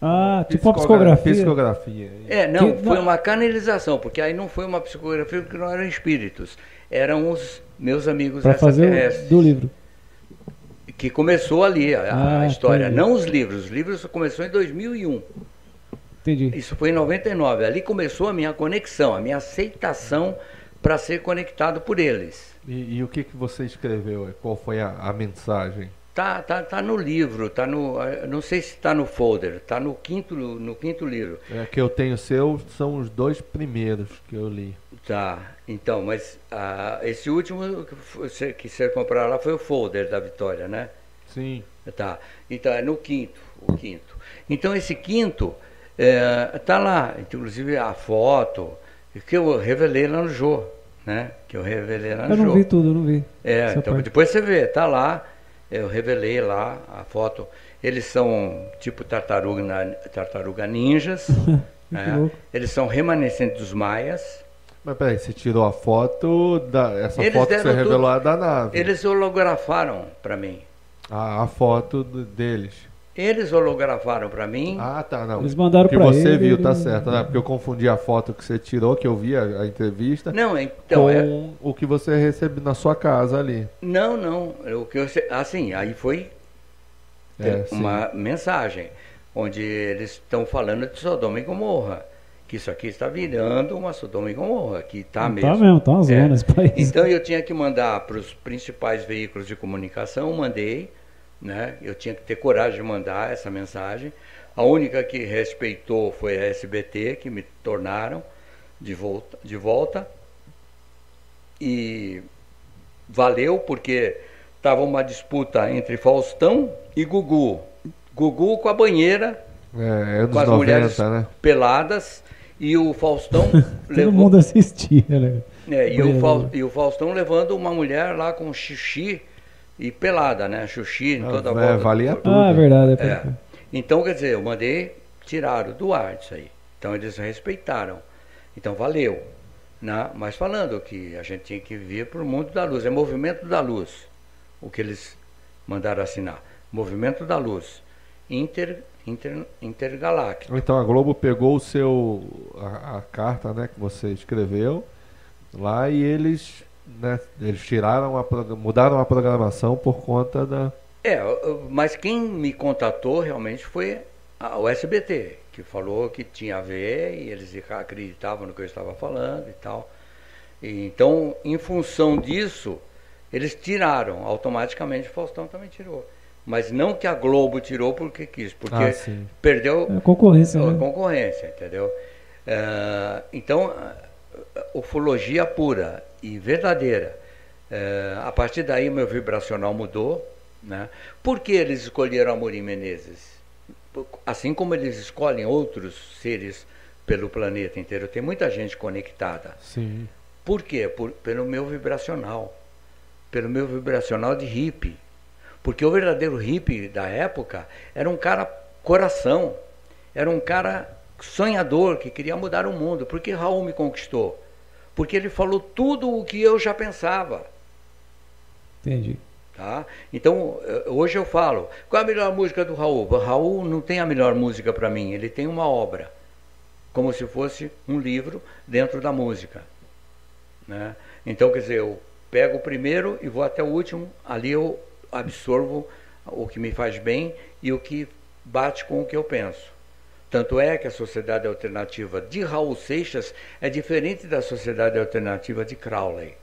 Ah, tipo uma psicografia. Psicografia. É, não, que, foi não... uma canalização, porque aí não foi uma psicografia porque não eram espíritos. Eram os meus amigos Para fazer do livro. Que começou ali a, ah, a história. Entendi. Não os livros. Os livros começou em 2001. Entendi. Isso foi em 99. Ali começou a minha conexão, a minha aceitação para ser conectado por eles. E, e, o que, que você escreveu? Qual foi a, a mensagem? Tá, tá, tá no livro, tá no, não sei se está no folder, tá no quinto, no quinto livro. É que eu tenho seu são os dois primeiros que eu li. Tá, então, mas ah, esse último que você, comprar lá foi o folder da Vitória, né? Sim. Tá, então é no quinto, o quinto. Então esse quinto é, tá lá, inclusive a foto, que eu revelei lá no Jô, né? Que eu revelei lá no Jô. Eu não vi tudo, não vi. É, então parte. depois você vê, tá lá, eu revelei lá a foto. Eles são tipo tartaruga, tartaruga ninjas, né? Eles são remanescentes dos maias. Mas peraí, você tirou a foto da essa eles foto que você revelou tudo, da nave? Eles holografaram para mim. Ah, a foto deles. Eles holografaram para mim. Ah, tá, não. Eles mandaram para ele. Que você viu, ele... tá certo, né? Porque eu confundi a foto que você tirou, que eu vi a, a entrevista. Não, então com é... o que você recebeu na sua casa ali. Não, não. O que eu assim, aí foi é, uma sim. mensagem onde eles estão falando de Sodoma e Gomorra. Que isso aqui está virando uma Sodoma e Gomorra, que está mesmo. Tá mesmo, tá uma zona é. esse país. Então eu tinha que mandar para os principais veículos de comunicação, mandei né? Eu tinha que ter coragem de mandar essa mensagem. A única que respeitou foi a SBT, que me tornaram de volta. De volta. E valeu, porque estava uma disputa entre Faustão e Gugu. Gugu com a banheira, é, é com as 90, mulheres né? peladas, e o Faustão Todo levou... mundo assistia, né? É, e, o e o Faustão levando uma mulher lá com xixi e pelada, né? Xuxi em toda a é, volta. Valia tudo. Ah, é verdade. É. é. Então, quer dizer, eu mandei, tiraram do ar isso aí. Então eles respeitaram. Então valeu. Né? Mas falando que a gente tinha que vir para o mundo da luz. É movimento da luz. O que eles mandaram assinar. Movimento da luz. Inter, inter, intergaláctico. Então a Globo pegou o seu a, a carta né, que você escreveu lá e eles né, eles tiraram a, mudaram a programação por conta da. É, mas quem me contatou realmente foi o SBT, que falou que tinha a ver e eles acreditavam no que eu estava falando e tal. E, então, em função disso, eles tiraram, automaticamente o Faustão também tirou. Mas não que a Globo tirou porque quis, porque ah, perdeu é concorrência, a né? concorrência, entendeu? Uh, então, ufologia pura e verdadeira. A partir daí, meu vibracional mudou. Né? Por que eles escolheram Amorim Menezes? Assim como eles escolhem outros seres pelo planeta inteiro, tem muita gente conectada. Sim. Por quê? Por, pelo meu vibracional. Pelo meu vibracional de hippie. Porque o verdadeiro hippie da época era um cara coração. Era um cara sonhador que queria mudar o mundo. Por que Raul me conquistou? porque ele falou tudo o que eu já pensava. Entendi. Tá? Então, eh, hoje eu falo, qual é a melhor música do Raul? O Raul não tem a melhor música para mim, ele tem uma obra, como se fosse um livro dentro da música. Né? Então, quer dizer, eu pego o primeiro e vou até o último, ali eu absorvo o que me faz bem e o que bate com o que eu penso. Tanto é que a sociedade alternativa de Raul Seixas é diferente da sociedade alternativa de Crowley.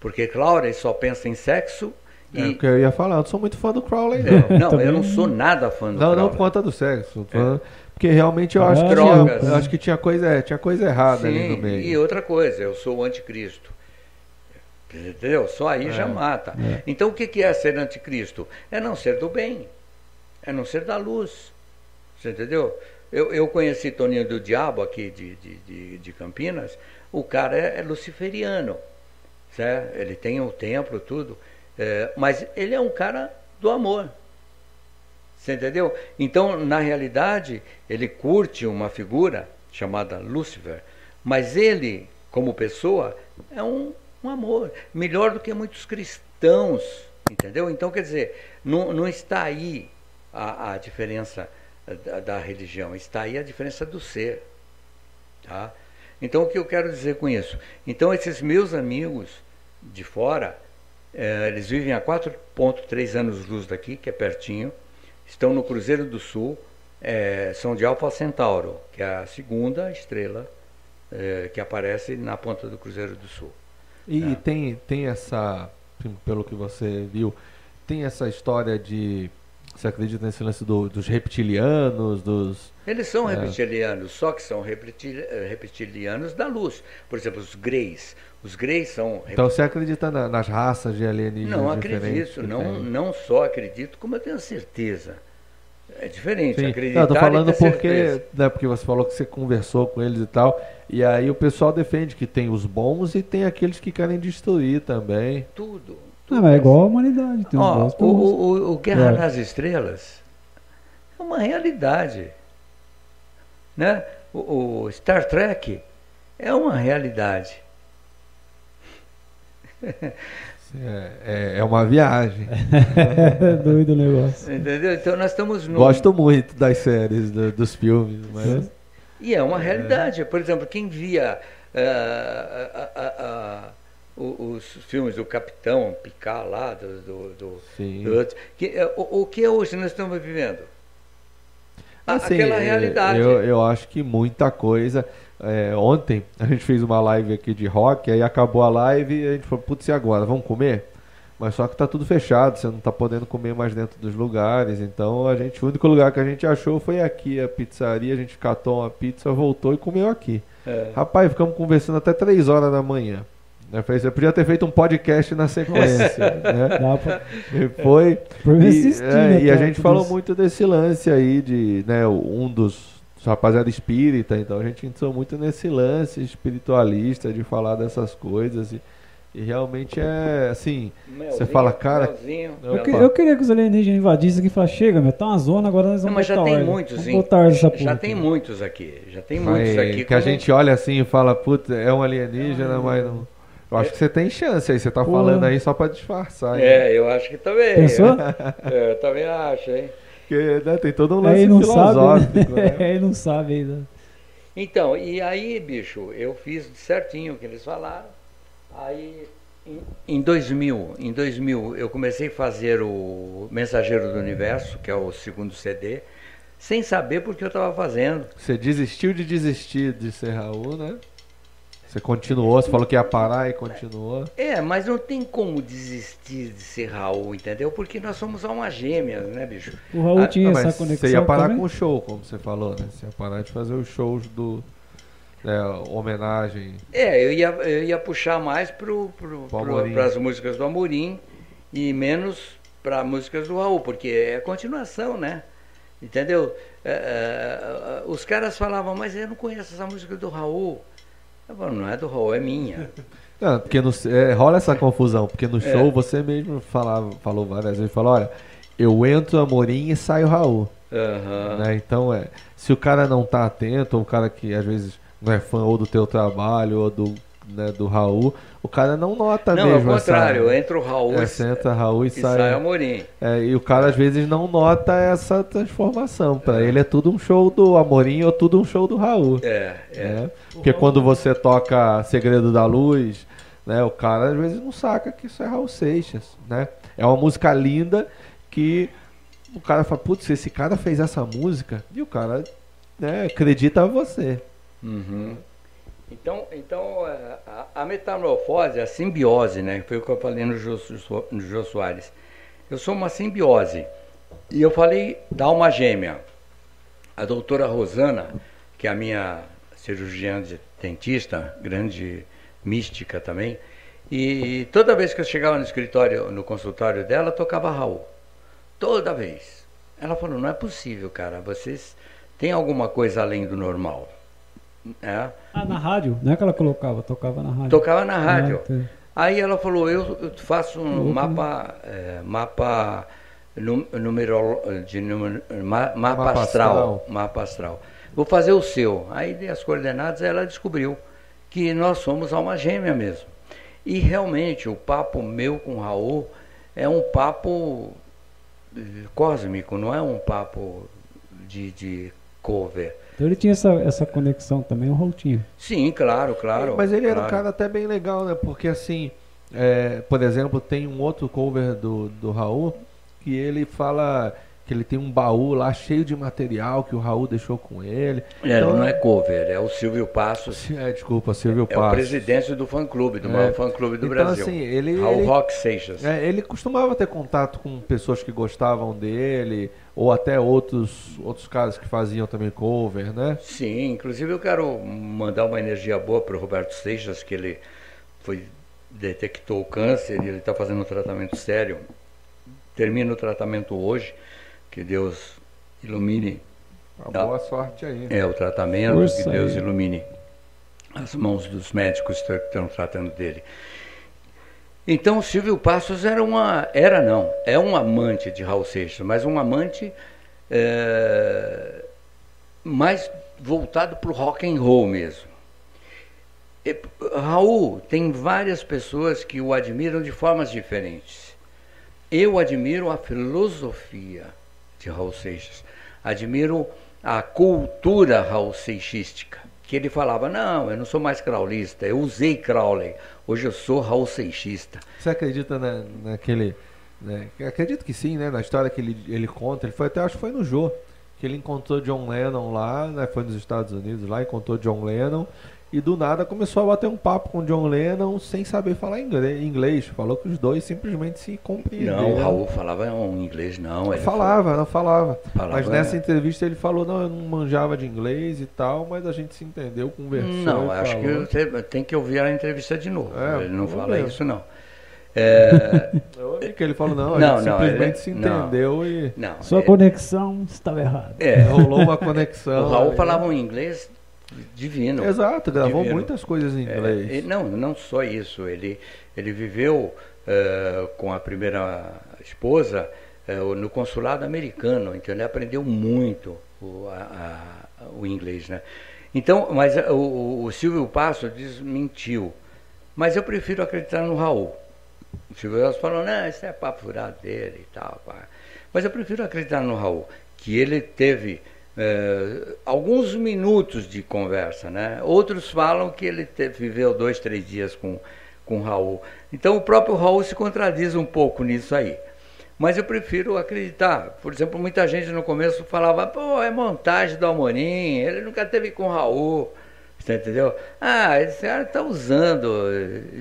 Porque Crowley só pensa em sexo É e. o que eu ia falar, eu não sou muito fã do Crowley, não. Não, Também eu não sou nada fã do Não, não Crowley. por conta do sexo. fã- Porque realmente eu acho, que eu acho que tinha coisa, é, tinha coisa errada ali no Sim, meio. e outra coisa, eu sou o anticristo. Entendeu? Só aí já mata. Então o que é ser anticristo? É não ser do bem. É não ser da luz. Você entendeu? Eu, eu conheci Toninho do Diabo aqui de, de, de, de Campinas. O cara é, é luciferiano. Certo? Ele tem o templo, tudo. É, mas ele é um cara do amor. Você entendeu? Então, na realidade, ele curte uma figura chamada Lúcifer, mas ele, como pessoa, é um, um amor. Melhor do que muitos cristãos, entendeu? Então, quer dizer, não, não está aí a, a diferença da, da religião, está aí a diferença do ser. Tá? Então, o que eu quero dizer com isso? Então, esses meus amigos de fora, eh, eles vivem a 4,3 anos luz daqui, que é pertinho, estão no Cruzeiro do Sul, eh, são de Alfa Centauro, que é a segunda estrela eh, que aparece na ponta do Cruzeiro do Sul. E É. tem, tem essa, pelo que você viu, tem essa história de. Você acredita nesse lance do- dos reptilianos, dos. Eles são É. reptilianos, só que são eh, reptilianos da luz. Por exemplo, os Greys. Os Greys são Então você acredita na- nas raças de alienígenas Não acredito, não, não só acredito, como eu tenho certeza. É diferente, Sim. acreditar Não, eu tô falando e ter porque, certeza. né, porque você falou que você conversou com eles e tal, e aí o pessoal defende que tem os bons e tem aqueles que querem destruir também. Tudo. Não, mas é igual a humanidade. Tem Ó, bons o, o- o Guerra É. nas Estrelas é uma realidade. Né? O, o Star Trek é uma realidade. É, é, é uma viagem. É doido o negócio. Entendeu? Então nós estamos no. Gosto muito das séries, do- dos filmes, mas. E é uma realidade. Por exemplo, quem via ah, ah, o- os filmes do Capitão Picard lá, do, do, do- Sim. do outro, que, eh, o, o que hoje nós estamos vivendo? A- Assim, Aquela é, realidade. Eu, eu acho que muita coisa. É, ontem a gente fez uma live aqui de rock, aí acabou a live e a gente falou, putz, e agora? Vamos comer? Mas só que tá tudo fechado, você não tá podendo comer mais dentro dos lugares. Então a gente, o único lugar que a gente achou foi aqui, a pizzaria. A gente catou uma pizza, voltou e comeu aqui. É. Rapaz, ficamos conversando até 3 horas da manhã. Eu falei, Você podia ter feito um podcast na sequência. né? Dá pra... E foi. Por E, é, né, e a gente falou isso. muito desse lance aí de, né, um dos rapaziada espírita, então a gente entrou muito nesse lance espiritualista de falar dessas coisas e, e realmente é assim, Melzinho, fala, cara, eu que- eu queria que os alienígenas invadissem aqui e falassem, chega, meu, tá uma zona, agora nós Não, vamos mas já botar tem ordem. muitos, hein? Já porra tem muitos aqui. Já tem mas muitos aqui. que a como- gente olha assim e fala, puta, é um alienígena, mas não. Eu acho que você tem chance aí, você tá Porra. falando aí só pra disfarçar. hein? É, eu acho que também. Pensou? É, eu também acho, hein? Porque né, tem todo um lance Aí não sabe, filosófico, né? né? Aí não sabe ainda. Então, e aí, bicho, eu fiz certinho o que eles falaram. Aí, em, em 2000, em 2000, eu comecei a fazer o Mensageiro do Universo, que é o segundo CD, sem saber por que eu estava fazendo. Você desistiu de desistir de ser Raul, né? Você continuou, você falou que ia parar e continuou. É, mas não tem como desistir de ser Raul, entendeu? Porque nós somos almas gêmeas, né, bicho? O Raul Ah, tinha Não, mas essa conexão Você ia parar também? com o show, como você falou, né? Você ia parar de fazer os shows do. né, homenagem. É, eu ia, eu ia puxar mais pro, pro, Pro para as músicas do Amorim e menos para músicas do Raul, porque é continuação, né? Entendeu? É, é, os caras falavam, mas eu não conheço essa música do Raul. Eu falo, não é do Raul, é minha. Não, porque no, é, rola essa confusão, porque É. no show você mesmo falava, falou várias vezes, falou, olha, eu entro Amorim e saio Raul. Aham. né? Então é, se o cara não tá atento, ou o cara que às vezes não é fã ou do teu trabalho ou do, né, do Raul, o cara não nota Não, ao mesmo contrário, essa. entra o Raul É, e, você entra Raul e, e sai. sai Amorim. É, e o cara às vezes não nota essa transformação. Pra ele é tudo um show do Amorim ou tudo um show do Raul. É, é. né? Porque quando você toca Segredo da Luz, né, o cara às vezes não saca que isso é Raul Seixas, né? É uma música linda que o cara fala, putz, esse cara fez essa música, e o cara né, acredita você. Uhum. Então, então é, a, a, metamorfose, a simbiose, né? Foi o que eu falei no Jô, Jô Soares. Eu sou uma simbiose. E eu falei da alma gêmea. A doutora Rosana, que é a minha cirurgiã de dentista, grande mística também, e toda vez que eu chegava no escritório, no consultório dela, tocava Raul. Toda vez. Ela falou, não é possível, cara, vocês têm alguma coisa além do normal. É. Ah, na rádio? Não é que ela colocava, tocava na rádio. Tocava na rádio. Ah, tá. Aí ela falou, eu, eu faço um mapa, é, mapa numero, de número, mapa, mapa astral, astral, mapa astral. Vou fazer o seu. Aí dei as coordenadas, ela descobriu que nós somos alma gêmea mesmo. E realmente o papo meu com o Raul é um papo eh, cósmico, não é um papo de, de cover. Então ele tinha essa, essa conexão também, o Raul tinha. Sim, claro, claro. Mas ele claro. era um cara até bem legal, né? Porque assim, é, por exemplo, tem um outro cover do, do Raul que ele fala que ele tem um baú lá cheio de material que o Raul deixou com ele. É, então, não é cover, é o Silvio Passos. É, desculpa, Silvio é, Passos. É o presidente do fã-clube, do é. maior fã-clube do então, Brasil. Assim, ele, Raul ele, Rock Seixas. É, ele costumava ter contato com pessoas que gostavam dele, ou até outros, outros caras que faziam também cover, né? Sim, inclusive eu quero mandar uma energia boa para o Roberto Seixas, que ele foi detectou o câncer e ele está fazendo um tratamento sério. Termina o tratamento hoje que Deus ilumine. Uma boa sorte aí. É, o tratamento, que Deus aí. ilumine as mãos dos médicos que estão tratando dele. Então, Silvio Passos era uma. Era não, é um amante de Raul Seixas, mas um amante é, mais voltado para o rock and roll mesmo. E, Raul tem várias pessoas que o admiram de formas diferentes. Eu admiro a filosofia de Raul Seixas. Admiro a cultura Raul Seixística, que ele falava, não, eu não sou mais craulista, eu usei Crowley, hoje eu sou Raul Seixista. Você acredita na, naquele... Né, acredito que sim, né? Na história que ele, ele conta, ele foi até, acho que foi no Jô, que ele encontrou John Lennon lá, né, foi nos Estados Unidos lá, encontrou John Lennon e do nada começou a bater um papo com John Lennon sem saber falar inglês. Falou que os dois simplesmente se compreenderam. Não, o Raul falava um inglês, não. Ele falava, não falava. falava. Mas nessa é... entrevista ele falou, não, eu não manjava de inglês e tal, mas a gente se entendeu, conversou. Não, acho falou. que você tem que ouvir a entrevista de novo. É, ele não fala mesmo. isso, não. É... Eu ouvi que ele falou, não, a não, gente não, simplesmente ele... se entendeu não, e. Não, Sua conexão estava errada. É. Rolou uma conexão. O Raul aí. falava um inglês divino. Exato, gravou divino. muitas coisas em inglês. É, não, não só isso. Ele, ele viveu uh, com a primeira esposa uh, no consulado americano, então ele aprendeu muito o, a, a, o inglês, né? Então, mas o, o Silvio Passo desmentiu. Mas eu prefiro acreditar no Raul. O Silvio Passo falou, não, isso é papo furado dele e tal. Pá. Mas eu prefiro acreditar no Raul, que ele teve é, alguns minutos de conversa, né? Outros falam que ele viveu dois, três dias com, com Raul. Então o próprio Raul se contradiz um pouco nisso aí. Mas eu prefiro acreditar. Por exemplo, muita gente no começo falava, pô, é montagem do Amorim, ele nunca teve com Raul. Você entendeu? Ah, esse cara está usando.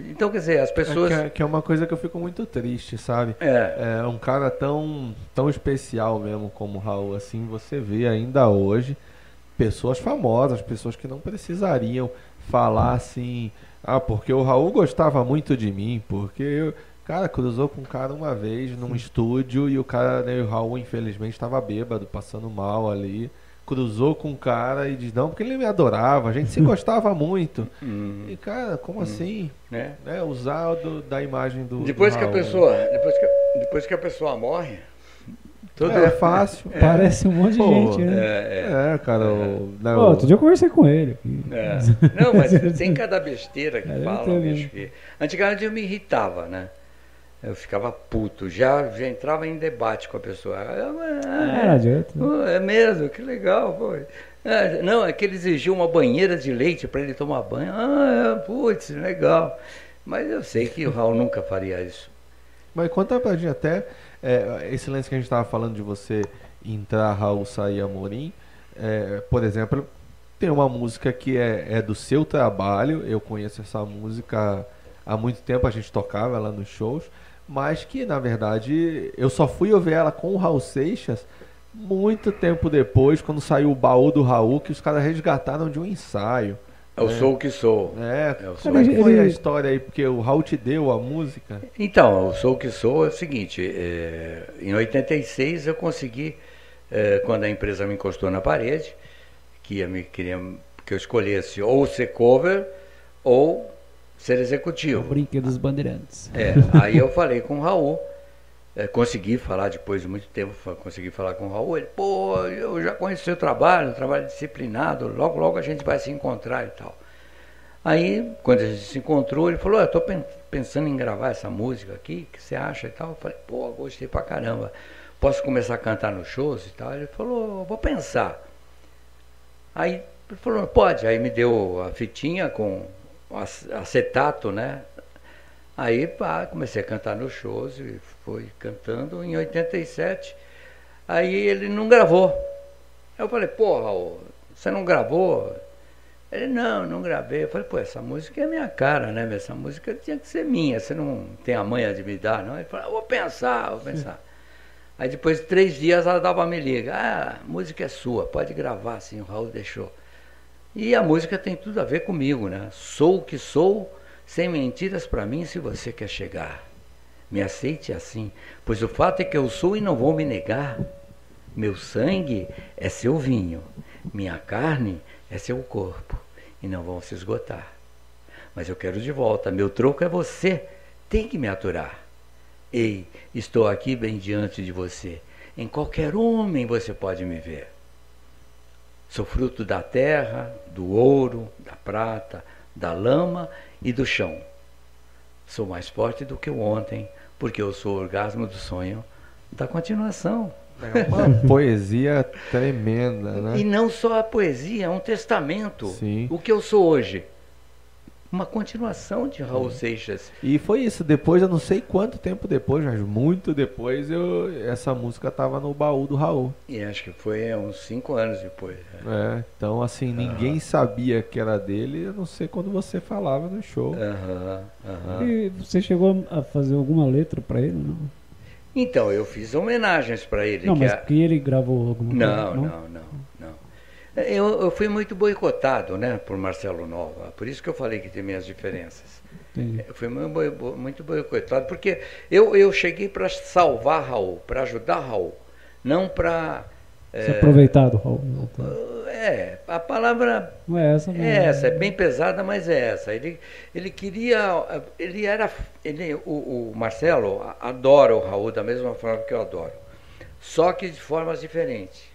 Então, quer dizer, as é pessoas. É que, é, que, é, uma coisa que eu fico muito triste, sabe? É. É um cara tão, tão especial mesmo como o Raul, assim, você vê ainda hoje pessoas famosas, pessoas que não precisariam falar assim. Ah, porque o Raul gostava muito de mim, porque eu. Cara, cruzou com um cara uma vez num estúdio e o cara, né, o Raul, infelizmente, estava bêbado, passando mal ali cruzou com um cara e diz, não, porque ele me adorava, a gente se gostava muito. Hum. E, cara, como hum. assim? É. Né? Usar do, da imagem do. Depois do que a pessoa. Depois que, depois que a pessoa morre. Tudo é, é fácil. É. Parece um monte de Pô, gente, né? É, é. é cara. O, né, Pô, outro dia eu conversei com ele. Não, mas tem cada besteira que fala, bicho. Que... Antigamente eu me irritava, né? Eu ficava puto, já, já entrava em debate com a pessoa. Ah, é, é mesmo, que legal, pô. É, não, é que ele exigiu uma banheira de leite para ele tomar banho. Ah, é, putz, legal. Mas eu sei que o Raul nunca faria isso. Mas conta pra gente até é, esse lance que a gente estava falando de você entrar Raul, sair Amorim. É, por exemplo, tem uma música que é, é do seu trabalho. Eu conheço essa música há muito tempo, a gente tocava ela nos shows. Mas que, na verdade, eu só fui ouvir ela com o Raul Seixas muito tempo depois, quando saiu o baú do Raul, que os caras resgataram de um ensaio. Eu é. sou o que sou. É, é como é que foi a história aí? Porque o Raul te deu a música? Então, eu sou o que sou é o seguinte, é, em 86 eu consegui, é, quando a empresa me encostou na parede, que ia me queria que eu escolhesse ou ser cover ou ser executivo. O brinquedo dos bandeirantes. É, aí eu falei com o Raul, é, consegui falar depois de muito tempo, consegui falar com o Raul, ele, pô, eu já conheci seu trabalho, um trabalho disciplinado, logo, logo a gente vai se encontrar e tal. Aí, quando a gente se encontrou, ele falou, eu estou pensando em gravar essa música aqui, o que você acha e tal? Eu falei, pô, gostei pra caramba. Posso começar a cantar nos shows e tal? Ele falou, vou pensar. Aí ele falou, pode. Aí me deu a fitinha com acetato, né? Aí pá, comecei a cantar nos shows e foi cantando em 87. Aí ele não gravou. Eu falei, pô, Raul, você não gravou? Ele, não, não gravei. Eu falei, pô, essa música é minha cara, né? Essa música tinha que ser minha, você não tem a manha de me dar, não? Ele falou, vou pensar, vou pensar. Aí depois de três dias ela dava me liga, ah, a música é sua, pode gravar, sim, o Raul deixou. E a música tem tudo a ver comigo, né? Sou o que sou, sem mentiras para mim se você quer chegar. Me aceite assim, pois o fato é que eu sou e não vou me negar. Meu sangue é seu vinho, minha carne é seu corpo, e não vão se esgotar. Mas eu quero de volta, meu troco é você, tem que me aturar. Ei, estou aqui bem diante de você. Em qualquer homem você pode me ver. Sou fruto da terra, do ouro, da prata, da lama e do chão. Sou mais forte do que ontem, porque eu sou o orgasmo do sonho da continuação. É uma poesia tremenda, né? E não só a poesia, é um testamento. Sim. O que eu sou hoje uma continuação de Raul Seixas. E foi isso, depois, eu não sei quanto tempo depois, mas muito depois, eu, essa música estava no baú do Raul. E acho que foi uns cinco anos depois. Né? É, então assim, ninguém sabia que era dele, eu não sei quando você falava no show. E você chegou a fazer alguma letra para ele, não? Então, eu fiz homenagens para ele. Não, que mas a... que ele gravou alguma não, coisa? Não, não, não. Eu, eu, fui muito boicotado né, por Marcelo Nova, por isso que eu falei que tem minhas diferenças. Entendi. Eu fui muito boicotado, porque eu, eu cheguei para salvar Raul, para ajudar Raul, não para. Se é, aproveitar do Raul. É, a palavra não é essa, é essa, é bem pesada, mas é essa. Ele, ele queria, ele era, ele, o, o Marcelo adora o Raul da mesma forma que eu adoro, só que de formas diferentes.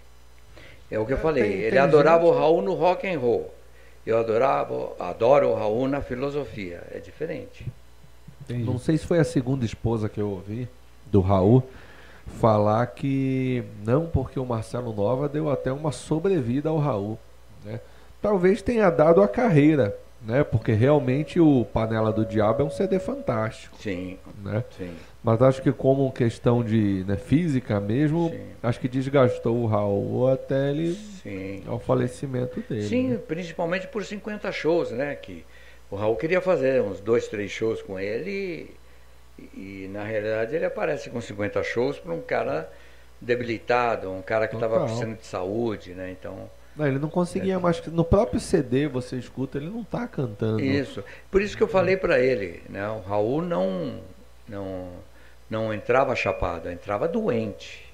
É o que eu falei. Tem, ele tem adorava gente... o Raul no rock and roll. Eu adorava, adoro o Raul na filosofia. É diferente. Entendi. Não sei se foi a segunda esposa que eu ouvi do Raul falar que não porque o Marcelo Nova deu até uma sobrevida ao Raul, né? Talvez tenha dado a carreira, né? Porque realmente o Panela do Diabo é um CD fantástico. Sim. Né? Sim. Mas acho que como questão de né, física mesmo, Sim. acho que desgastou o Raul até ele Sim. ao falecimento dele. Sim, né? principalmente por 50 shows, né? Que o Raul queria fazer uns dois, três shows com ele e, e na realidade ele aparece com 50 shows para um cara debilitado, um cara que estava precisando de saúde, né? Então não, ele não conseguia é. mais. No próprio CD você escuta, ele não está cantando. Isso. Por isso que eu falei para ele, né? O Raul não, não não entrava chapado, entrava doente.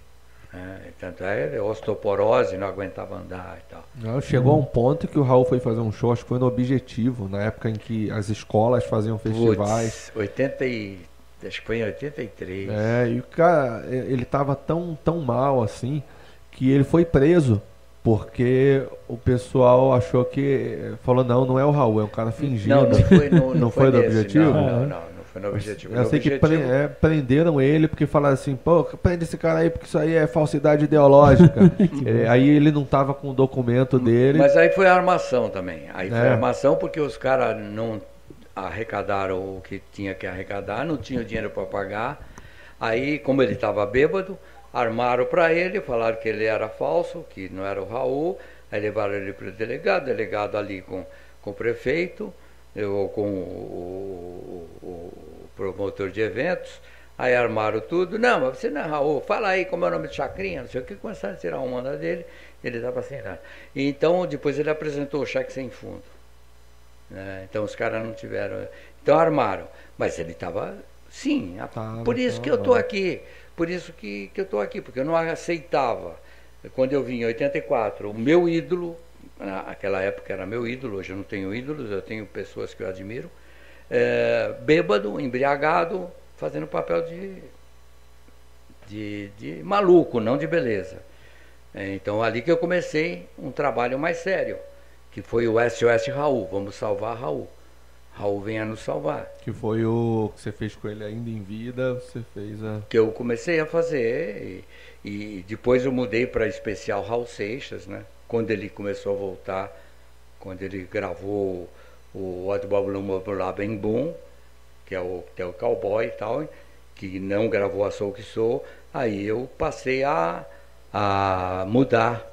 Né? Tanto é osteoporose, não aguentava andar e tal. Não, chegou a um ponto que o Raul foi fazer um show, acho que foi no Objetivo, na época em que as escolas faziam festivais. Puts, 80 e, acho que foi em 83. É, e o cara, ele estava tão, tão mal assim, que ele foi preso porque o pessoal achou que falou não, não é o Raul, é um cara fingindo. Não, não foi, no, não, não foi, foi do objetivo. Não, não, não, foi no objetivo. Eu sei objetivo... que pre é, prenderam ele porque falaram assim, pô, prende esse cara aí porque isso aí é falsidade ideológica. é, aí ele não estava com o documento dele. Mas aí foi armação também. Aí foi é. armação porque os caras não arrecadaram o que tinha que arrecadar, não tinham dinheiro para pagar. Aí, como ele estava bêbado, armaram para ele, falaram que ele era falso, que não era o Raul. Aí levaram ele para o delegado, delegado ali com, com o prefeito, ou com o, o, o promotor de eventos. Aí armaram tudo. Não, mas você não é Raul, fala aí como é o nome de Chacrinha, não sei o que. Começaram a tirar uma onda dele, ele estava sem nada. Então, depois ele apresentou o cheque sem fundo. Né? Então, os caras não tiveram. Então, armaram. Mas ele estava, sim. Tava, por isso que eu estou aqui. Por isso que, que eu estou aqui, porque eu não aceitava. Quando eu vim em 84, o meu ídolo, naquela época era meu ídolo, hoje eu não tenho ídolos, eu tenho pessoas que eu admiro, é, bêbado, embriagado, fazendo papel de, de, de maluco, não de beleza. É, então ali que eu comecei um trabalho mais sério, que foi o SOS Raul, vamos salvar Raul. Raul venha nos salvar. Que foi o que você fez com ele ainda em vida, você fez a. que eu comecei a fazer e, e depois eu mudei para especial Raul Seixas, né? Quando ele começou a voltar, quando ele gravou o What Bob Lumba Bem Boom, que é o que é o cowboy e tal, que não gravou a Soul que Sou, aí eu passei a, a mudar.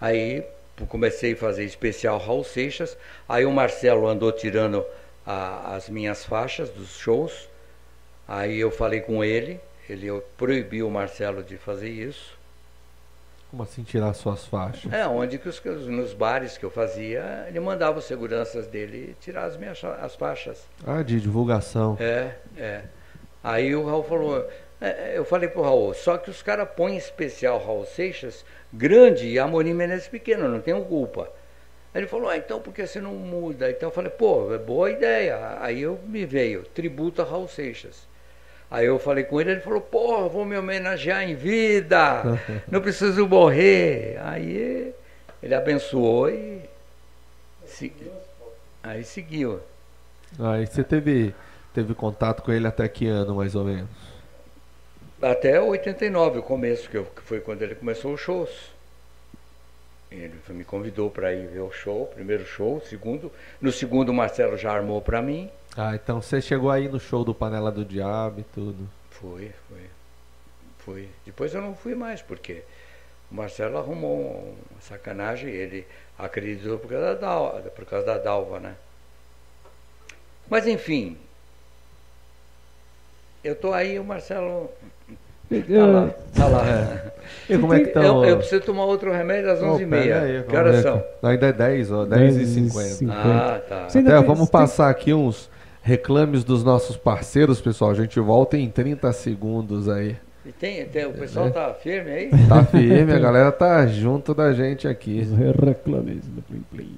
Aí comecei a fazer especial Raul Seixas, aí o Marcelo andou tirando a- as minhas faixas dos shows, Aí eu falei com ele, ele proibiu o Marcelo de fazer isso. Como assim tirar suas faixas? É, onde que os, nos bares que eu fazia, ele mandava os seguranças dele tirar as minhas as faixas. Ah, de divulgação. É, é. Aí o Raul falou, é, eu falei pro Raul, só que os caras põem especial Raul Seixas grande e Amorim Menezes pequeno, não tenho culpa. Aí ele falou, ah, então por que você não muda? Então eu falei, pô, é boa ideia. Aí eu me veio, tributo a Raul Seixas. Aí eu falei com ele, ele falou, pô, vou me homenagear em vida, não preciso morrer. Aí ele abençoou e se- aí seguiu. Aí você teve, teve contato com ele até que ano, mais ou menos? Até 89, o começo, que, eu- que foi quando ele começou os shows. Ele me convidou para ir ver o show, primeiro show, segundo. No segundo, o Marcelo já armou para mim. Ah, então você chegou aí no show do Panela do Diabo e tudo. Fui, fui. Fui. Depois eu não fui mais, porque o Marcelo arrumou uma sacanagem, ele acreditou por causa da Dalva, por causa da Dalva né? Mas enfim. Eu tô aí, o Marcelo. Tá lá, tá lá. E como é que tá? Eu, eu preciso tomar outro remédio às Ô, 11h30. pera aí, que horas são? Ainda é 10, ó, 10 e 10 e 50. 50. Ah, tá. Até, vamos passar aqui uns reclames dos nossos parceiros, pessoal. A gente volta em 30 segundos aí. E tem, tem- o pessoal É. tá firme aí? Tá firme, a galera tá junto da gente aqui. Os reclames do Plim Plim.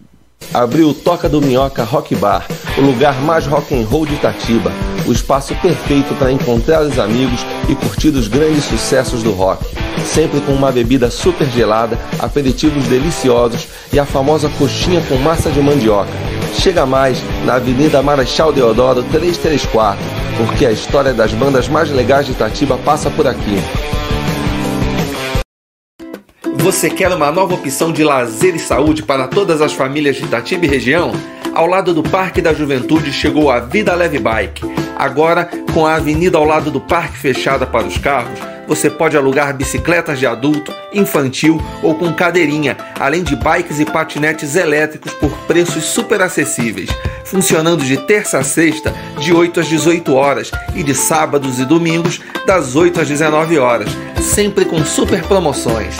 Abriu o Toca do Minhoca Rock Bar, o lugar mais rock and roll de Itatiba, o espaço perfeito para encontrar os amigos e curtir os grandes sucessos do rock. Sempre com uma bebida super gelada, aperitivos deliciosos e a famosa coxinha com massa de mandioca. Chega mais na Avenida Marechal Deodoro 334, porque a história das bandas mais legais de Itatiba passa por aqui. Você quer uma nova opção de lazer e saúde para todas as famílias de Itatiba e região? Ao lado do Parque da Juventude chegou a Vida Leve Bike. Agora, com a avenida ao lado do parque fechada para os carros, você pode alugar bicicletas de adulto, infantil ou com cadeirinha, além de bikes e patinetes elétricos por preços super acessíveis. Funcionando de terça a sexta, de 8 às 18 horas, e de sábados e domingos, das 8 às 19 horas, sempre com super promoções.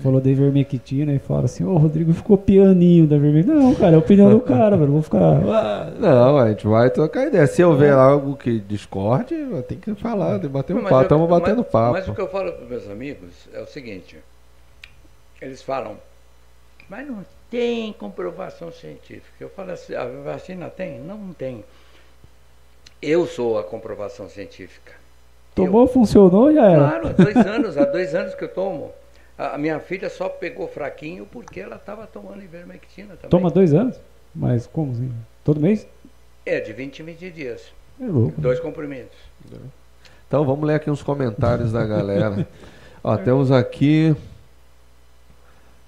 Você falou da Ivermectina e fala assim, ô Rodrigo ficou pianinho da Ivermectina. Não, cara, é a opinião do cara, velho. Vou ficar. "Ah, Não, a gente vai trocar ideia. Se houver algo que discorde, tem que falar, bater um papo. eu- Estamos batendo mas- papo. Mas o que eu falo para meus amigos é o seguinte: eles falam, mas não tem comprovação científica. Eu falo assim: a vacina tem? Não tem. Eu sou a comprovação científica. Tomou, funcionou, já era. Claro, há dois anos, há dois anos que eu tomo. A minha filha só pegou fraquinho porque ela estava tomando ivermectina também. Toma dois anos? Mas como assim? Todo mês? É, de 20 em 20 dias. É louco. Dois comprimidos. Então vamos ler aqui uns comentários da galera. Ó, temos aqui.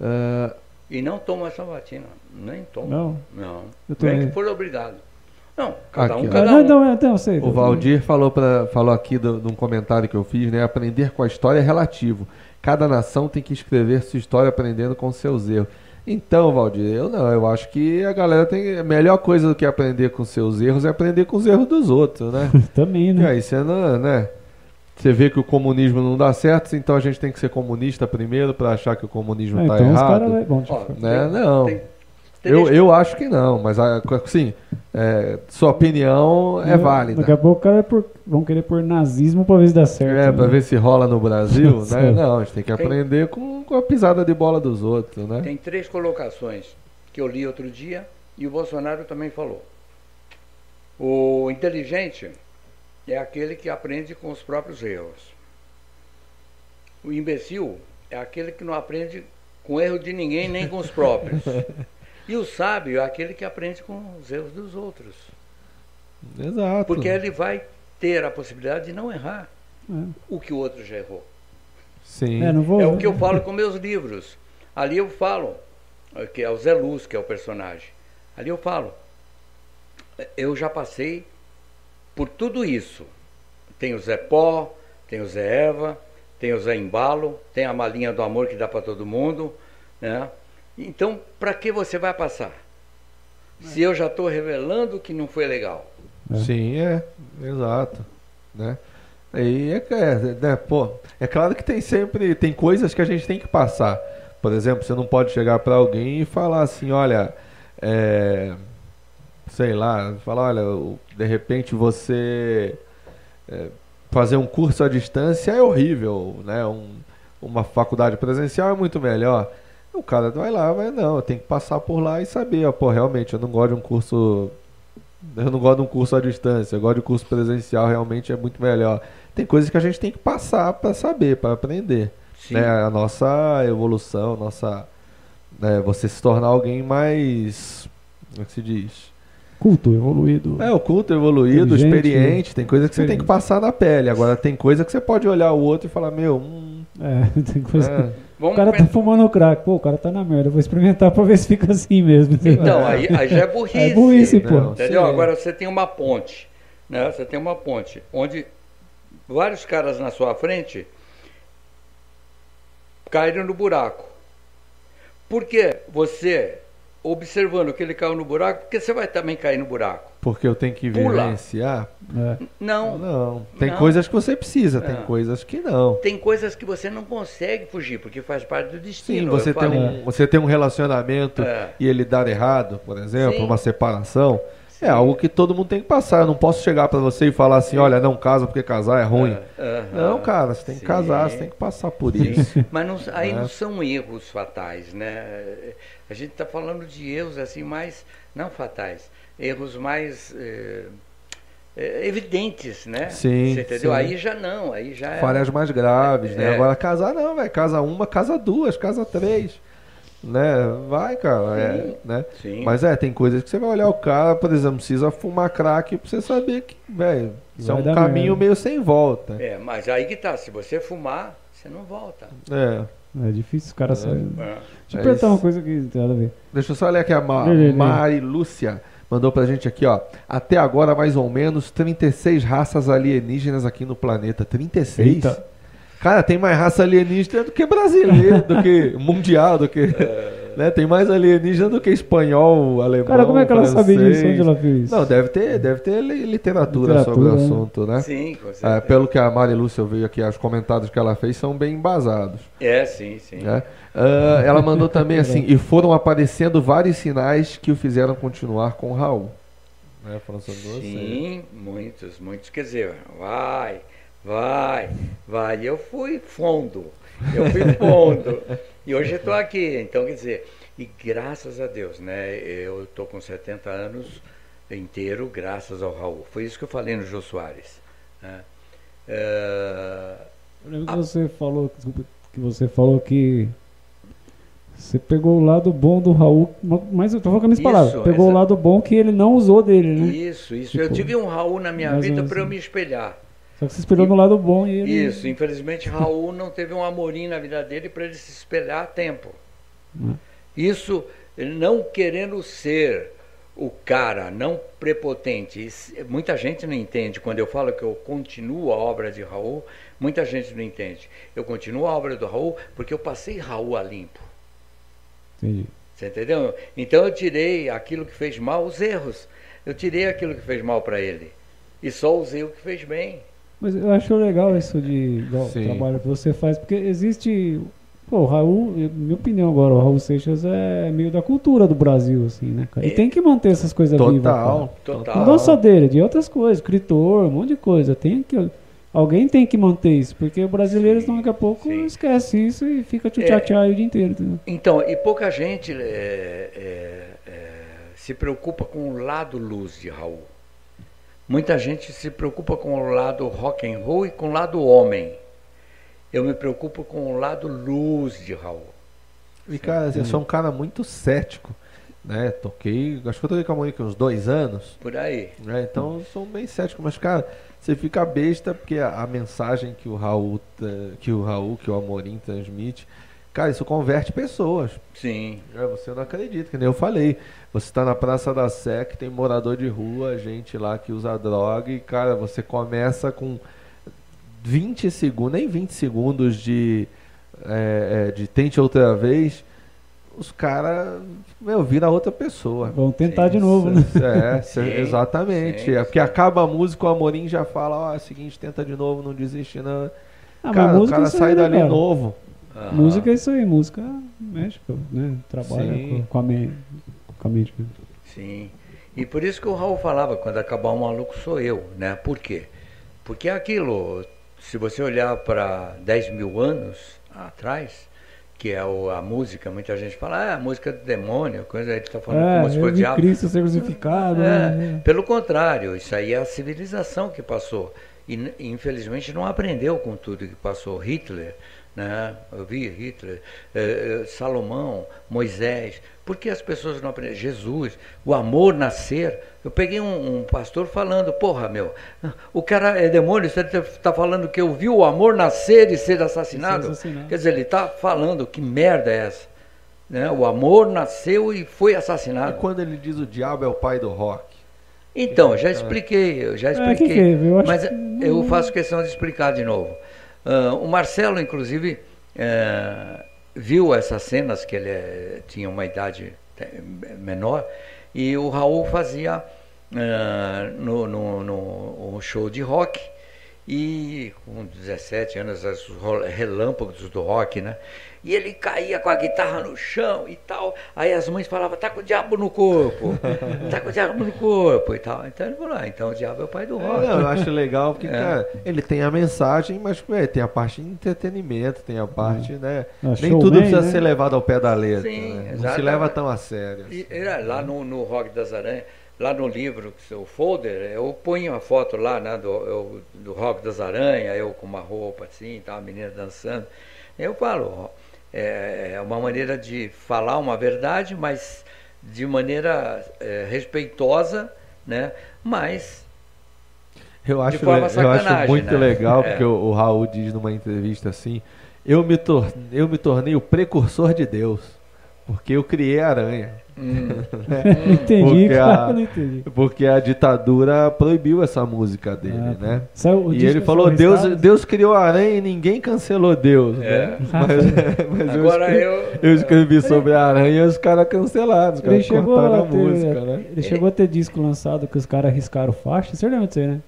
é, E não toma essa vacina. Nem toma. Não. Não. Eu tô Nem que for obrigado. Não, cada Aqui, um, cada não, um. então, então, eu sei. O Valdir falou, pra, falou aqui de um comentário que eu fiz, né? Aprender com a história é relativo. Cada nação tem que escrever sua história aprendendo com seus erros. Então, Valdir, eu não, eu acho que a galera tem. A melhor coisa do que aprender com seus erros é aprender com os erros dos outros, né? Também, E né? aí você não, né? Você vê que o comunismo não dá certo, então a gente tem que ser comunista primeiro pra achar que o comunismo Ah, tá então os errado. caras. vai- Bom, Ó, Né? tem- Não. tem- Eu, eu acho que não, mas assim, é, sua opinião é válida. Daqui a pouco o cara é por- vão querer pôr nazismo pra ver se dá certo. É, pra né? ver se rola no Brasil, né? Não, a gente tem que Tem- aprender com, com a pisada de bola dos outros, né? Tem três colocações que eu li outro dia e o Bolsonaro também falou. O inteligente é aquele que aprende com os próprios erros. O imbecil é aquele que não aprende com erro de ninguém nem com os próprios. E o sábio é aquele que aprende com os erros dos outros. Exato. Porque ele vai ter a possibilidade de não errar É. o que o outro já errou. Sim. É, não vou. É o que eu falo com meus livros. Ali eu falo, eh, que é o Zé Luz, que é o personagem. Ali eu falo, eh, eu já passei por tudo isso. Tem o Zé Pó, tem o Zé Eva, tem o Zé Embalo, tem a malinha do amor que dá para todo mundo. Né? Então, para que você vai passar? Se eu já estou revelando que não foi legal. Sim, é, exato, né? E é, é, né, pô, é claro que tem sempre, tem coisas que a gente tem que passar. Por exemplo, você não pode chegar pra alguém e falar assim, olha, é, sei lá, falar, olha, de repente você é, fazer um curso à distância é horrível, né? Um, uma faculdade presencial é muito melhor. O cara vai lá, vai não, tem que passar por lá e saber, ó, pô, realmente eu não gosto de um curso eu não gosto de um curso à distância, eu gosto de curso presencial, realmente é muito melhor. Tem coisas que a gente tem que passar para saber, para aprender. Sim. Né? A nossa evolução, nossa. né, você se tornar alguém mais. Como é que se diz? Culto, evoluído. É, o culto evoluído, experiente, tem coisa que você tem que passar na pele. Agora tem coisa que você pode olhar o outro e falar, meu, hum, É, tem coisa. é, O Vamos cara tá fumando crack. Pô, o cara tá na merda. Eu vou experimentar pra ver se fica assim mesmo. Então, aí, aí já é burrice. É burrice, pô. Não, Entendeu? Sim. Agora você tem uma ponte, né? Você tem uma ponte onde vários caras na sua frente caíram no buraco. Por que você, observando que ele caiu no buraco, porque você vai também cair no buraco? Porque eu tenho que Pula. vivenciar. É. Não. Não, tem Não. coisas que você precisa, tem Não. coisas que não. Tem coisas que você não consegue fugir, porque faz parte do destino. Sim, Eu você tem, falei. um, você tem um relacionamento É. e ele dar errado, por exemplo, Sim. uma separação, Sim. é algo que todo mundo tem que passar. Eu não posso chegar pra você e falar assim, olha, não casa porque casar é ruim. É, aham. Não, cara, você tem que casar, você tem que passar por Sim. isso. Mas não- aí É. não são erros fatais, né? A gente está falando de erros assim mais, não fatais, erros mais eh, eh, evidentes, né? Sim, Você entendeu? sim. Aí já não, aí já é. Falhas mais graves, né? É. Agora casar não, vai casa uma, casa duas, casa três. Né? Vai, cara, é, Sim. né? Sim. Mas é, tem coisas que você vai olhar o cara, por exemplo, precisa fumar crack pra você saber que, velho, isso é um caminho merda. meio sem volta. É, mas aí que tá, se você fumar, você não volta. É. É difícil os caras É. saírem. É. Deixa eu É perguntar isso. uma coisa que tem nada a ver. Deixa eu só olhar aqui a Ma. Mari Lúcia. Mandou pra gente aqui, ó. Até agora, mais ou menos, 36 raças alienígenas aqui no planeta. 36? Eita. Cara, tem mais raça alienígena do que brasileiro, do que mundial, do que. Né? Tem mais alienígena do que espanhol, alemão. Cara, como é que ela sabe francês. disso? Onde ela viu isso? Não, deve ter, deve ter li- literatura, Literatura, sobre o né? assunto, né? Sim, com É, certeza. pelo que a Mari Lúcia veio aqui, os comentários que ela fez são bem embasados. É, sim, sim. né? Ah, ela mandou também assim, e foram aparecendo vários sinais que o fizeram continuar com o Raul. Né? Falando sobre você. Sim, muitos, muitos. Quer dizer, vai, vai, vai. Eu fui fundo, eu fui fundo. e hoje eu estou aqui. Então, quer dizer, e graças a Deus, né? Eu estou com 70 anos inteiro, graças ao Raul. Foi isso que eu falei no Jô Soares. Né? É, Eu lembro que você falou, que você falou que você pegou o lado bom do Raul, mas eu tô falando com as minhas Isso, palavras. Pegou o exa- lado bom que ele não usou dele, né? Isso, isso. eu Tipo, tive um Raul na minha vida para eu me espelhar. Só que você esperou no lado bom e ele. Isso, infelizmente Raul não teve um amorim na vida dele para ele se espelhar a tempo. Hum. Isso, ele não querendo ser o cara não prepotente, isso- muita gente não entende. Quando eu falo que eu continuo a obra de Raul, muita gente não entende. Eu continuo a obra do Raul porque eu passei Raul a limpo. Entendi. Você entendeu? Então eu tirei aquilo que fez mal, os erros. Eu tirei aquilo que fez mal para ele. E só usei o que fez bem. Mas eu acho legal isso de igual, Sim. trabalho que você faz, porque existe. Pô, o Raul, minha opinião agora, o Raul Seixas é meio da cultura do Brasil, assim, né, cara? E É. tem que manter essas coisas vivas. Total. cara. Total. Não só dele, de outras coisas, escritor, um monte de coisa. Tem que. Alguém tem que manter isso, porque o brasileiro, Sim, daqui a pouco sim. esquece isso e fica tchutchá o dia inteiro, entendeu? Então, e pouca gente é, é, é, se preocupa com o lado luz de Raul. Muita gente se preocupa com o lado rock and roll e com o lado homem. Eu me preocupo com o lado luz de Raul. E cara, eu sou um cara muito cético, né? Toquei, acho que eu toquei com a Mônica uns dois anos, Por aí. né? Então eu sou bem cético, mas cara, você fica besta porque a, a mensagem que o Raul, eh, que o Raul, que o Amorim transmite, cara, isso converte pessoas. Sim. É, você não acredita, que nem eu falei. Você está na Praça da Sé, que tem morador de rua, gente lá que usa droga, e cara, você começa com 20 segundos, nem 20 segundos de, é, é, de tente outra vez, os caras, meu, vira outra pessoa. Vão tentar Sim, de novo, né? É, Sim, exatamente. sim, é porque acaba a música, o Amorim já fala, ó, é o seguinte, tenta de novo, não desiste não. Ah, cara, o música cara sai aí, né, dali cara? novo. Aham. Música é isso aí, música mexe, né? Trabalha com, com a mente. Com a mente. né? Sim. E por isso que o Raul falava, quando acabar o maluco sou eu, né? Por quê? Porque é aquilo, se você olhar para 10 mil anos atrás, que é o- a música, muita gente fala, ah, a música do demônio, coisa, ele está falando como se É, fosse diabo. Cristo ser crucificado, É, né? pelo contrário, isso aí é a civilização que passou. E infelizmente não aprendeu com tudo que passou. Hitler, né? eu vi Hitler, eh, eh, Salomão, Moisés. Por que as pessoas não aprenderam? Jesus, o amor nascer. Eu peguei um, um pastor falando, porra, meu, o cara é demônio, você está falando que eu vi o amor nascer e ser assassinado? assassinado. Quer dizer, ele está falando, que merda é essa? Né? O amor nasceu e foi E assassinado. quando ele diz o diabo é o pai do rock? Então, já expliquei, eu já É, que expliquei. que é? Eu mas que eu faço questão de explicar de novo. Ah, o Marcelo, inclusive, eh, viu essas cenas que ele eh, tinha uma idade eh, menor e o Raul fazia ah, no, no, no um show de rock e com 17 anos, os relâmpagos do rock, né? E ele caía com a guitarra no chão e tal. Aí as mães falavam, tá com o diabo no corpo, tá com o diabo no corpo e tal. Então ele falou, ah, então o diabo é o pai do É, rock. não, eu acho legal porque, É. cara, ele tem a mensagem, mas é, tem a parte de entretenimento, tem a parte, né? Ah, Nem tudo precisa né? ser levado ao pé da letra. Sim, né? Não se leva tão a sério. E era lá no, no Rock das Aranhas, lá no livro, o folder, eu ponho a foto lá né, do, eu- do Rock das Aranhas, eu com uma roupa assim, tá, a menina dançando. Eu falo, ó, é, é uma maneira de falar uma verdade, mas de maneira é, respeitosa, né? Mas Eu acho, eu acho muito né? legal, É. porque o, o Raul diz numa entrevista assim: eu me, eu me tornei o precursor de Deus, porque eu criei a aranha. hum, Não entendi, Porque cara, a- não entendi. Porque a ditadura proibiu essa música dele, Ah, tá. né? Saiu- E ele falou: Deus? Deus criou a aranha e ninguém cancelou Deus. É. Né? Mas, mas Agora eu, escrevi, eu- eu escrevi sobre a aranha e os caras cancelaram, os Ele caras chegou, cortaram a a ter, música, né? ele chegou a ter disco lançado que os caras riscaram faixa. Você lembra disso aí, né?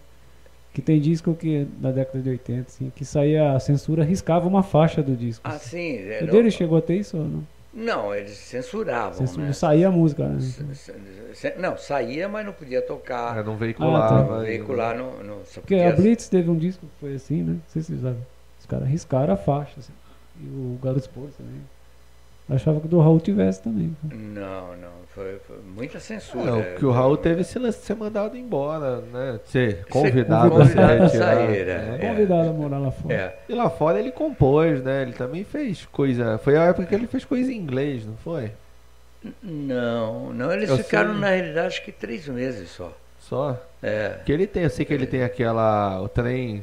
Que tem disco que, da década de 80, assim, que saía a censura, riscava uma faixa do disco. assim, é, o não, dele chegou a ter isso ou não? Não, eles censuravam, Censura, né? saía a música, né? Não, saía, mas não podia tocar. É, não Ah, veiculava. tá. ainda. veicular no, no só Porque podia- a Blitz teve um disco que foi assim, né? Não sei se vocês sabem. Os caras riscaram a faixa. assim. E o Garoto Esporte também. Achava que o do Raul tivesse também. Não, não, foi, foi muita censura. É, o que o Raul teve esse lance de ser mandado embora, né? Ser convidado, convidado a se retirar. sair, é. né? Convidado a morar lá fora. É, E lá fora ele compôs, né? Ele também fez coisa. Foi a época que ele fez coisa em inglês, não foi? não, não, eles Eu ficaram sei. na realidade acho que três meses só. Só. É. Que ele tem, eu sei que ele tem aquela. O trem.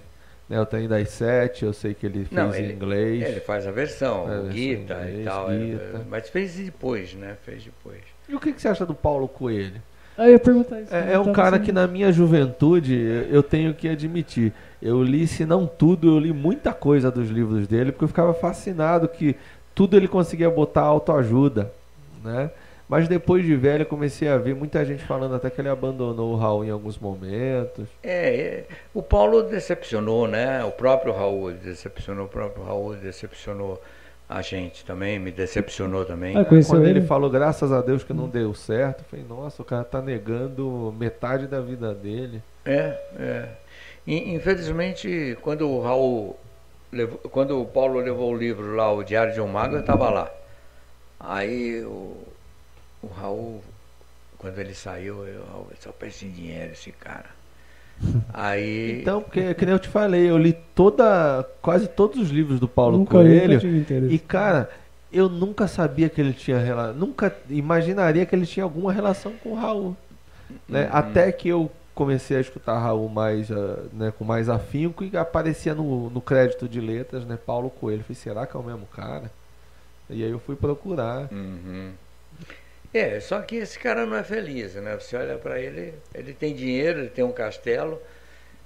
Né, o trem das sete, eu sei que ele fez Não, em ele- inglês. Ele faz a versão, É, Guita em e tal. Guita. mas fez depois, né? Fez depois. E o que, que você acha do Paulo Coelho? Aí eu ia perguntar isso. É, é um cara que na minha juventude, eu tenho que admitir, eu li, se não tudo, eu li muita coisa dos livros dele, porque eu ficava fascinado que tudo ele conseguia botar autoajuda, né? Mas depois de velho eu comecei a ver muita gente falando até que ele abandonou o Raul em alguns momentos. É, é, o Paulo decepcionou, né? O próprio Raul decepcionou, o próprio Raul decepcionou a gente também, me decepcionou também. Ah, Quando ele ele? falou, graças a Deus que não deu certo, eu falei, nossa, o cara tá negando metade da vida dele. É, é. In- Infelizmente, quando o Raul, levou- quando o Paulo levou o livro lá, o Diário de um Mago, eu estava lá. Aí o, o Raul, quando ele saiu, eu, Raul, só pensa em dinheiro esse cara. Aí, Então, porque, que nem eu te falei, eu li toda, quase todos os livros do Paulo nunca Coelho. E cara, eu nunca sabia que ele tinha relação, nunca imaginaria que ele tinha alguma relação com o Raul, né? Uhum. Até que eu comecei a escutar Raul mais, ah, né, com mais afinco e aparecia no, no crédito de letras, né, Paulo Coelho. Eu falei, será que é o mesmo cara? E aí eu fui procurar. Uhum. É, só que esse cara não é feliz, né? Você olha para ele, ele tem dinheiro, ele tem um castelo,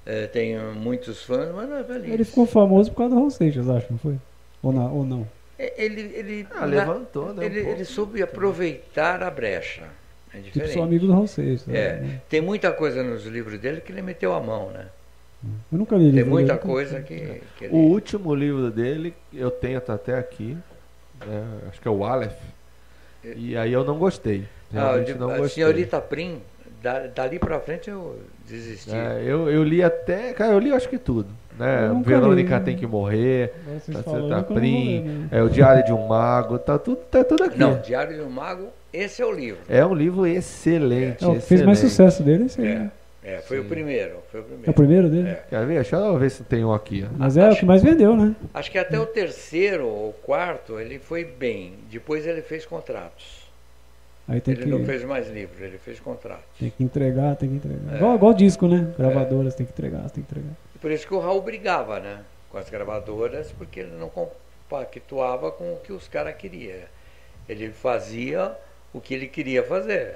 eh, tem muitos fãs, mas não é feliz. Ele ficou famoso por causa do Raul Seixas, acho, não foi? Ou não? Ou não? É, Ele, ele, Ah, na- levantou, né? um ele, pouco. ele soube aproveitar a brecha. É Tipo, diferente. sou amigo do Raul Seixas. É, né? tem muita coisa nos livros dele que ele meteu a mão, né? Eu nunca li Tem livro muita dele, coisa que, que ele... O último livro dele, eu tenho até aqui, né, acho que é o Aleph. E aí eu não gostei. Ah, Realmente de- não a gostei. senhorita Prim, da- dali pra frente eu desisti. É, eu, eu li até. Cara, eu li acho que tudo. Né? Verônica li. tem que morrer. Tá, falam, tá Prim, né? é o Diário de um Mago, tá tudo, tá tudo aqui. Não, Diário de um Mago, esse é o livro. É um livro excelente. É, que fez mais excelente. sucesso dele é esse aí. É, né? É, foi o Sim. primeiro, foi o É o primeiro. primeiro dele? É. Quer ver? Deixa eu ver se tem um aqui. ó. Mas é o que mais vendeu, né? Acho que até o terceiro ou quarto ele foi bem. Depois ele fez contratos. Aí tem ele que, não fez mais livros, ele fez contratos. tem que entregar, tem que entregar. É. Igual, igual disco, né? Gravadoras, tem que entregar, tem que entregar. Por isso que o Raul brigava, né? Com as gravadoras, porque ele não compactuava com o que os caras queriam. Ele fazia o que ele queria fazer.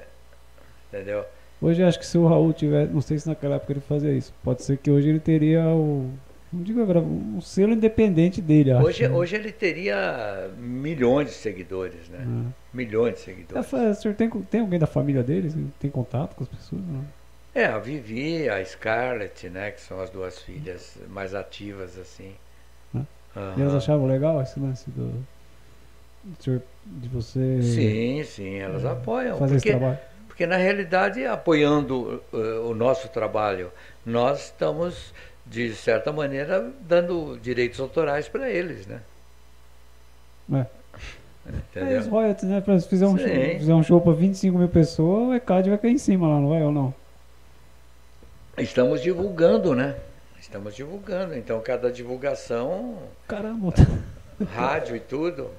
Entendeu? Hoje acho que se o Raul tivesse, não sei se naquela época ele fazia isso, pode ser que hoje ele teria o, não digo agora, um selo independente dele, acho. Hoje, né? hoje ele teria milhões de seguidores, né? Ah. Milhões de É, seguidores. fa- o senhor tem, tem alguém da família dele? Tem contato com as pessoas? Não? É, a Vivi, a Scarlett, né? Que são as duas filhas mais ativas, assim. Ah. Aham. E elas achavam legal esse lance do, do senhor, de você Sim, sim, elas apoiam. fazer esse Porque, trabalho? Porque na realidade, apoiando eh, o nosso trabalho, nós estamos, de certa maneira, dando direitos autorais para eles, né? É. É, os royalties, né? Se fizer um, Sim. show, fizer um show pra 25 mil pessoas, o ECAD vai cair em cima lá, não vai ou não? Estamos divulgando, né? Estamos divulgando. Então, cada divulgação, Caramba, rádio e tudo.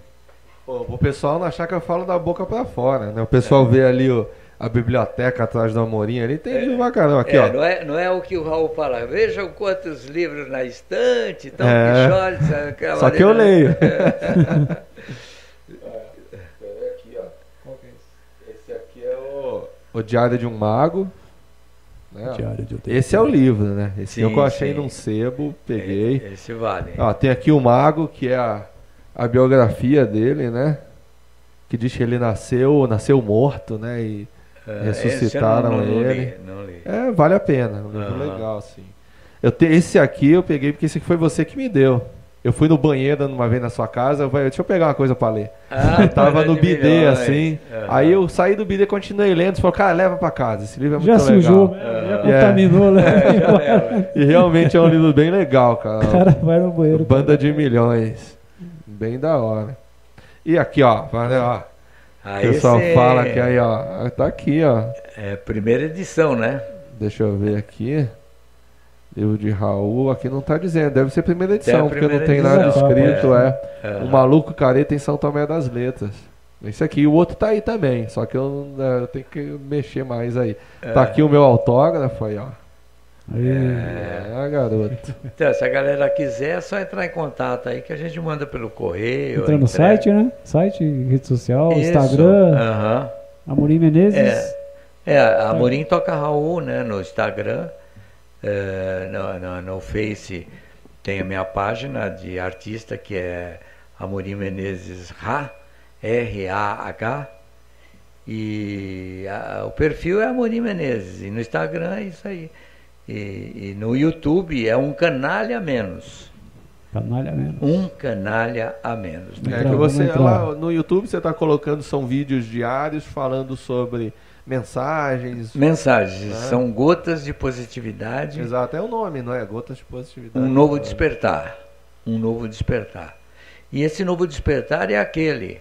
Pô, o pessoal não achar que eu falo da boca pra fora, né? O pessoal vê ali o, a biblioteca atrás do Amorim ali, tem livro pra caramba. Aqui, é, ó. Não, é, não é o que o Raul fala. Vejam quantos livros na estante, Tom É. Quixote, Só que eu leio. Esse aqui é o, o Diário de um Mago. né? Diário de Esse é o livro, né? Esse Sim, é o que eu achei sim. num sebo, peguei. É, Esse vale. Ó, tem aqui o Mago, que é a, a biografia dele, né? Que diz que ele nasceu, nasceu morto, né? E É, ressuscitaram esse eu não, não ele. Li, não li. é, vale a pena, um livro Aham. legal, sim. Eu te, esse aqui eu peguei porque esse aqui foi você que me deu. Eu fui no banheiro uma vez na sua casa, eu falei, deixa eu pegar uma coisa pra ler. Ah, Eu tava no bidê, milhões. assim. Aham. Aí eu saí do bidê, continuei lendo. Você falou, cara, leva pra casa. Esse livro é muito Já sujou, legal. né? já É. contaminou, né? É. E realmente é um livro bem legal, O cara. cara vai no banheiro. Banda de milhões. Bem da hora. E aqui, ó. Valeu, ó. O Aí pessoal esse fala que aí, ó. Tá aqui, ó. É primeira edição, né? Deixa eu ver aqui. Livro de Raul, aqui não tá dizendo. Deve ser primeira edição, a porque não primeira tem nada edição, escrito, é. É. O Maluco Careta em São Tomé das Letras. Esse aqui, o outro tá aí também, só que eu, é, eu tenho que mexer mais aí. Tá aqui o meu autógrafo aí, ó. É, garoto. Então, se a galera quiser, é só entrar em contato aí que a gente manda pelo correio. entra no entrega. site, né? Site, rede social, Isso. Instagram, Aham. Amorim Menezes. É. É, a Amorim toca Raul, né, no Instagram, é, no, no, no Face tem a minha página de artista que é Amorim Menezes Ra, R-A-H, e a, o perfil é Amorim Menezes, e no Instagram é isso aí. E, e no YouTube é um canalha a menos. Canalha menos. Um canalha a menos. É Entrar, que você lá no YouTube você está colocando são vídeos diários falando sobre mensagens. Mensagens, É. são gotas de positividade, Exato, é o nome, não é? Gotas de positividade. um novo despertar. Um novo despertar. E esse novo despertar é aquele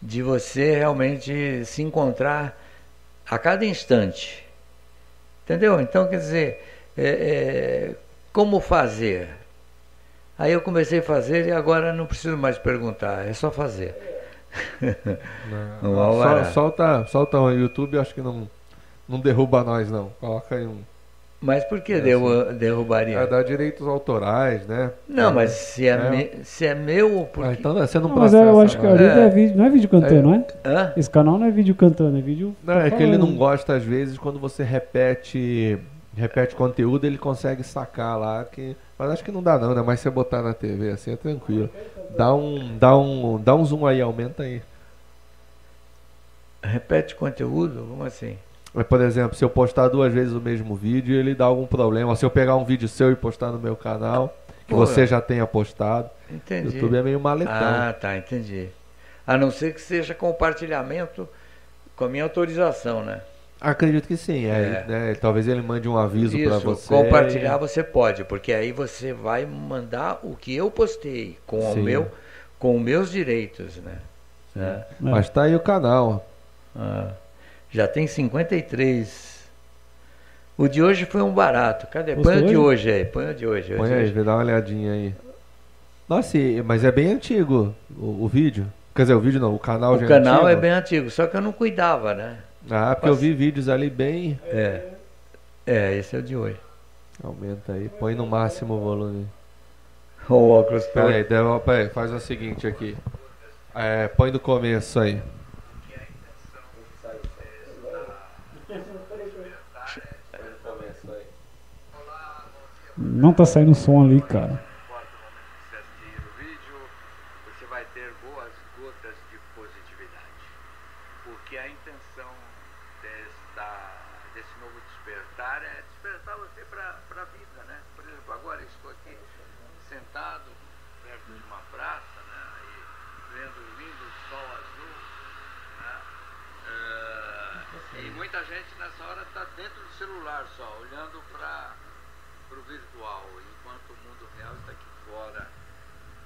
de você realmente se encontrar a cada instante. Entendeu? Então, quer dizer, é, é, como fazer? Aí eu comecei a fazer e agora não preciso mais perguntar, é só fazer. Não, sol- solta, solta o YouTube, acho que não, não derruba nós, não. Coloca aí um. Mas por que É, derru- derrubaria? É, dá direitos autorais, né? Não, É. mas se é, É. me- se é meu, por Ah, então você não Não, mas processa. eu acho que não. ali É. é vídeo, não é vídeo cantando, É. não é? Hã? Esse canal não é vídeo cantando, é vídeo. Não, é que ele não gosta, às vezes, quando você repete repete conteúdo, ele consegue sacar lá. Que... Mas acho que não dá não, né? Mas você botar na TV assim é tranquilo. Dá um, dá um, dá um zoom aí, aumenta aí. Repete conteúdo? Como assim? Mas, por exemplo, se eu postar duas vezes o mesmo vídeo, ele dá algum problema. Se eu pegar um vídeo seu e postar no meu canal, que Pô, você já tenha postado, o Entendi. YouTube é meio maletão. Ah, tá, entendi. A não ser que seja compartilhamento com a minha autorização, né? Acredito que sim. É, É. né? Talvez ele mande um aviso para você. compartilhar você pode, porque aí você vai mandar o que eu postei com o Sim. meu, com os meus direitos, né? Né? Mas tá aí o canal. Ah, já tem 53. O de hoje foi um barato. Cadê? Põe o de hoje? aí, põe o de hoje. Põe Hoje- aí, hoje. vê, dá uma olhadinha aí. Nossa, mas é bem antigo o, o vídeo. Quer dizer, o vídeo não, o canal já O canal antigo. é bem antigo, só que eu não cuidava, né? Ah, porque eu vi vídeos ali bem. É. É, esse é o de hoje. Aumenta aí, põe no máximo o volume. O óculos Pera todo. aí, deu- pera aí, faz o seguinte aqui. É, põe do começo aí. Não tá saindo som ali, cara. importa o momento que você assistir o vídeo, você vai ter boas gotas de positividade. Porque a intenção desta, desse novo despertar é despertar você para a vida, né? Por exemplo, agora eu estou aqui sentado perto de uma praça, né? Aí, vendo o lindo sol azul, né? Ah, e muita gente nessa hora está dentro do celular só, olhando para o virtual, enquanto o mundo real está aqui fora,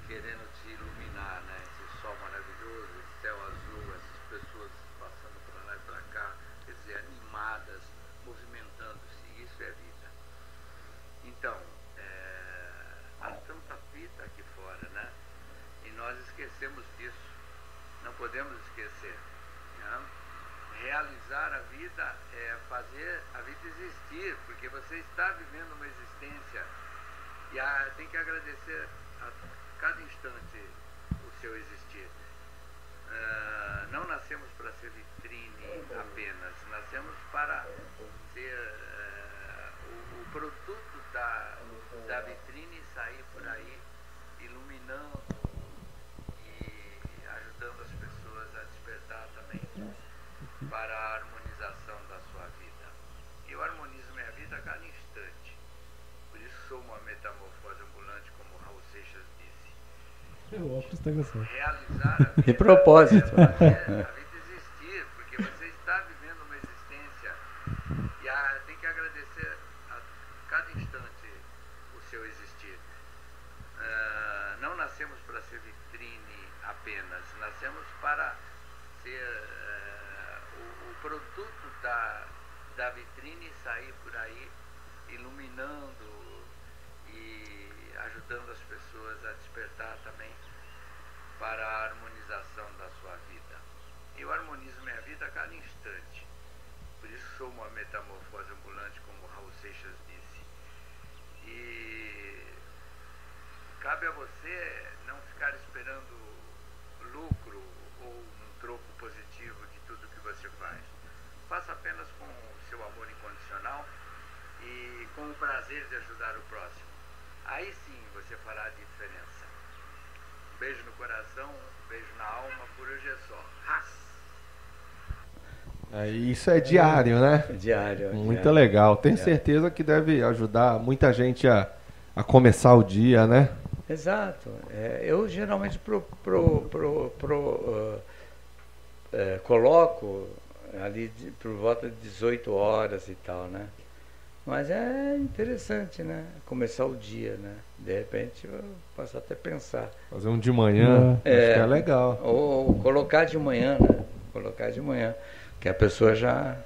querendo te iluminar, né? Esse sol maravilhoso, esse céu azul, essas pessoas passando para lá e para cá, quer dizer, animadas, movimentando-se, isso é vida. Então, é, há tanta fita aqui fora, né? E nós esquecemos disso, não podemos esquecer. Né? Realizar a vida é fazer vida existir, porque você está vivendo uma existência e a- tem que agradecer a cada instante o seu existir. Ah, não nascemos para ser vitrine apenas, nascemos para ser eh, o, o produto da, da vitrine sair por aí iluminando e ajudando as pessoas a despertar também para a harmonização da sua vida. Eu harmonizo minha vida a cada instante. Por isso sou uma metamorfose ambulante, como Raul Seixas disse. O óculos tá engraçado. Realizar a vida. De propósito. A vida existir, porque você está vivendo uma existência e a- tem que agradecer a cada instante o seu existir. Ah, não nascemos para ser vitrine apenas, nascemos para ser eh, o, o produto da, da vitrine sair por aí iluminando e ajudando as pessoas a despertar para a harmonização da sua vida. Eu harmonizo minha vida a cada instante. Por isso sou uma metamorfose ambulante, como Raul Seixas disse. E cabe a você não ficar esperando lucro ou um troco positivo de tudo que você faz. Faça apenas com o seu amor incondicional e com o prazer de ajudar o próximo. Aí sim você fará de beijo no coração, um beijo na alma, por hoje é só. É, isso é diário, né? Diário. Muito diário. legal. Tenho É. certeza que deve ajudar muita gente a, a começar o dia, né? Exato. É, eu geralmente pro, pro, pro, pro, ah, é, coloco ali de, por volta de 18 horas e tal, né? Mas é interessante, né? Começar o dia, né? De repente eu posso até pensar. Fazer um de manhã, É. acho que é legal. Ou, ou colocar de manhã, né? Colocar de manhã. Que a pessoa já.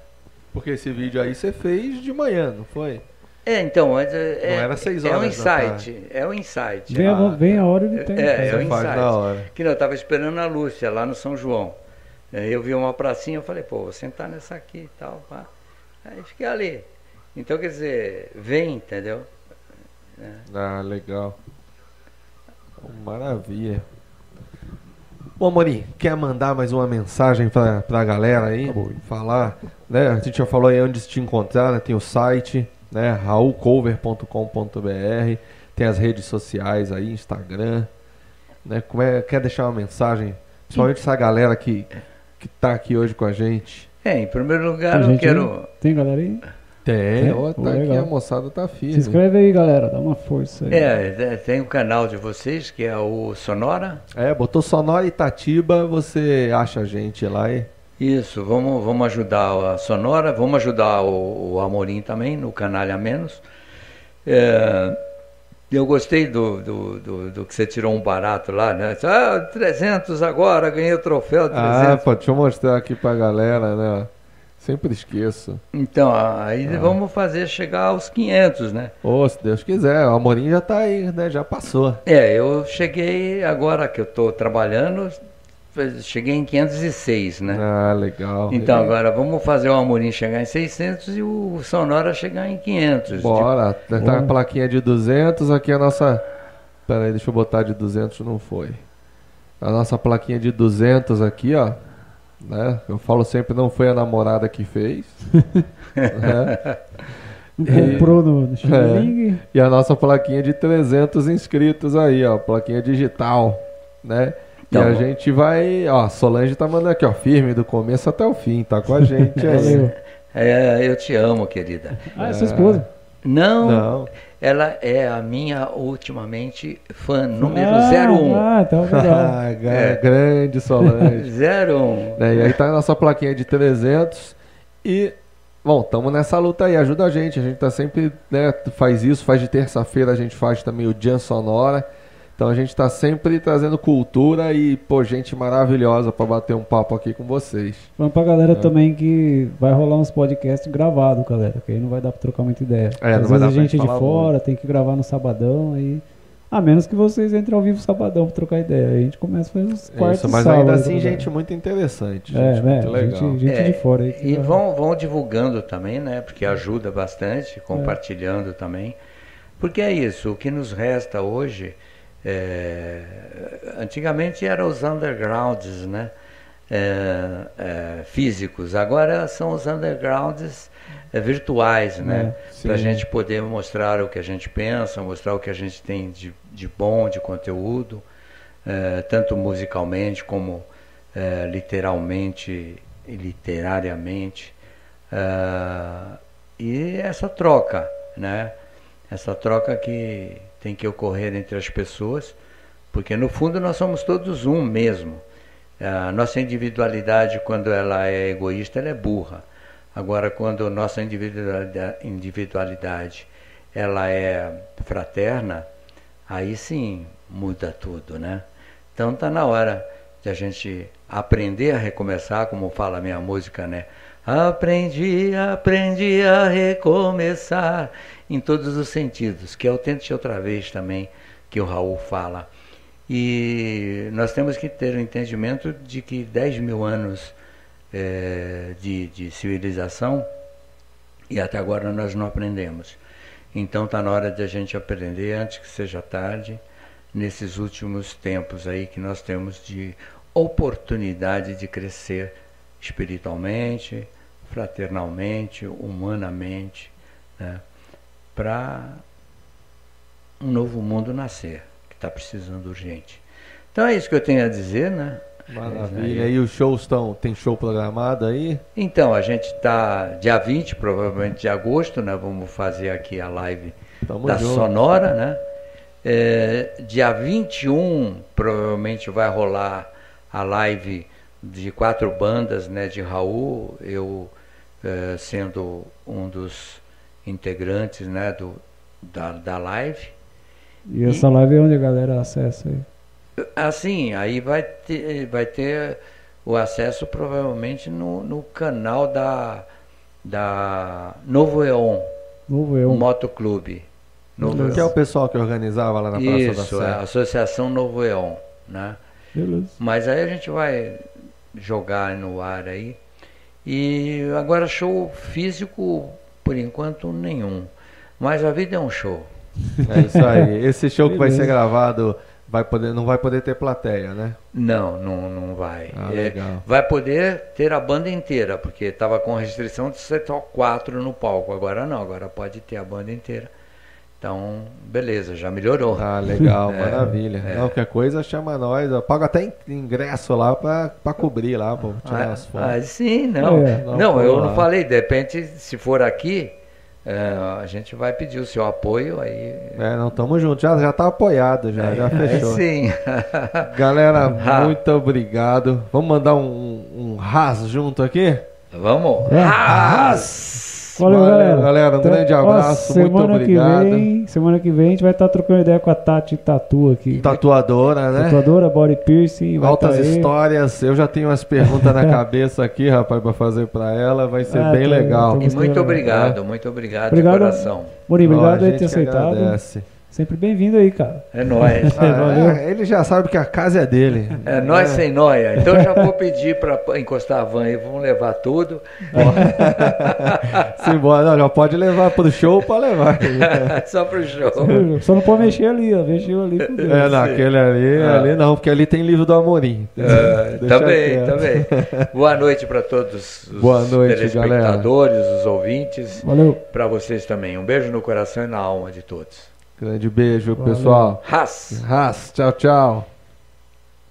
Porque esse vídeo aí você fez de manhã, não foi? É, então, mas é, Não era seis é um horas insight. É um insight. Vem, a, Ah, vem a hora do tempo. É, é o faz insight. Que não, eu estava esperando a Lúcia lá no São João. Aí eu vi uma pracinha, eu falei, pô, vou sentar nessa aqui e tal. Pá. Aí fiquei ali. Então, quer dizer, vem, entendeu? Ah, legal. Maravilha. Bom, Amorim, quer mandar mais uma mensagem pra, pra galera aí? Falar, né? A gente já falou aí onde te encontrar, né? Tem o site, né? raulcover.com.br Tem as redes sociais aí, Instagram, né? Como é, quer deixar uma mensagem? Principalmente essa galera que, que tá aqui hoje com a gente. É, em primeiro lugar, eu quero. aí? Tem galera aí? Tem, É? ó, tá aqui, legal. a moçada tá Se firme. inscreve aí, galera. Dá uma força aí. É, é, tem o canal de vocês, que é o Sonora. É, botou Sonora Itatiba, você acha a gente lá e... Isso, vamos, vamos ajudar a Sonora, vamos ajudar o, o Amorim também, no Canalha Menos. É, eu gostei do, do, do, do que você tirou um barato lá, né? Ah, 300 agora, ganhei o troféu 300. Ah, pô, deixa eu mostrar aqui pra galera, né? Sempre esqueço. Então, aí vamos fazer chegar aos 500, né? Ô, se Deus quiser, o Amorim já tá aí, né? Já passou. É, eu cheguei agora que eu estou trabalhando, cheguei em 506, né? Ah, legal. Então, agora vamos fazer o Amorim chegar em 600 e o Sonora chegar em 500. Bora. Tá Bora. a plaquinha de 200, aqui a nossa... Pera aí, deixa eu botar de 200, não foi. A nossa plaquinha de 200 aqui, ó. Né? Eu falo sempre, não foi a namorada que fez. né? Não comprou no, no É. E a nossa plaquinha de 300 inscritos aí, ó, plaquinha digital, né? E Então, a gente vai, ó, Solange tá mandando aqui, ó, firme do começo até o fim, tá com a gente aí. É, eu te amo, querida. Ah, é sua esposa. Não, Não, ela é a minha ultimamente fã número ah, 01. Ah, então legal. Ah, É. grande Solange. 01. né? E aí tá a nossa plaquinha de 300 e, bom, tamo nessa luta aí, ajuda a gente, a gente tá sempre, né, faz isso, faz de terça-feira, a gente faz também o Jam Sonora, então a gente tá sempre trazendo cultura e, pô, gente maravilhosa pra bater um papo aqui com vocês. Pra É. galera também que vai rolar uns podcasts gravados, galera. Que aí não vai dar pra trocar muita ideia. É, não Às vai vezes dar a gente gente de fora tem que gravar no sabadão aí. A menos que vocês entrem ao vivo sabadão pra trocar ideia. Aí a gente começa a fazer uns quartos Isso, mas sábado, ainda né, assim, gente muito interessante, É, gente né? muito legal. Gente, gente É, de fora aí. E vai- vão, vão divulgando também, né? Porque ajuda bastante, compartilhando também. Porque é isso, o que nos resta hoje, é, antigamente eram os undergrounds, né? É, é, físicos, agora são os undergrounds é, virtuais, né? sim. Para a gente poder mostrar o que a gente pensa, mostrar o que a gente tem de, de bom, de conteúdo, é, tanto musicalmente como é, literalmente e literariamente. E essa troca, né? Essa troca que tem que ocorrer entre as pessoas, porque no fundo nós somos todos um mesmo. A nossa individualidade, quando ela é egoísta, ela é burra. Agora, quando nossa individualidade, individualidade ela é fraterna, aí sim muda tudo, né? Então está na hora de a gente aprender a recomeçar, como fala a minha música, né? Aprendi, aprendi a recomeçar em todos os sentidos, que é o Tente Outra Vez também, que o Raul fala. E nós temos que ter o entendimento de que 10 mil anos eh, de, de civilização e até agora nós não aprendemos. Então está na hora de a gente aprender antes que seja tarde, nesses últimos tempos aí que nós temos de oportunidade de crescer espiritualmente, fraternalmente, humanamente, né? Para um novo mundo nascer, que está precisando urgente. Então é isso que eu tenho a dizer, né? Maravilha. E os shows estão. Tem show programado aí? Então, a gente está dia 20, provavelmente de agosto, né? Vamos fazer aqui a live Tamo da junto. Sonora, né? É, dia 21, provavelmente vai rolar a live de quatro bandas, né? De Raul, eu é, sendo um dos integrantes, né? Do, da, da live. E essa live é onde a galera acessa aí. Assim, aí vai ter, vai ter o acesso provavelmente no, no canal da, da Novo Eon, Novo o eu. Motoclube. Novo. Que é Eon. o pessoal que organizava lá na Praça Isso, da é a Sé. Associação Novo Eon, né? Beleza. Mas aí a gente vai jogar no ar aí. E agora show físico, por enquanto, nenhum. Mas a vida é um show. É isso aí. Esse show que vai ser gravado vai poder, não vai poder ter plateia, né? Não, não, não vai. Ah, É, legal. vai poder ter a banda inteira, porque estava com restrição de ser só quatro no palco. Agora não, agora pode ter a banda inteira. Então, beleza, já melhorou. Ah, legal, É, maravilha. é. Não, qualquer coisa chama nós. Eu pago até in- ingresso lá pra, pra cobrir lá, pra tirar Ah, as fotos. ah, sim, não. É. não, Não, eu vamos não lá. falei, de repente, se for aqui, é, a gente vai pedir o seu apoio aí. É, não, tamo junto. Já, já tá apoiado, já, já Aí fechou. sim. Galera, Ah. muito obrigado. Vamos mandar um, um ras junto aqui? Vamos. É. Valeu, Valeu, galera. galera. Um Até- grande ó, abraço, muito semana obrigado. Que vem, semana que vem a gente vai estar trocando ideia com a Tati Tatu aqui. Tatuadora, né? Tatuadora, body piercing. vai Altas tá histórias. Eu já tenho umas perguntas na cabeça aqui, rapaz, pra fazer pra ela. Vai ser Ah, bem tô- legal. E Gostei, muito obrigado, muito obrigado, Obrigado. de coração. Mori, Ó, a obrigado por gente ter aceitado. agradece. Sempre bem-vindo aí, cara. É nóis. Ah, Valeu. é, ele já sabe que a casa é dele. É nós sem noia. Então eu já vou pedir para encostar a van aí, vamos levar tudo. Simbora, não, já pode levar pro show, pode levar. Só pro show. Só não pode mexer ali, ó. Mexeu ali. É, naquele ali, Ah. ali não, porque ali tem livro do Amorim. É, também, também. Boa noite para todos os Boa noite, telespectadores, os ouvintes. Valeu. Para vocês também. Um beijo no coração e na alma de todos. Grande beijo, Valeu. pessoal. Ras! Ras, tchau, tchau.